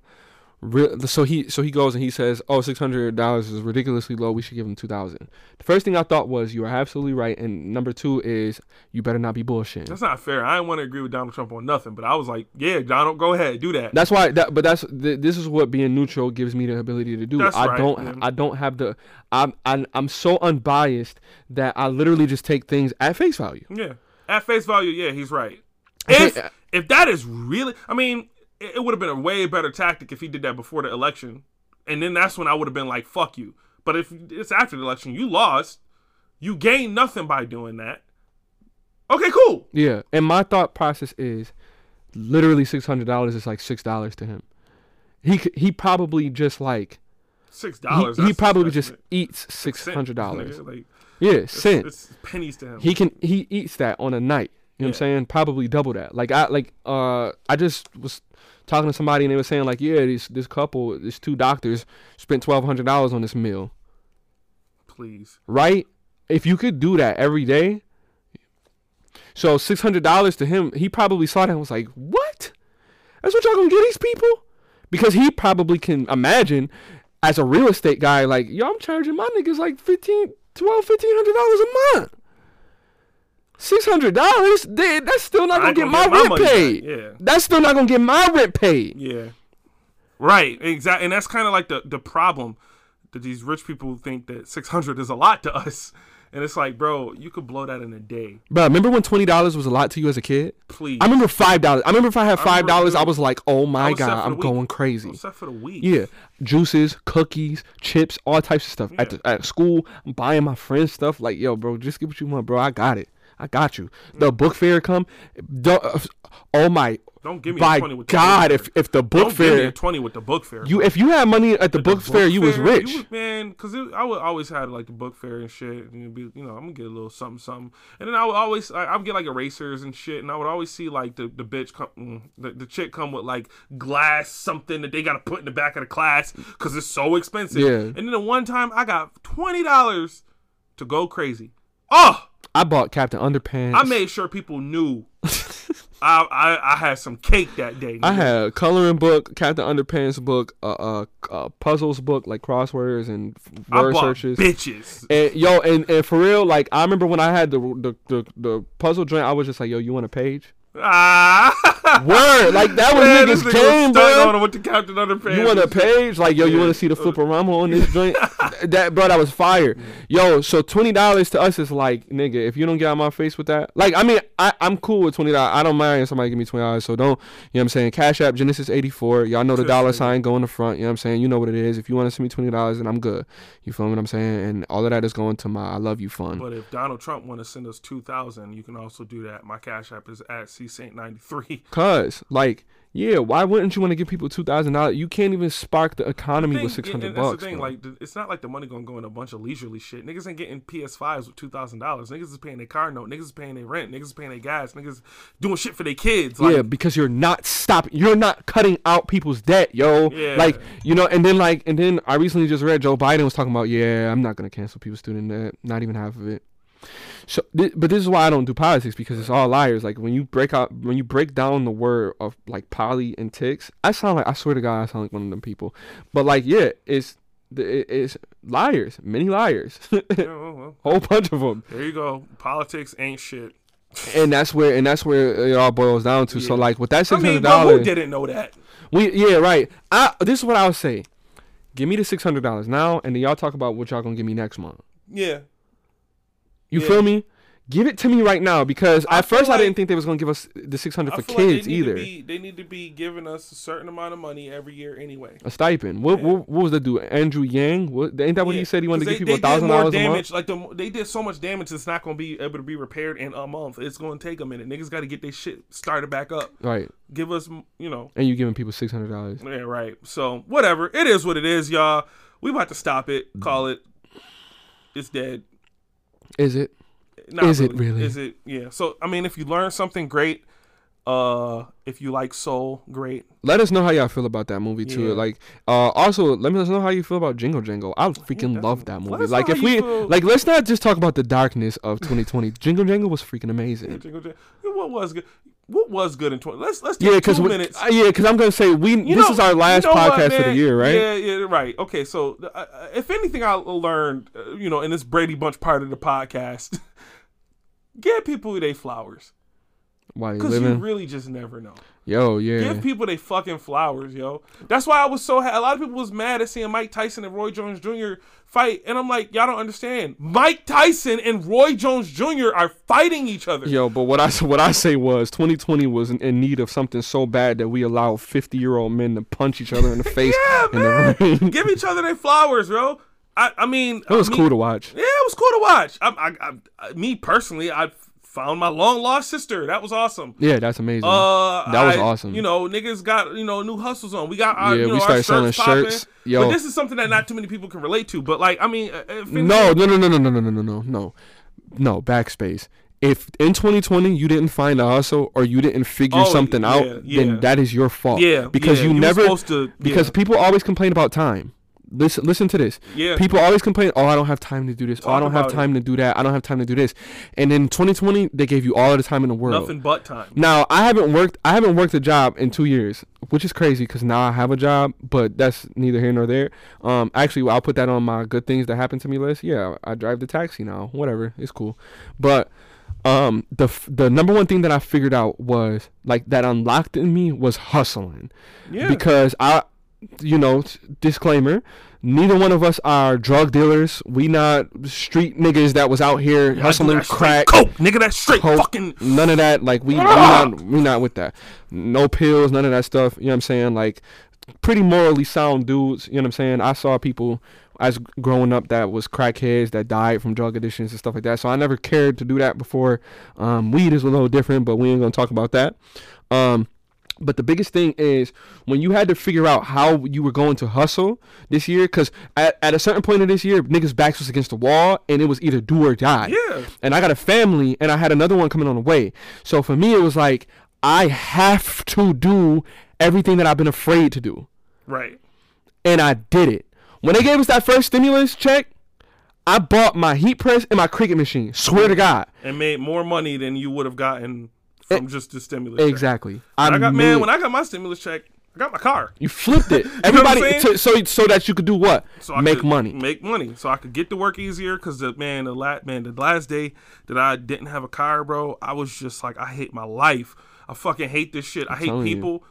so he so he goes and he says, "Oh, oh, six hundred dollars is ridiculously low. We should give him two thousand. The first thing I thought was you are absolutely right, and number two is you better not be bullshitting. That's not fair. I didn't want to agree with Donald Trump on nothing, but I was like, yeah, Donald, go ahead, do that. That's why. That, but that's th- this is what being neutral gives me the ability to do. That's I right, don't. man. I don't have the. I'm. I'm. I'm so unbiased that I literally just take things at face value. Yeah. At face value, yeah, he's right. If if that is really, I mean, it, would have been a way better tactic if he did that before the election, and then that's when I would have been like, "Fuck you." But if it's after the election, you lost, you gained nothing by doing that. Okay, cool. Yeah, and my thought process is, literally six hundred dollars is like six dollars to him. He he probably just like six dollars. he probably just eats six hundred dollars. Like Yeah, cents. it's pennies to him. He can he eats that on a night. You know what I'm saying? Probably double that. Like I like uh I just was talking to somebody and they were saying like, yeah, this this couple, these two doctors spent twelve hundred dollars on this meal. Please. Right? If you could do that every day. So six hundred dollars to him, he probably saw that and was like, What? That's what y'all gonna get these people? Because he probably can imagine as a real estate guy, like, yo, I'm charging my niggas like fifteen, twelve, fifteen hundred dollars a month. Six hundred dollars, that's still not gonna get gonna my, rent money back. paid. Yeah. That's still not gonna get my rent paid. Yeah. Right. Exactly. And that's kind of like the the problem that these rich people think that 600 is a lot to us. And it's like, bro, you could blow that in a day. Bro, remember when twenty dollars was a lot to you as a kid? Please. I remember five dollars. I remember if I had five dollars, I was like, oh my god, I'm going crazy. Except for the week. Yeah, juices, cookies, chips, all types of stuff. At the, at school, I'm buying my friends stuff. Like, yo, bro, just get what you want, bro. I got it. I got you. The book fair come. Don't, oh my, Don't give me by a 20 with the God, book if fair. if the book Don't give me fair, 20 with the book fair. you if you had money at the The book fair, you was rich. You man, because I would always had like the book fair and shit. And you'd be, you know, I'm gonna get a little something, something. And then I would always, I, I would get like erasers and shit. And I would always see like the the bitch come, mm, the, the chick come with like glass something that they gotta put in the back of the class because it's so expensive. Yeah. And then the one time I got twenty dollars to go crazy. Oh, I bought Captain Underpants. I made sure people knew. I, I I had some cake that day. I had a coloring book, Captain Underpants book, uh, uh, uh puzzles book like crosswords and word searches. bitches. And yo, and, and for real, like I remember when I had the the, the the puzzle joint, I was just like, yo, you want a page? Ah. Word, like that was Man, niggas nigga game, bro. on with the Captain Underpants. You want a page? Like, yo, you Yeah. want to see the uh, fliporama on this joint? that, bro, that was fire. Yo, so twenty dollars to us is like, nigga, if you don't get out my face with that, like, I mean, I, I'm cool with twenty dollars. I don't mind if somebody give me twenty dollars. So don't, you know what I'm saying? Cash App Genesis eighty four. Y'all know the dollar sign go in the front. You know what I'm saying? You know what it is. If you want to send me twenty dollars, then I'm good. You feel what I'm saying? And all of that is going to my I love you fund. But if Donald Trump want to send us two thousand, you can also do that. My cash app is at C Saint ninety three. Cause like, yeah, why wouldn't you want to give people two thousand dollars? You can't even spark the economy with six hundred That's bucks. the thing. bro. Like, it's not like the money gonna go in a bunch of leisurely shit. Niggas ain't getting PS5s with two thousand dollars. Niggas is paying their car note. Niggas is paying their rent. Niggas is paying their gas. Niggas doing shit for their kids. Like, yeah, because you're not stopping. You're not cutting out people's debt, yo. Yeah. Like you know, and then like, and then I recently just read Joe Biden was talking about, yeah, I'm not gonna cancel people's student debt, not even half of it. So, thi- but this is why I don't do politics because it's all liars. Like when you break out, when you break down the word of like poly and ticks, I sound like I swear to God, I sound like one of them people. But like, yeah, it's the- it's liars, many liars, yeah, well, well, whole bunch of them. there you go. Politics ain't shit. And that's where and that's where it all boils down to. So like with that I six mean, hundred but who dollars, didn't know that? we yeah right. I this is what I would say. Give me the six hundred dollars now, and then y'all talk about what y'all gonna give me next month. Yeah. You Yeah. feel me? Give it to me right now because I at first feel I didn't think they was gonna give us the six hundred for feel like they kids either. Be, they need to be giving us a certain amount of money every year anyway. a stipend. What, Yeah. what what was the dude? Andrew Yang? What ain't that what Yeah, he said? He wanted to give they- people a thousand dollars a month. Like the, they did so much damage, it's not going to be able to be repaired in a month. It's going to take a minute. Niggas got to get their shit started back up. Right, Give us, you know, and you giving people six hundred dollars. yeah, right. So whatever, it is what it is, y'all. We about to stop it. Call it. It's dead. Is it? Not Is it really? Is it? Yeah. So I mean, if you learn something great, uh, if you like soul, great. Let us know how y'all feel about that movie too. Yeah. Like, uh, also let me know how you feel about Jingle Jangle. I freaking definitely. love that movie. Like, if we feel. like, let's not just talk about the darkness of 2020. Jingle Jangle was freaking amazing. Jingle, jangle. What was good? What was good in twenty? Let's let's take Yeah, because two minutes. uh, yeah, because I'm gonna say we. You this know- is our last you know what, podcast for the year, right? Yeah, yeah, right. Okay, so uh, uh, if anything, I learned, uh, you know, in this Brady Bunch part of the podcast, give people their flowers While you because you living, really just never know. yo, yeah. Give people their fucking flowers, yo. That's why I was so. Ha- a lot of people was mad at seeing Mike Tyson and Roy Jones Jr. fight, and I'm like, y'all don't understand. Mike Tyson and Roy Jones Jr. are fighting each other. Yo, but what I what I say was 2020 was in, in need of something so bad that we allow 50 year old men to punch each other in the face Yeah, in man. the. Give each other their flowers, bro. I, I mean, It was I mean, cool to watch. Yeah, it was cool to watch. I, I, I, me personally, I found my long lost sister. That was awesome. Yeah, that's amazing. Uh, That was I- awesome. You know, niggas got you know new hustles on. We got our, Yeah, you know, we started selling shirts popping. shirts. Yo. But this is something that not too many people can relate to. But like, I mean, uh, if anything- no, no, no, no, no, no, no, no, no, no, no. Backspace. if in 2020 you didn't find a hustle or you didn't figure Oh, something yeah, out, yeah. then that is your fault. Yeah, because you was never supposed to because people always complain about time. Listen, listen to this. yeah. People always complain, "Oh, I don't have time to do this. oh, I don't have about it. time to do that. I don't have time to do this." And in 2020, they gave you all the time in the world. nothing but time. Now, I haven't worked. I haven't worked a job in two years, which is crazy because now I have a job. But that's neither here nor there. Um, actually, I'll put that on my good things that happened to me list. Yeah, I drive the taxi now. Whatever, it's cool. But um, the f- the number one thing that I figured out was like that unlocked in me was hustling Yeah, because I, you know, disclaimer. Neither one of us are drug dealers. We not street niggas that was out here do hustling that crack coke, nigga. That's straight coke, fucking. none of that. Like we, we not we not with that. No pills, none of that stuff. You know what I'm saying? Like pretty morally sound dudes. You know what I'm saying? I saw people as growing up that was crackheads that died from drug addictions and stuff like that. So I never cared to do that before. Um, weed is a little different, but we ain't gonna talk about that. Um, but the biggest thing is when you had to figure out how you were going to hustle this year, because at, at a certain point of this year, niggas' backs was against the wall, and it was either do or die Yeah, and I got a family and I had another one coming on the way. So for me, it was like I have to do everything that I've been afraid to do, right. and I did it. When they gave us that first stimulus check, I bought my heat press and my Cricut machine. Swear to God, And made more money than you would have gotten Eh, from just the stimulus. check. exactly. When I got man when I got my stimulus check. I got my car. you flipped it. I'm Everybody, to, so so that you could do what? So I Make money. Make money. So I could get to work easier. Cause the man, the last man, the last day that I didn't have a car, bro, I was just like, I hate my life. I fucking hate this shit. I hate telling you. people.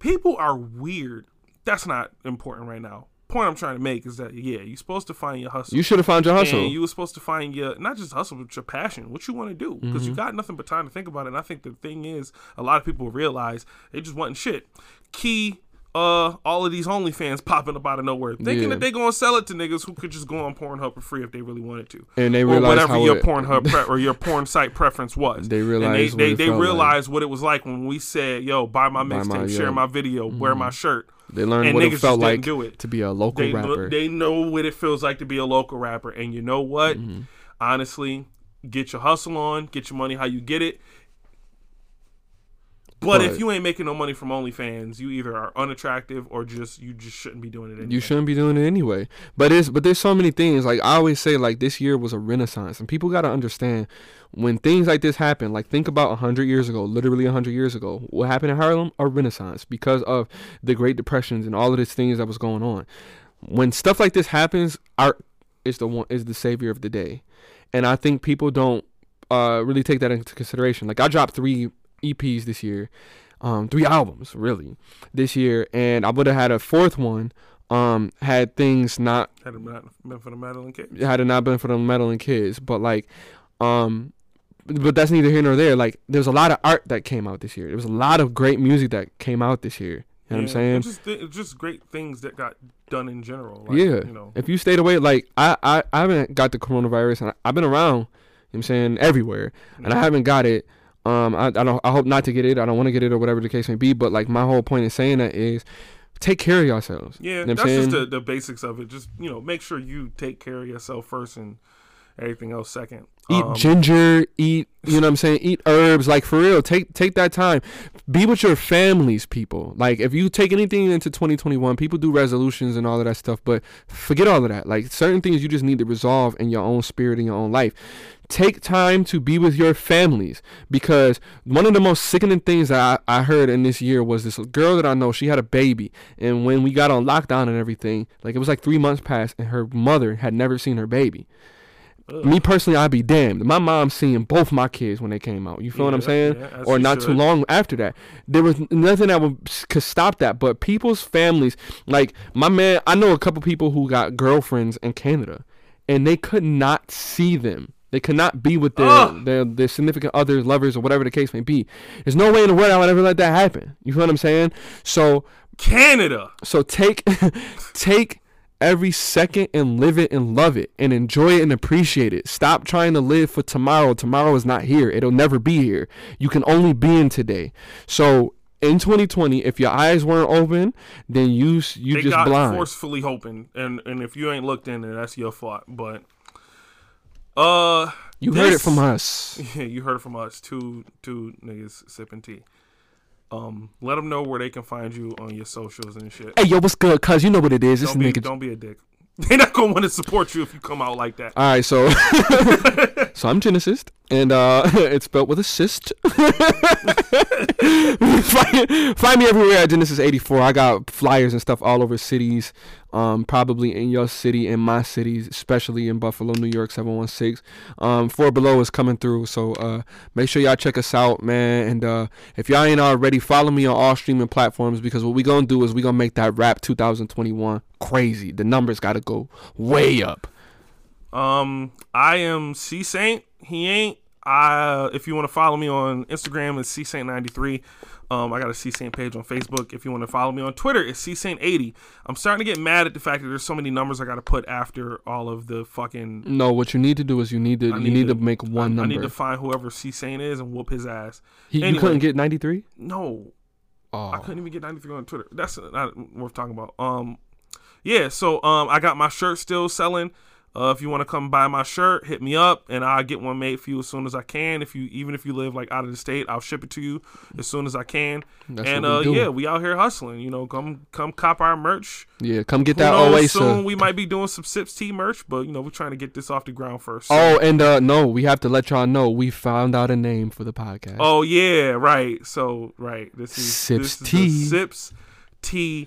People are weird. That's not important right now. Point I'm trying to make is that yeah, you're supposed to find your hustle. You should have found your hustle. You were supposed to find your not just hustle, but your passion, what you want to do, because Mm-hmm. you got nothing but time to think about it. And I think the thing is, a lot of people realize they just wanting shit. Key, uh, all of these OnlyFans popping up out of nowhere, thinking Yeah. that they're gonna sell it to niggas who could just go on Pornhub for free if they really wanted to, and they or realized whatever your it, Pornhub pre- or your porn site preference was. They and realized they what they, it they felt like. what it was like when we said, "Yo, buy my mixtape, share my video, wear my shirt." They learned and what it felt like do it. to be a local They rapper. they know what it feels like to be a local rapper, and you know what? Mm-hmm. Honestly, get your hustle on, get your money how you get it. But, But- if you ain't making no money from OnlyFans, you either are unattractive or just you just shouldn't be doing it anyway. You shouldn't be doing it anyway. But it's but there's so many things. Like I always say, like this year was a renaissance, and people gotta understand when things like this happen. Like think about hundred years ago, literally hundred years ago, what happened in Harlem? A renaissance because of the Great Depressions and all of these things that was going on. When stuff like this happens, art is the one is the savior of the day, and I think people don't uh, really take that into consideration. Like I dropped three EPs this year, um, three albums really this year, and I would have had a fourth one um had things not Had it not been for the Madeline case. had it not been for the meddling kids. But like um but that's neither here nor there. Like there's a lot of art that came out this year. There was a lot of great music that came out this year. You know what i'm saying? it's Just, it's just great things that got done in general. Like, yeah. You know. if you stayed away like I, I i haven't got the coronavirus and I, i've been around you know what i'm saying everywhere. And i haven't got it um i, I don't i hope not to get it. I don't want to get it or whatever the case may be but like my whole point in saying that is take care of yourselves. Yeah, You know that's just the, the basics of it. Just you know, make sure you take care of yourself first and everything else second. eat Um, ginger eat you know what i'm saying? Eat herbs like for real take take that time. Be with your families people. Like if you take anything into 2021 people do resolutions and all of that stuff but forget all of that. Like certain things you just need to resolve in your own spirit in your own life. Take time to be with your families because one of the most sickening things that I, I heard in this year was this girl that I know she had a baby and when we got on lockdown and everything like it was like three months past and her mother had never seen her baby me personally, I'd be damned. My mom seeing both my kids when they came out. You feel what I'm saying? yeah, or not too long after that. There was nothing that would could stop that. But people's families, like my man, I know a couple people who got girlfriends in Canada, and they could not see them. They could not be with their, Ugh. their their significant others, lovers, or whatever the case may be. There's no way in the world I would ever let that happen. You feel what I'm saying? So Canada. so take take every second and live it and love it and enjoy it and appreciate it. Stop trying to live for tomorrow. Tomorrow is not here. It'll never be here. You can only be in today. So in 2020, if your eyes weren't open, then you you they just got blind. forcefully hoping, and and if you ain't looked in there, that's your fault. But Uh, You heard it from us. yeah, you heard it from us. Two two niggas sipping tea. Um, let them know where they can find you on your socials and shit. Hey, yo, what's good? Cuz you know what it is. Don't be nigga. don't be a dick. They're not gonna want to support you if you come out like that. All right, so so I'm Genesis, and uh, it's spelled with a cyst. find, find me everywhere at Genesis84. I got flyers and stuff all over cities, um, probably in your city, in my cities, especially in Buffalo, New York, 716. Um, Four Below is coming through, so uh, make sure y'all check us out, man. And uh, if y'all ain't already, follow me on all streaming platforms because what we gonna do is we gonna make that rap 2021 crazy. The numbers gotta go way up. Um, I am C Saint. He ain't. I if you want to follow me on Instagram, it's C Saint ninety three. Um, I got a C Saint page on Facebook. If you want to follow me on Twitter, it's C Saint eighty. I'm starting to get mad at the fact that there's so many numbers I got to put after all of the fucking. No, what you need to do is you need to I you need to, to- make one I number. need to find whoever C Saint is and whoop his ass. he, you couldn't get 93? No, I Oh. couldn't even get 93 on Twitter. That's not worth talking about. Um, yeah. So um, I got my shirt still selling. Uh, if you want to come buy my shirt, hit me up, and I'll get one made for you as soon as I can. If you even if you live like out of the state, I'll ship it to you as soon as I can. That's and uh, yeah, we out here hustling. You know, come come cop our merch. Yeah, come get Who that knows, soon we might be doing some Sips Tea merch, but you know we're trying to get this off the ground first. So- Oh, and uh no, we have to let y'all know we found out a name for the podcast. Oh yeah, right. So right, this is Sips this is Tea. the Sips Tea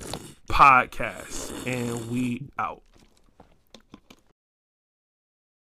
podcast, and we out.